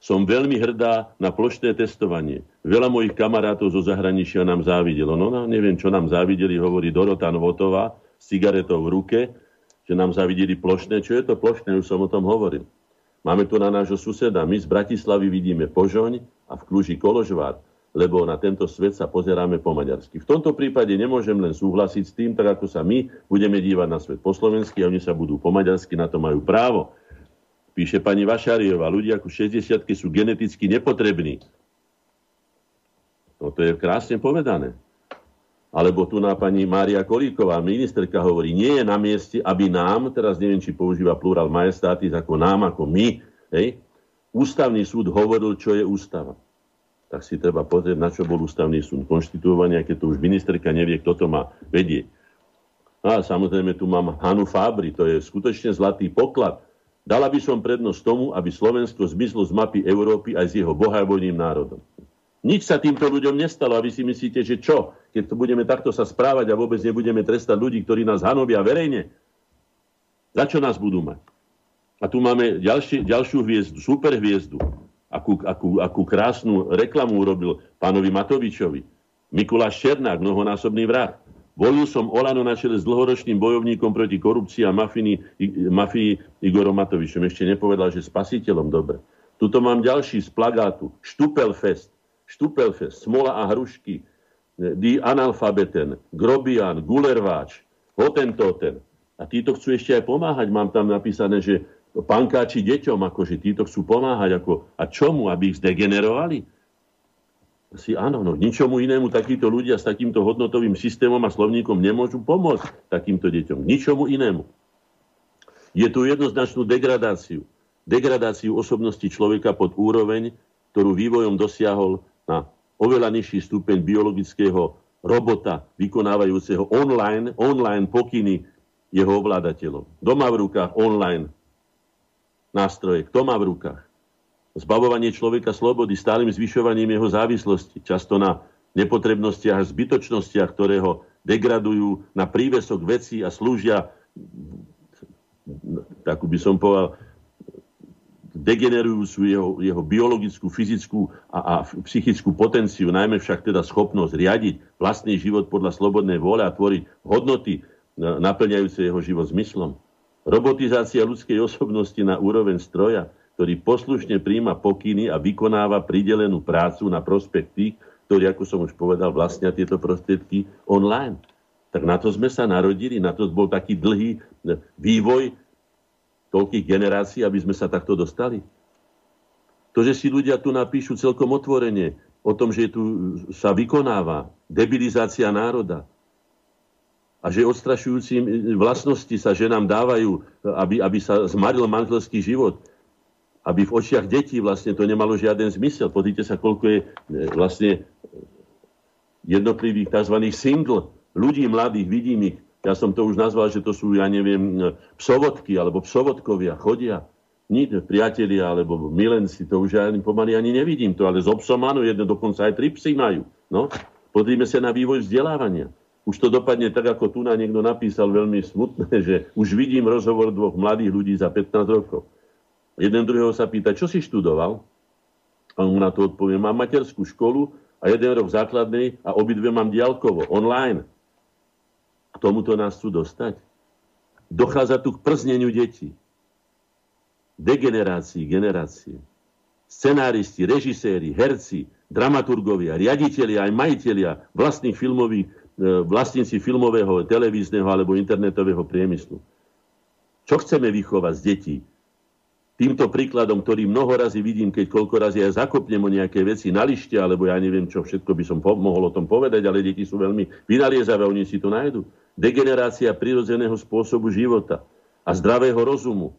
Som veľmi hrdá na plošné testovanie. Veľa mojich kamarátov zo zahraničia nám závidelo. No, no neviem, čo nám závideli, hovorí Dorota Novotová s cigaretou v ruke, že nám závideli plošné. Čo je to plošné? Už som o tom hovoril. Máme tu na nášho suseda. My z Bratislavy vidíme Požoň a v Kluži Koložvár, lebo na tento svet sa pozeráme po maďarsky. V tomto prípade nemôžem len súhlasiť s tým, tak ako sa my budeme dívať na svet po slovensky a oni sa budú po maďarsky, na to majú právo. Píše pani Vašariová, ľudia ako 60 sú geneticky nepotrební. No to je krásne povedané. Alebo tu na pani Mária Kolíková, ministerka hovorí, nie je na mieste, aby nám, teraz neviem, či používa plural majestátis, ako nám, ako my, hej, ústavný súd hovoril, čo je ústava. Tak si treba pozrieť, na čo bol ústavný súd konštituovaný, keď to už ministerka nevie, kto to má vedieť. A samozrejme tu mám Hanu Fábri, to je skutočne zlatý poklad Dala by som prednosť tomu, aby Slovensko zmizlo z mapy Európy aj s jeho bohajbojným národom. Nič sa týmto ľuďom nestalo a vy si myslíte, že čo? Keď to budeme takto sa správať a vôbec nebudeme trestať ľudí, ktorí nás hanobia verejne, za čo nás budú mať? A tu máme ďalší, ďalšiu hviezdu, super hviezdu, akú, akú, akú krásnu reklamu urobil pánovi Matovičovi. Mikuláš Černák, mnohonásobný vrah. Volil som Olano na čele s dlhoročným bojovníkom proti korupcii a mafii, mafii Igorom Matovičom. Ešte nepovedal, že spasiteľom dobre. Tuto mám ďalší z plagátu. Štupelfest. Štupelfest. Smola a hrušky. Die Analfabeten. Grobian. Gulerváč. Hotentoten. A títo chcú ešte aj pomáhať. Mám tam napísané, že pankáči deťom, akože títo chcú pomáhať. Ako, a čomu? Aby ich zdegenerovali? Si áno, no ničomu inému takíto ľudia s takýmto hodnotovým systémom a slovníkom nemôžu pomôcť takýmto deťom. Ničomu inému. Je tu jednoznačnú degradáciu. Degradáciu osobnosti človeka pod úroveň, ktorú vývojom dosiahol na oveľa nižší stupeň biologického robota, vykonávajúceho online, online pokyny jeho ovládateľov. Doma v rukách online nástroje. Kto má v rukách? Zbavovanie človeka slobody stálym zvyšovaním jeho závislosti, často na nepotrebnostiach a zbytočnostiach, ktoré ho degradujú na prívesok veci a slúžia, tak by som povedal, degenerujú sú jeho, jeho biologickú, fyzickú a, a psychickú potenciu, najmä však teda schopnosť riadiť vlastný život podľa slobodnej vôle a tvoriť hodnoty naplňajúce jeho život zmyslom. Robotizácia ľudskej osobnosti na úroveň stroja, ktorý poslušne príjma pokyny a vykonáva pridelenú prácu na prospech tých, ktorí, ako som už povedal, vlastnia tieto prostriedky online. Tak na to sme sa narodili, na to bol taký dlhý e, vývoj toľkých generácií, aby sme sa takto dostali. To, že si ľudia tu napíšu celkom otvorene o tom, že tu sa vykonáva debilizácia národa a že odstrašujúcim vlastnosti sa ženám dávajú, aby, aby sa zmaril manželský život, aby v očiach detí vlastne to nemalo žiaden zmysel. Pozrite sa, koľko je e, vlastne jednotlivých tzv. single ľudí mladých, vidím ich. Ja som to už nazval, že to sú, ja neviem, psovodky alebo psovodkovia, chodia. Ni, priatelia alebo milenci, to už ja pomaly ani nevidím to, ale z áno, jedno dokonca aj tri psy majú. No, podrime sa na vývoj vzdelávania. Už to dopadne tak, ako tu na niekto napísal veľmi smutné, [LAUGHS] že už vidím rozhovor dvoch mladých ľudí za 15 rokov Jeden druhého sa pýta, čo si študoval? A on mu na to odpovie, mám materskú školu a jeden rok základnej a obidve mám diálkovo, online. K tomuto nás chcú dostať. Dochádza tu k przneniu detí. Degenerácii, generácie. Scenáristi, režiséri, herci, dramaturgovia, riaditeľia, aj majiteľia vlastných filmových, e, vlastníci filmového, televízneho alebo internetového priemyslu. Čo chceme vychovať z detí? Týmto príkladom, ktorý mnoho razy vidím, keď koľko razy ja zakopnem o nejaké veci na lište, alebo ja neviem, čo všetko by som po- mohol o tom povedať, ale deti sú veľmi vynaliezavé, oni si to nájdu. Degenerácia prirodzeného spôsobu života a zdravého rozumu,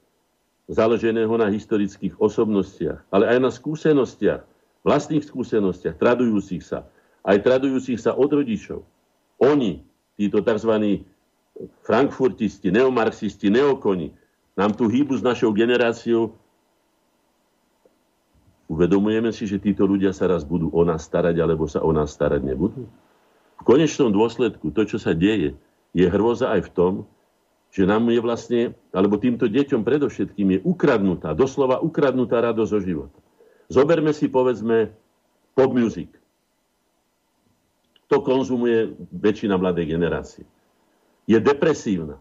založeného na historických osobnostiach, ale aj na skúsenostiach, vlastných skúsenostiach, tradujúcich sa, aj tradujúcich sa od rodičov. Oni, títo tzv. frankfurtisti, neomarxisti, neokoni, nám tu hýbu s našou generáciou. Uvedomujeme si, že títo ľudia sa raz budú o nás starať, alebo sa o nás starať nebudú? V konečnom dôsledku to, čo sa deje, je hrôza aj v tom, že nám je vlastne, alebo týmto deťom predovšetkým je ukradnutá, doslova ukradnutá radosť zo života. Zoberme si, povedzme, pop music. To konzumuje väčšina mladej generácie. Je depresívna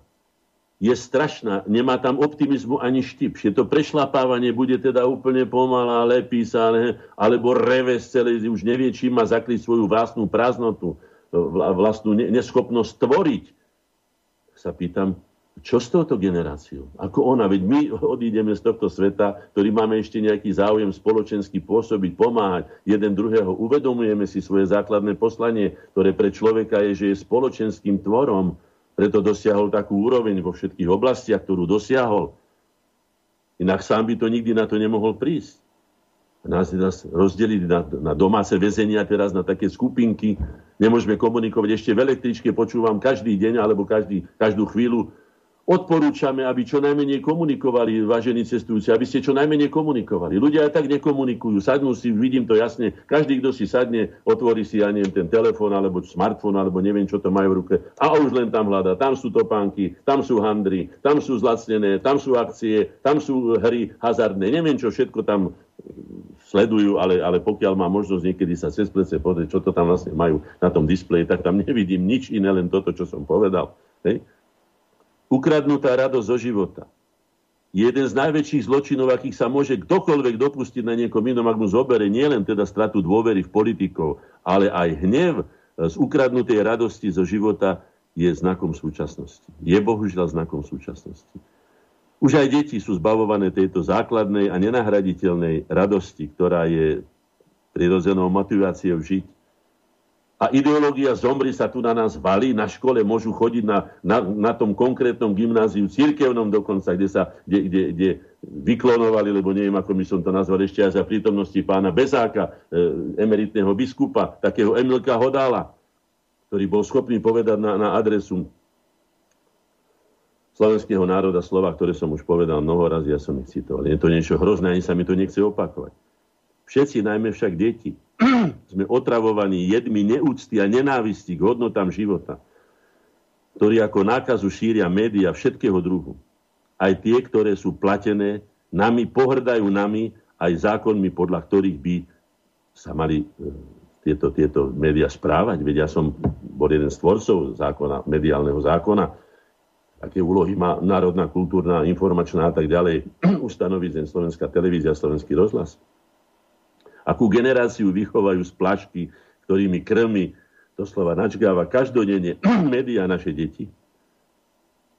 je strašná, nemá tam optimizmu ani štip. Že to prešlapávanie bude teda úplne pomalá, lepí sa, alebo reve celé, už nevie, čím má zakryť svoju vlastnú prázdnotu, vlastnú neschopnosť tvoriť. Sa pýtam, čo s touto generáciou? Ako ona? Veď my odídeme z tohto sveta, ktorý máme ešte nejaký záujem spoločensky pôsobiť, pomáhať jeden druhého. Uvedomujeme si svoje základné poslanie, ktoré pre človeka je, že je spoločenským tvorom, preto dosiahol takú úroveň vo všetkých oblastiach, ktorú dosiahol. Inak sám by to nikdy na to nemohol prísť. Nás, nás rozdeliť na, na domáce väzenia, teraz na také skupinky. Nemôžeme komunikovať. Ešte v električke počúvam každý deň alebo každý, každú chvíľu odporúčame, aby čo najmenej komunikovali, vážení cestujúci, aby ste čo najmenej komunikovali. Ľudia aj tak nekomunikujú, sadnú si, vidím to jasne, každý, kto si sadne, otvorí si, ja neviem, ten telefón, alebo smartfón, alebo neviem, čo to majú v ruke, a už len tam hľada. Tam sú topánky, tam sú handry, tam sú zlacnené, tam sú akcie, tam sú hry hazardné, neviem, čo všetko tam sledujú, ale, ale pokiaľ má možnosť niekedy sa cez plece pozrieť, čo to tam vlastne majú na tom displeji, tak tam nevidím nič iné, len toto, čo som povedal. Hej? Ukradnutá radosť zo života. Jeden z najväčších zločinov, akých sa môže kdokoľvek dopustiť na niekom inom, ak mu zobere nielen teda stratu dôvery v politikov, ale aj hnev z ukradnutej radosti zo života je znakom súčasnosti. Je bohužiaľ znakom súčasnosti. Už aj deti sú zbavované tejto základnej a nenahraditeľnej radosti, ktorá je prirodzenou motiváciou žiť a ideológia zomri sa tu na nás valí. Na škole môžu chodiť na, na, na tom konkrétnom gymnáziu, církevnom dokonca, kde sa kde, kde, kde vyklonovali, lebo neviem, ako by som to nazval ešte aj za prítomnosti pána Bezáka, e, emeritného biskupa, takého Emilka Hodála, ktorý bol schopný povedať na, na adresu slovenského národa slova, ktoré som už povedal mnoho razy, ja som ich citoval. Je to niečo hrozné, ani sa mi to nechce opakovať. Všetci, najmä však deti, [CLEARS THROAT] sme otravovaní jedmi neúcty a nenávisti k hodnotám života, ktorí ako nákazu šíria média všetkého druhu. Aj tie, ktoré sú platené, nami pohrdajú nami aj zákonmi, podľa ktorých by sa mali e, tieto, tieto médiá správať. Veď ja som bol jeden z tvorcov zákona, mediálneho zákona, aké úlohy má národná, kultúrna, informačná a tak ďalej, [CLEARS THROAT] ustanoviť Slovenská televízia, Slovenský rozhlas akú generáciu vychovajú z plašky, ktorými krmi doslova načgáva každodenne [CLEARS THROAT] médiá naše deti.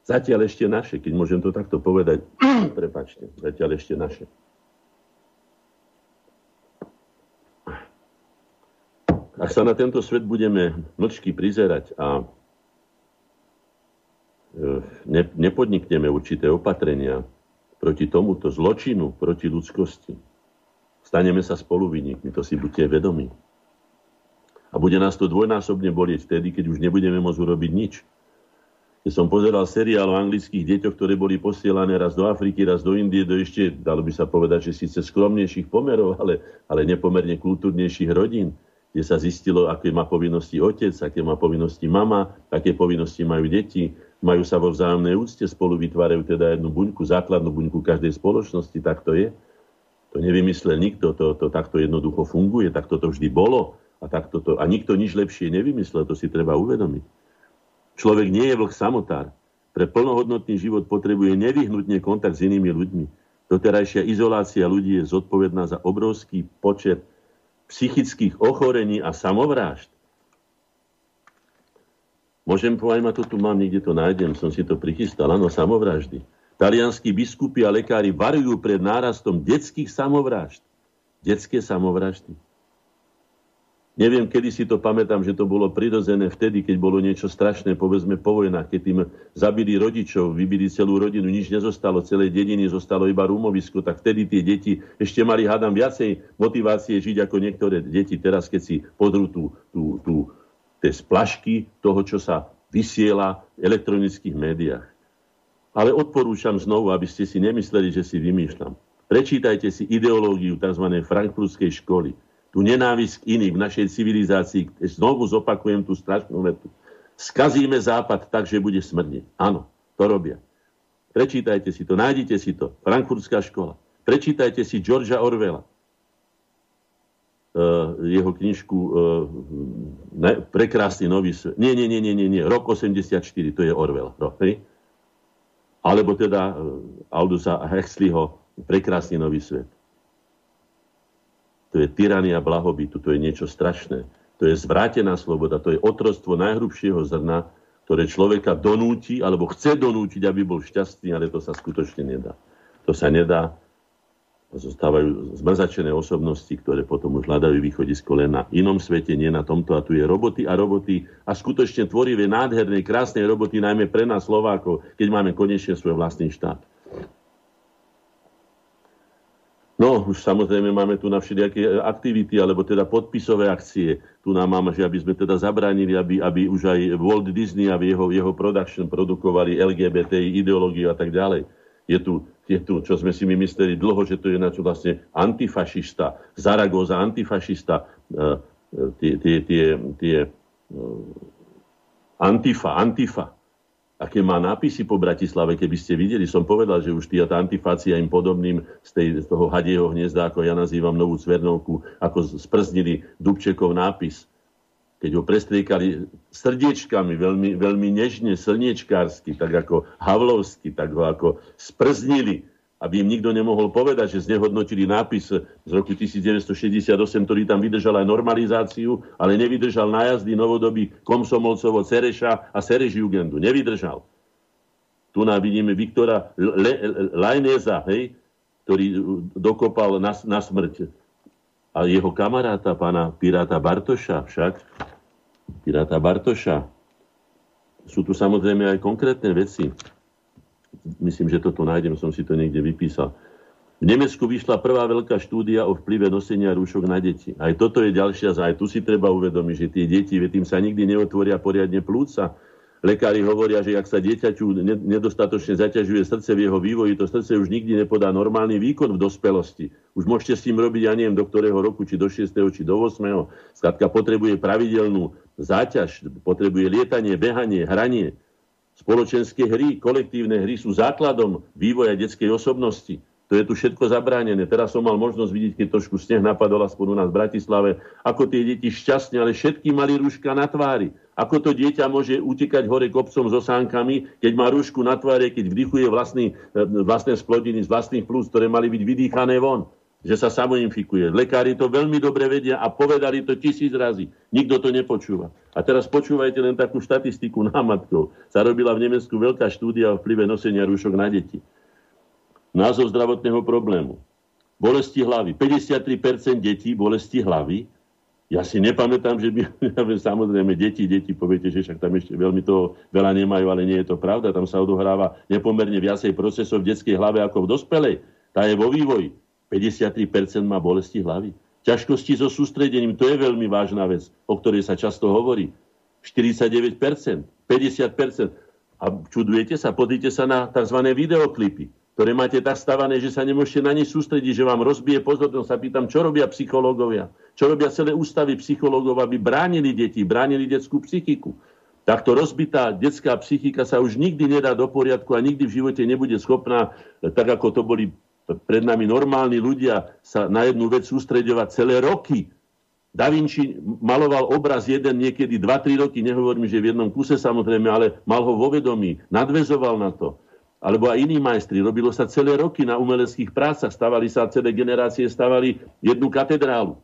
Zatiaľ ešte naše, keď môžem to takto povedať. [CLEARS THROAT] Prepačte, zatiaľ ešte naše. Ak sa na tento svet budeme mlčky prizerať a e, nepodnikneme určité opatrenia, proti tomuto zločinu, proti ľudskosti. Staneme sa spoluvinníkmi, to si buďte vedomí. A bude nás to dvojnásobne bolieť vtedy, keď už nebudeme môcť urobiť nič. Keď som pozeral seriál o anglických deťoch, ktoré boli posielané raz do Afriky, raz do Indie, do ešte, dalo by sa povedať, že síce skromnejších pomerov, ale, ale nepomerne kultúrnejších rodín, kde sa zistilo, aké má povinnosti otec, aké má povinnosti mama, aké povinnosti majú deti, majú sa vo vzájomnej úcte, spolu vytvárajú teda jednu buňku, základnú buňku každej spoločnosti, tak to je. To nevymyslel nikto, to, to takto jednoducho funguje, takto to vždy bolo a, takto to, a nikto nič lepšie nevymyslel, to si treba uvedomiť. Človek nie je vlh samotár. Pre plnohodnotný život potrebuje nevyhnutne kontakt s inými ľuďmi. Doterajšia izolácia ľudí je zodpovedná za obrovský počet psychických ochorení a samovrážd. Môžem povedať, ma to tu mám, niekde to nájdem, som si to prichystal, áno, samovraždy. Talianskí biskupy a lekári varujú pred nárastom detských samovrážd. Detské samovraždy. Neviem, kedy si to pamätám, že to bolo prirodzené vtedy, keď bolo niečo strašné, povedzme po vojnách, keď tým zabili rodičov, vybili celú rodinu, nič nezostalo, celé dediny zostalo iba rumovisko, tak vtedy tie deti ešte mali, hádam, viacej motivácie žiť ako niektoré deti teraz, keď si podrú tú, tú, tú, tie splašky toho, čo sa vysiela v elektronických médiách. Ale odporúčam znovu, aby ste si nemysleli, že si vymýšľam. Prečítajte si ideológiu tzv. frankfurtskej školy tú nenávisť k iným v našej civilizácii, znovu zopakujem tú strašnú vetu, skazíme Západ tak, že bude smrniť. Áno, to robia. Prečítajte si to, nájdite si to. Frankfurtská škola. Prečítajte si Georgia Orwella. Uh, jeho knižku uh, ne, Prekrásny nový svet. Nie, nie, nie, nie, nie. Rok 84, to je Orwell. Hej? Alebo teda uh, Aldusa Huxleyho Prekrásny nový svet. To je tyrania blahobytu, to je niečo strašné. To je zvrátená sloboda, to je otrostvo najhrubšieho zrna, ktoré človeka donúti, alebo chce donútiť, aby bol šťastný, ale to sa skutočne nedá. To sa nedá. Zostávajú zmrzačené osobnosti, ktoré potom už hľadajú východisko len na inom svete, nie na tomto. A tu je roboty a roboty a skutočne tvorivé, nádherné, krásne roboty, najmä pre nás Slovákov, keď máme konečne svoj vlastný štát. No, už samozrejme máme tu na všelijaké aktivity, alebo teda podpisové akcie. Tu nám máme, že aby sme teda zabránili, aby, aby už aj Walt Disney a jeho, jeho production produkovali LGBT ideológiu a tak ďalej. Je tu, je tu, čo sme si my mysleli dlho, že to je na vlastne antifašista, Zaragoza, antifašista, uh, tie, tie, tie, tie uh, antifa, antifa aké má nápisy po Bratislave, keby ste videli. Som povedal, že už tí antifácia im podobným z, tej, z toho hadieho hniezda, ako ja nazývam novú Cvernovku, ako sprznili Dubčekov nápis. Keď ho prestriekali srdiečkami, veľmi, veľmi nežne, slniečkársky, tak ako havlovsky, tak ho ako sprznili aby im nikto nemohol povedať, že znehodnotili nápis z roku 1968, ktorý tam vydržal aj normalizáciu, ale nevydržal nájazdy novodobí Komsomolcovo, Cereša a Jugendu. Nevydržal. Tu nám vidíme Viktora Lajneza, hej, ktorý dokopal na, na smrť. A jeho kamaráta, pána Piráta Bartoša však, Piráta Bartoša, sú tu samozrejme aj konkrétne veci myslím, že toto nájdem, som si to niekde vypísal. V Nemecku vyšla prvá veľká štúdia o vplyve nosenia rúšok na deti. Aj toto je ďalšia, aj tu si treba uvedomiť, že tie deti, tým sa nikdy neotvoria poriadne plúca. Lekári hovoria, že ak sa dieťaťu nedostatočne zaťažuje srdce v jeho vývoji, to srdce už nikdy nepodá normálny výkon v dospelosti. Už môžete s tým robiť, ja neviem, do ktorého roku, či do 6. či do 8. Skladka potrebuje pravidelnú záťaž, potrebuje lietanie, behanie, hranie. Spoločenské hry, kolektívne hry sú základom vývoja detskej osobnosti. To je tu všetko zabránené. Teraz som mal možnosť vidieť, keď trošku sneh napadol aspoň u nás v Bratislave, ako tie deti šťastne, ale všetky mali rúška na tvári. Ako to dieťa môže utekať hore kopcom so sánkami, keď má rúšku na tvári, keď vdychuje vlastný, e, vlastné splodiny z vlastných plus, ktoré mali byť vydýchané von že sa samoinfikuje. Lekári to veľmi dobre vedia a povedali to tisíc razy. Nikto to nepočúva. A teraz počúvajte len takú štatistiku [LAUGHS] námatkov. Sa robila v Nemecku veľká štúdia o vplyve nosenia rúšok na deti. Názov zdravotného problému. Bolesti hlavy. 53% detí bolesti hlavy Ja si nepamätám, že by, [LAUGHS] samozrejme, deti, deti, poviete, že však tam ešte veľmi toho veľa nemajú, ale nie je to pravda. Tam sa odohráva nepomerne viacej procesov v detskej hlave ako v dospelej. Tá je vo vývoji. 53% má bolesti hlavy. Ťažkosti so sústredením, to je veľmi vážna vec, o ktorej sa často hovorí. 49%, 50%. A čudujete sa, podrite sa na tzv. videoklipy ktoré máte tak stavané, že sa nemôžete na ne sústrediť, že vám rozbije pozornosť. Sa pýtam, čo robia psychológovia? Čo robia celé ústavy psychológov, aby bránili deti, bránili detskú psychiku? Takto rozbitá detská psychika sa už nikdy nedá do poriadku a nikdy v živote nebude schopná, tak ako to boli pred nami normálni ľudia, sa na jednu vec sústredovať celé roky. Da Vinci maloval obraz jeden niekedy 2-3 roky, nehovorím, že v jednom kuse samozrejme, ale mal ho vo vedomí, nadvezoval na to alebo aj iní majstri. Robilo sa celé roky na umeleckých prácach. Stavali sa celé generácie, stavali jednu katedrálu.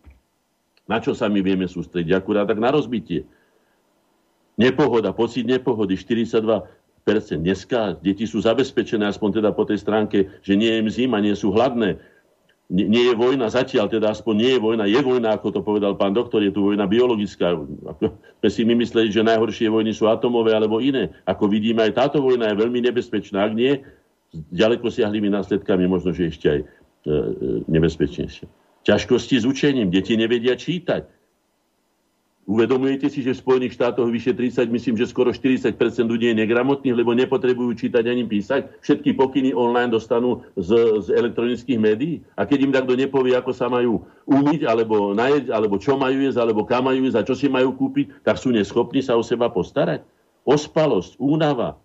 Na čo sa my vieme sústrediť? Akurát tak na rozbitie. Nepohoda, pocit nepohody, 42%. Dneska deti sú zabezpečené, aspoň teda po tej stránke, že nie je im zima, nie sú hladné nie, je vojna zatiaľ, teda aspoň nie je vojna, je vojna, ako to povedal pán doktor, je tu vojna biologická. Sme si my mysleli, že najhoršie vojny sú atomové alebo iné. Ako vidíme, aj táto vojna je veľmi nebezpečná. Ak nie, s ďaleko siahlými následkami možno, že ešte aj e, e, nebezpečnejšie. Ťažkosti s učením. Deti nevedia čítať. Uvedomujete si, že v Spojených štátoch vyše 30, myslím, že skoro 40% ľudí je negramotných, lebo nepotrebujú čítať ani písať. Všetky pokyny online dostanú z, z elektronických médií. A keď im takto nepovie, ako sa majú umyť, alebo najeť, alebo čo majú jesť, alebo kam majú jesť a čo si majú kúpiť, tak sú neschopní sa o seba postarať. Ospalosť, únava,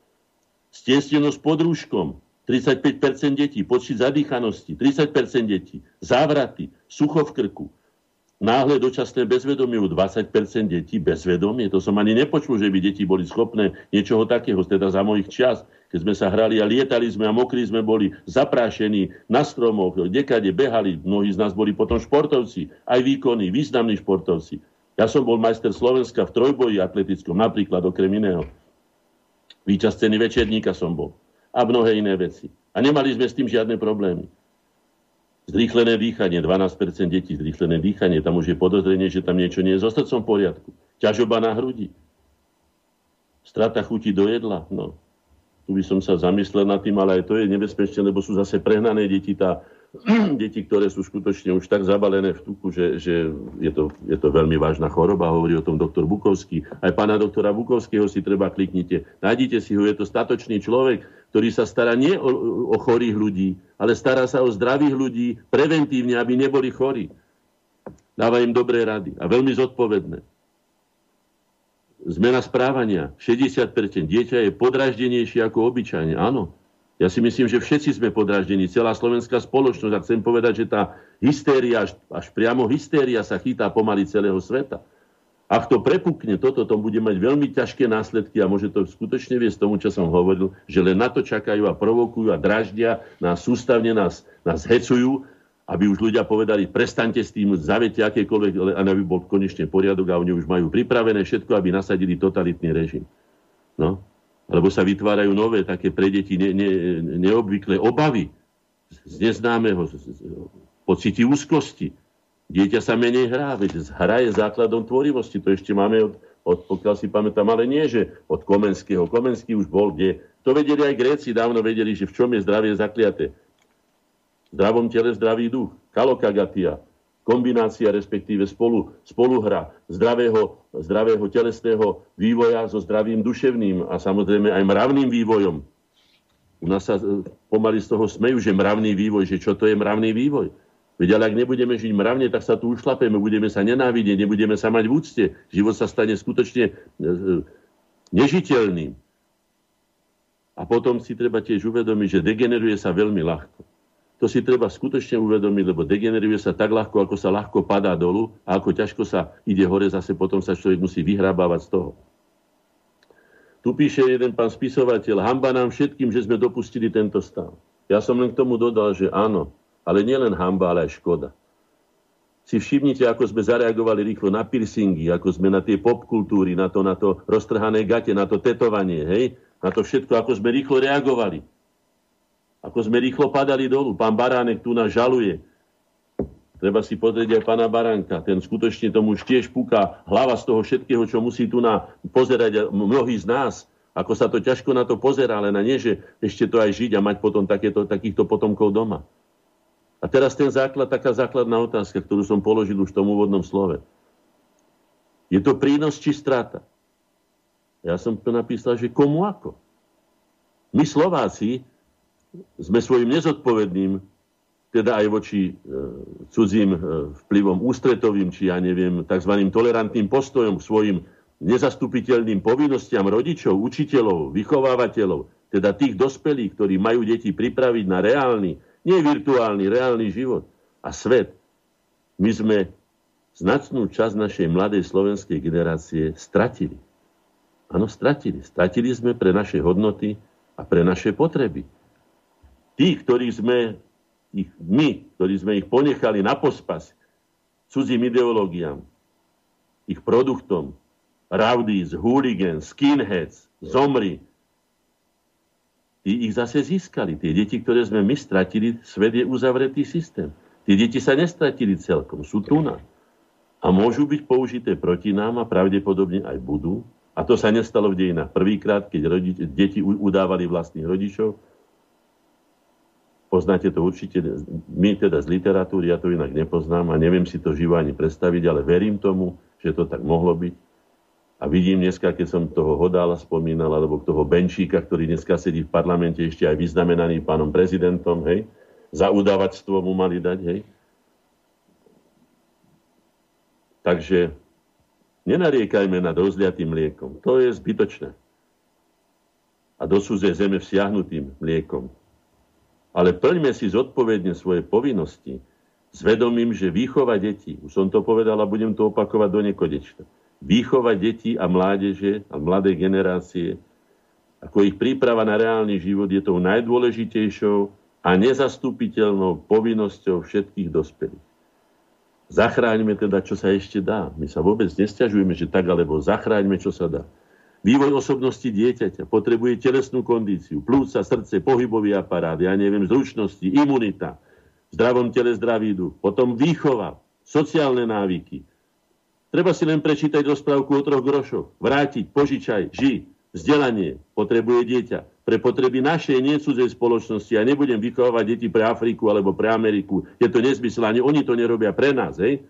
stiesnenosť pod rúškom, 35% detí, počet zadýchanosti, 30% detí, závraty, sucho v krku, náhle dočasné bezvedomie u 20% detí bezvedomie. To som ani nepočul, že by deti boli schopné niečoho takého, teda za mojich čas, keď sme sa hrali a lietali sme a mokrí sme boli zaprášení na stromoch, dekade behali, mnohí z nás boli potom športovci, aj výkonní, významní športovci. Ja som bol majster Slovenska v trojboji atletickom, napríklad okrem iného. Výčas ceny večerníka som bol. A mnohé iné veci. A nemali sme s tým žiadne problémy. Zrýchlené dýchanie, 12% detí zrýchlené dýchanie, tam už je podozrenie, že tam niečo nie je so srdcom v poriadku. Ťažoba na hrudi. Strata chuti do jedla. No. Tu by som sa zamyslel nad tým, ale aj to je nebezpečné, lebo sú zase prehnané deti. Tá, [CLEARS THROAT] deti, ktoré sú skutočne už tak zabalené v tuku, že, že je, to, je to veľmi vážna choroba, hovorí o tom doktor Bukovský. Aj pána doktora Bukovského si treba kliknite. Nájdite si ho, je to statočný človek, ktorý sa stará nie o, o chorých ľudí, ale stará sa o zdravých ľudí preventívne, aby neboli chorí. Dáva im dobré rady a veľmi zodpovedné. Zmena správania. 60%. Dieťa je podraždenejšie ako obyčajne. Áno. Ja si myslím, že všetci sme podraždení. Celá slovenská spoločnosť. A chcem povedať, že tá hystéria, až, priamo hystéria sa chytá pomaly celého sveta. Ak to prepukne, toto to bude mať veľmi ťažké následky a môže to skutočne viesť tomu, čo som hovoril, že len na to čakajú a provokujú a draždia, nás sústavne nás, nás hecujú, aby už ľudia povedali, prestaňte s tým, zavete akékoľvek, aby bol konečne poriadok a oni už majú pripravené všetko, aby nasadili totalitný režim. No. Lebo sa vytvárajú nové, také pre deti ne, ne, neobvyklé obavy z neznámeho, pocity úzkosti, Dieťa sa menej hrá, veď hra je základom tvorivosti. To ešte máme od, od pokiaľ si pamätám, ale nie, že od Komenského. Komenský už bol kde. To vedeli aj Gréci, dávno vedeli, že v čom je zdravie zakliaté. V zdravom tele zdravý duch. Kalokagatia. Kombinácia, respektíve spolu, spoluhra zdravého, zdravého telesného vývoja so zdravým duševným a samozrejme aj mravným vývojom. U nás sa e, pomaly z toho smejú, že mravný vývoj, že čo to je mravný vývoj. Veď ale ak nebudeme žiť mravne, tak sa tu ušlapeme, budeme sa nenávidieť, nebudeme sa mať v úcte. Život sa stane skutočne e, e, nežiteľným. A potom si treba tiež uvedomiť, že degeneruje sa veľmi ľahko. To si treba skutočne uvedomiť, lebo degeneruje sa tak ľahko, ako sa ľahko padá dolu a ako ťažko sa ide hore, zase potom sa človek musí vyhrabávať z toho. Tu píše jeden pán spisovateľ, hamba nám všetkým, že sme dopustili tento stav. Ja som len k tomu dodal, že áno, ale nielen hamba, ale aj škoda. Si všimnite, ako sme zareagovali rýchlo na piercingy, ako sme na tie popkultúry, na to, na to roztrhané gate, na to tetovanie, hej? Na to všetko, ako sme rýchlo reagovali. Ako sme rýchlo padali dolu. Pán Baránek tu nás žaluje. Treba si pozrieť aj pána Baranka. Ten skutočne tomu už tiež púka hlava z toho všetkého, čo musí tu na pozerať mnohí z nás. Ako sa to ťažko na to pozerá, ale na nie, že ešte to aj žiť a mať potom takéto, takýchto potomkov doma. A teraz ten základ, taká základná otázka, ktorú som položil už v tom úvodnom slove. Je to prínos či strata? Ja som to napísal, že komu ako? My Slováci sme svojim nezodpovedným teda aj voči e, cudzím e, vplyvom ústretovým, či ja neviem, tzv. tolerantným postojom svojim nezastupiteľným povinnostiam rodičov, učiteľov, vychovávateľov, teda tých dospelých, ktorí majú deti pripraviť na reálny, nie virtuálny, reálny život a svet. My sme značnú časť našej mladej slovenskej generácie stratili. Áno, stratili. Stratili sme pre naše hodnoty a pre naše potreby. Tí, ktorí sme ich my, ktorí sme ich ponechali na pospas cudzím ideológiám, ich produktom, rowdies, hooligans, skinheads, zomri, tí ich zase získali. Tie deti, ktoré sme my stratili, svet je uzavretý systém. Tie deti sa nestratili celkom, sú tu na. A môžu byť použité proti nám a pravdepodobne aj budú. A to sa nestalo v dejinách prvýkrát, keď rodič, deti udávali vlastných rodičov, Poznáte to určite, my teda z literatúry, ja to inak nepoznám a neviem si to živo ani predstaviť, ale verím tomu, že to tak mohlo byť. A vidím dneska, keď som toho Hodála spomínal, alebo toho Benčíka, ktorý dneska sedí v parlamente ešte aj vyznamenaný pánom prezidentom, hej, za udavačstvo mu mali dať, hej. Takže nenariekajme nad rozliatým mliekom. To je zbytočné. A do cudzej zeme vsiahnutým mliekom ale plňme si zodpovedne svoje povinnosti s vedomím, že výchova detí, už som to povedal a budem to opakovať do nekonečna, výchova detí a mládeže a mladé generácie, ako ich príprava na reálny život je tou najdôležitejšou a nezastupiteľnou povinnosťou všetkých dospelých. Zachráňme teda, čo sa ešte dá. My sa vôbec nestiažujeme, že tak alebo zachráňme, čo sa dá. Vývoj osobnosti dieťaťa potrebuje telesnú kondíciu, plúca, srdce, pohybový aparát, ja neviem, zručnosti, imunita, v zdravom tele zdravý duch, potom výchova, sociálne návyky. Treba si len prečítať rozprávku o troch grošoch, vrátiť, požičaj, ži, vzdelanie potrebuje dieťa. Pre potreby našej, nie cudzej spoločnosti. Ja nebudem vychovávať deti pre Afriku alebo pre Ameriku. Je to nezmysel, ani oni to nerobia pre nás. Hej?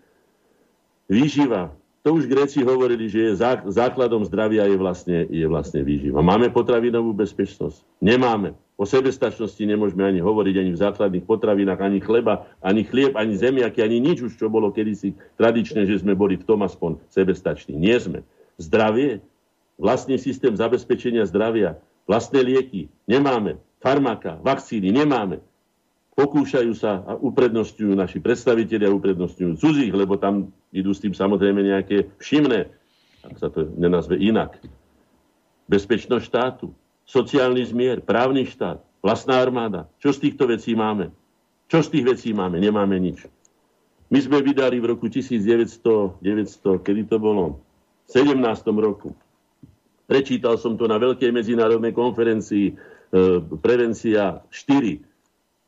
Výživa, to už Gréci hovorili, že je základom zdravia je vlastne, je vlastne výživa. Máme potravinovú bezpečnosť? Nemáme. O sebestačnosti nemôžeme ani hovoriť ani v základných potravinách, ani chleba, ani chlieb, ani zemiaky, ani nič už, čo bolo kedysi tradičné, že sme boli v tom aspoň sebestační. Nie sme. Zdravie, vlastný systém zabezpečenia zdravia, vlastné lieky nemáme. Farmaka, vakcíny nemáme pokúšajú sa a uprednostňujú naši predstavitelia, uprednostňujú cudzích, lebo tam idú s tým samozrejme nejaké všimné, ak sa to nenazve inak. Bezpečnosť štátu, sociálny zmier, právny štát, vlastná armáda. Čo z týchto vecí máme? Čo z tých vecí máme? Nemáme nič. My sme vydali v roku 1900, 900, kedy to bolo? V 17. roku. Prečítal som to na veľkej medzinárodnej konferencii e, Prevencia 4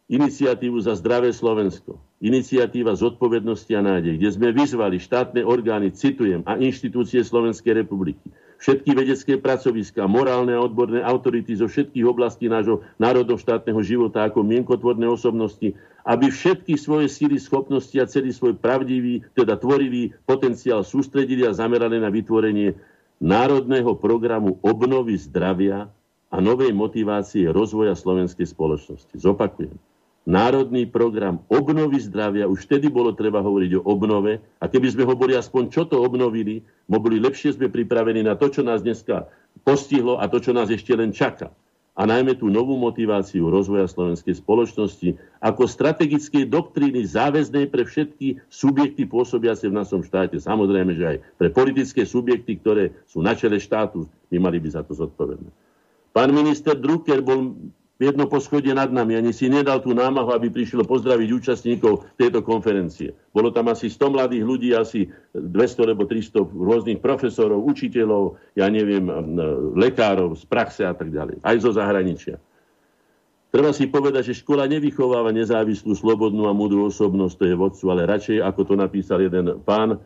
iniciatívu za zdravé Slovensko, iniciatíva zodpovednosti a nádej, kde sme vyzvali štátne orgány, citujem, a inštitúcie Slovenskej republiky, všetky vedecké pracoviska, morálne a odborné autority zo všetkých oblastí nášho národno-štátneho života ako mienkotvorné osobnosti, aby všetky svoje síly, schopnosti a celý svoj pravdivý, teda tvorivý potenciál sústredili a zamerali na vytvorenie národného programu obnovy zdravia a novej motivácie rozvoja slovenskej spoločnosti. Zopakujem národný program obnovy zdravia. Už vtedy bolo treba hovoriť o obnove. A keby sme ho boli aspoň čo to obnovili, boli lepšie sme pripravení na to, čo nás dneska postihlo a to, čo nás ešte len čaká. A najmä tú novú motiváciu rozvoja slovenskej spoločnosti ako strategickej doktríny záväznej pre všetky subjekty pôsobiace v našom štáte. Samozrejme, že aj pre politické subjekty, ktoré sú na čele štátu, by mali by za to zodpovedné. Pán minister Drucker bol jedno poschodie nad nami. Ani si nedal tú námahu, aby prišlo pozdraviť účastníkov tejto konferencie. Bolo tam asi 100 mladých ľudí, asi 200 alebo 300 rôznych profesorov, učiteľov, ja neviem, lekárov z praxe a tak ďalej. Aj zo zahraničia. Treba si povedať, že škola nevychováva nezávislú, slobodnú a múdru osobnosť, to je vodcu, ale radšej, ako to napísal jeden pán,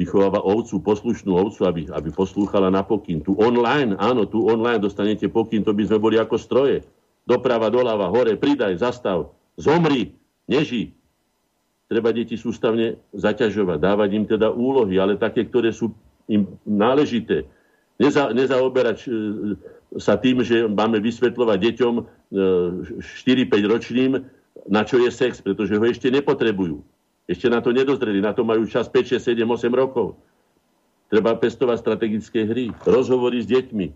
vychováva ovcu, poslušnú ovcu, aby, aby poslúchala na pokyn. Tu online, áno, tu online dostanete pokyn, to by sme boli ako stroje. Doprava, doľava, hore, pridaj, zastav, zomri, neži. Treba deti sústavne zaťažovať, dávať im teda úlohy, ale také, ktoré sú im náležité. Neza, nezaoberať e, sa tým, že máme vysvetľovať deťom 4-5 e, ročným, na čo je sex, pretože ho ešte nepotrebujú. Ešte na to nedozreli, na to majú čas 5, 6, 7, 8 rokov. Treba pestovať strategické hry, rozhovory s deťmi,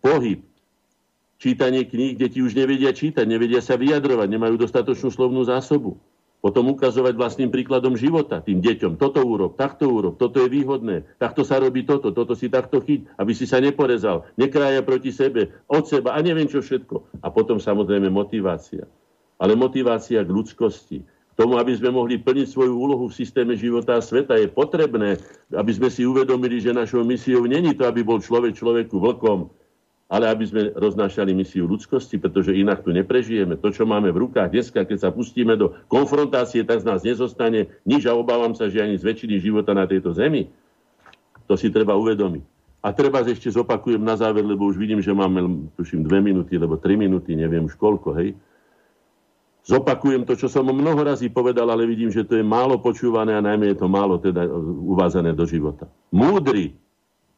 pohyb, čítanie kníh, deti už nevedia čítať, nevedia sa vyjadrovať, nemajú dostatočnú slovnú zásobu. Potom ukazovať vlastným príkladom života tým deťom. Toto úrob, takto úrob, toto je výhodné, takto sa robí toto, toto si takto chyť, aby si sa neporezal, nekrája proti sebe, od seba a neviem čo všetko. A potom samozrejme motivácia. Ale motivácia k ľudskosti, tomu, aby sme mohli plniť svoju úlohu v systéme života a sveta, je potrebné, aby sme si uvedomili, že našou misiou není to, aby bol človek človeku vlkom, ale aby sme roznášali misiu ľudskosti, pretože inak tu neprežijeme. To, čo máme v rukách dneska, keď sa pustíme do konfrontácie, tak z nás nezostane nič a obávam sa, že ani z väčšiny života na tejto zemi. To si treba uvedomiť. A treba ešte zopakujem na záver, lebo už vidím, že máme, tuším, dve minúty, alebo tri minúty, neviem už koľko, hej Zopakujem to, čo som mnoho razy povedal, ale vidím, že to je málo počúvané a najmä je to málo teda uvázané do života. Múdry,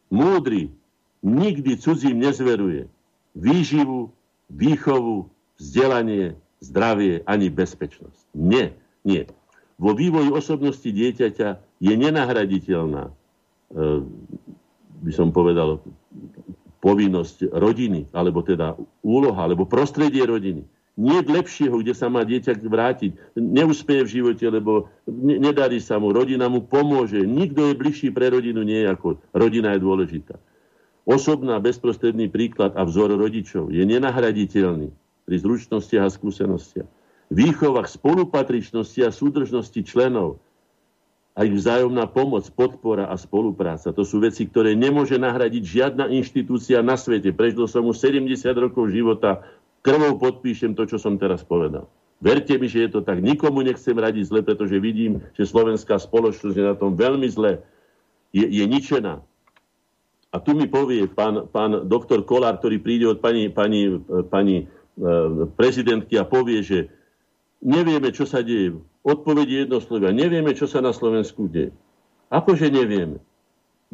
múdry nikdy cudzím nezveruje výživu, výchovu, vzdelanie, zdravie ani bezpečnosť. Nie, nie. Vo vývoji osobnosti dieťaťa je nenahraditeľná, e, by som povedal, povinnosť rodiny, alebo teda úloha, alebo prostredie rodiny nie lepšieho, kde sa má dieťa vrátiť. Neúspeje v živote, lebo ne, nedarí sa mu, rodina mu pomôže. Nikto je bližší pre rodinu, nie ako rodina je dôležitá. Osobná bezprostredný príklad a vzor rodičov je nenahraditeľný pri zručnostiach a skúsenostiach. Výchova spolupatričnosti a súdržnosti členov a ich vzájomná pomoc, podpora a spolupráca. To sú veci, ktoré nemôže nahradiť žiadna inštitúcia na svete. Prežil som mu 70 rokov života, krvou podpíšem to, čo som teraz povedal. Verte mi, že je to tak. Nikomu nechcem radiť zle, pretože vidím, že slovenská spoločnosť je na tom veľmi zle. Je, je ničená. A tu mi povie pán, pán doktor Kolár, ktorý príde od pani, pani, pani e, prezidentky a povie, že nevieme, čo sa deje. Odpovedie jednoslovia. Nevieme, čo sa na Slovensku deje. Akože nevieme?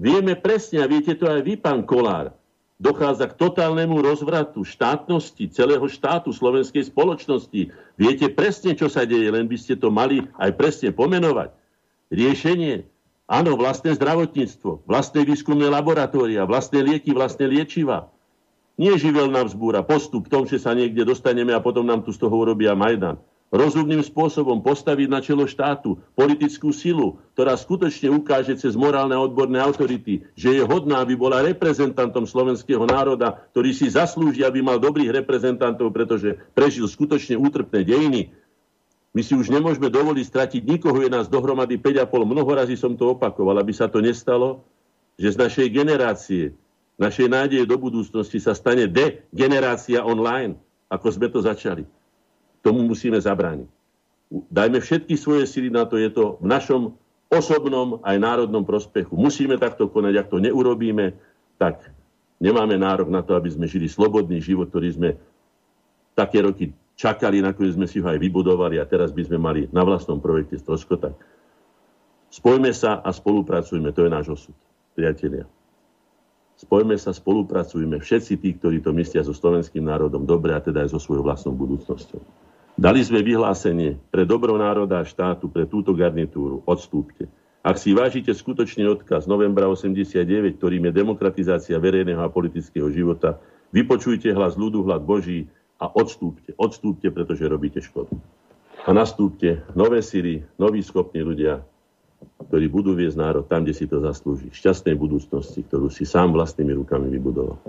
Vieme presne, a viete to aj vy, pán Kolár, dochádza k totálnemu rozvratu štátnosti celého štátu, slovenskej spoločnosti. Viete presne, čo sa deje, len by ste to mali aj presne pomenovať. Riešenie, áno, vlastné zdravotníctvo, vlastné výskumné laboratória, vlastné lieky, vlastné liečiva. Nie živelná vzbúra, postup v tom, že sa niekde dostaneme a potom nám tu z toho urobia Majdan rozumným spôsobom postaviť na čelo štátu politickú silu, ktorá skutočne ukáže cez morálne a odborné autority, že je hodná, aby bola reprezentantom slovenského národa, ktorý si zaslúži, aby mal dobrých reprezentantov, pretože prežil skutočne útrpné dejiny. My si už nemôžeme dovoliť stratiť nikoho, je nás dohromady 5,5. Mnoho razy som to opakoval, aby sa to nestalo, že z našej generácie, našej nádeje do budúcnosti sa stane degenerácia online, ako sme to začali. Tomu musíme zabrániť. Dajme všetky svoje sily na to, je to v našom osobnom aj národnom prospechu. Musíme takto konať, ak to neurobíme, tak nemáme nárok na to, aby sme žili slobodný život, ktorý sme také roky čakali, nakoniec sme si ho aj vybudovali a teraz by sme mali na vlastnom projekte stroskotať. Spojme sa a spolupracujme, to je náš osud, priatelia. Spojme sa, spolupracujme, všetci tí, ktorí to myslia so slovenským národom dobre a teda aj so svojou vlastnou budúcnosťou. Dali sme vyhlásenie pre dobro národa a štátu, pre túto garnitúru. Odstúpte. Ak si vážite skutočný odkaz novembra 89, ktorým je demokratizácia verejného a politického života, vypočujte hlas ľudu, hlas Boží a odstúpte. Odstúpte, pretože robíte škodu. A nastúpte nové síly, noví schopní ľudia, ktorí budú viesť národ tam, kde si to zaslúži. Šťastnej budúcnosti, ktorú si sám vlastnými rukami vybudoval.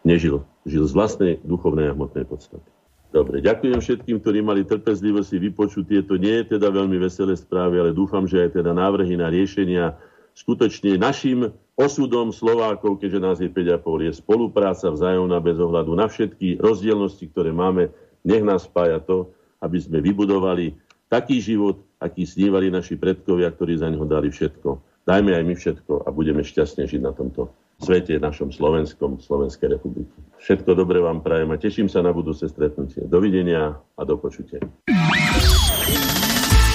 Nežil. Žil z vlastnej duchovnej a hmotnej podstaty. Dobre, ďakujem všetkým, ktorí mali trpezlivosť si vypočuť tieto. Nie je teda veľmi veselé správy, ale dúfam, že aj teda návrhy na riešenia skutočne našim osudom Slovákov, keďže nás je 5,5, je spolupráca vzájomná bez ohľadu na všetky rozdielnosti, ktoré máme. Nech nás spája to, aby sme vybudovali taký život, aký snívali naši predkovia, ktorí za ňo dali všetko. Dajme aj my všetko a budeme šťastne žiť na tomto svete, našom Slovenskom, Slovenskej republiky. Všetko dobre vám prajem a teším sa na budúce stretnutie. Dovidenia a do počutia.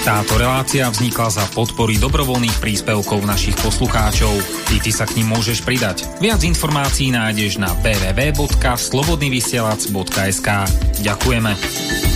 Táto relácia vznikla za podpory dobrovoľných príspevkov našich poslucháčov. I ty sa k ním môžeš pridať. Viac informácií nájdeš na www.slobodnyvysielac.sk Ďakujeme.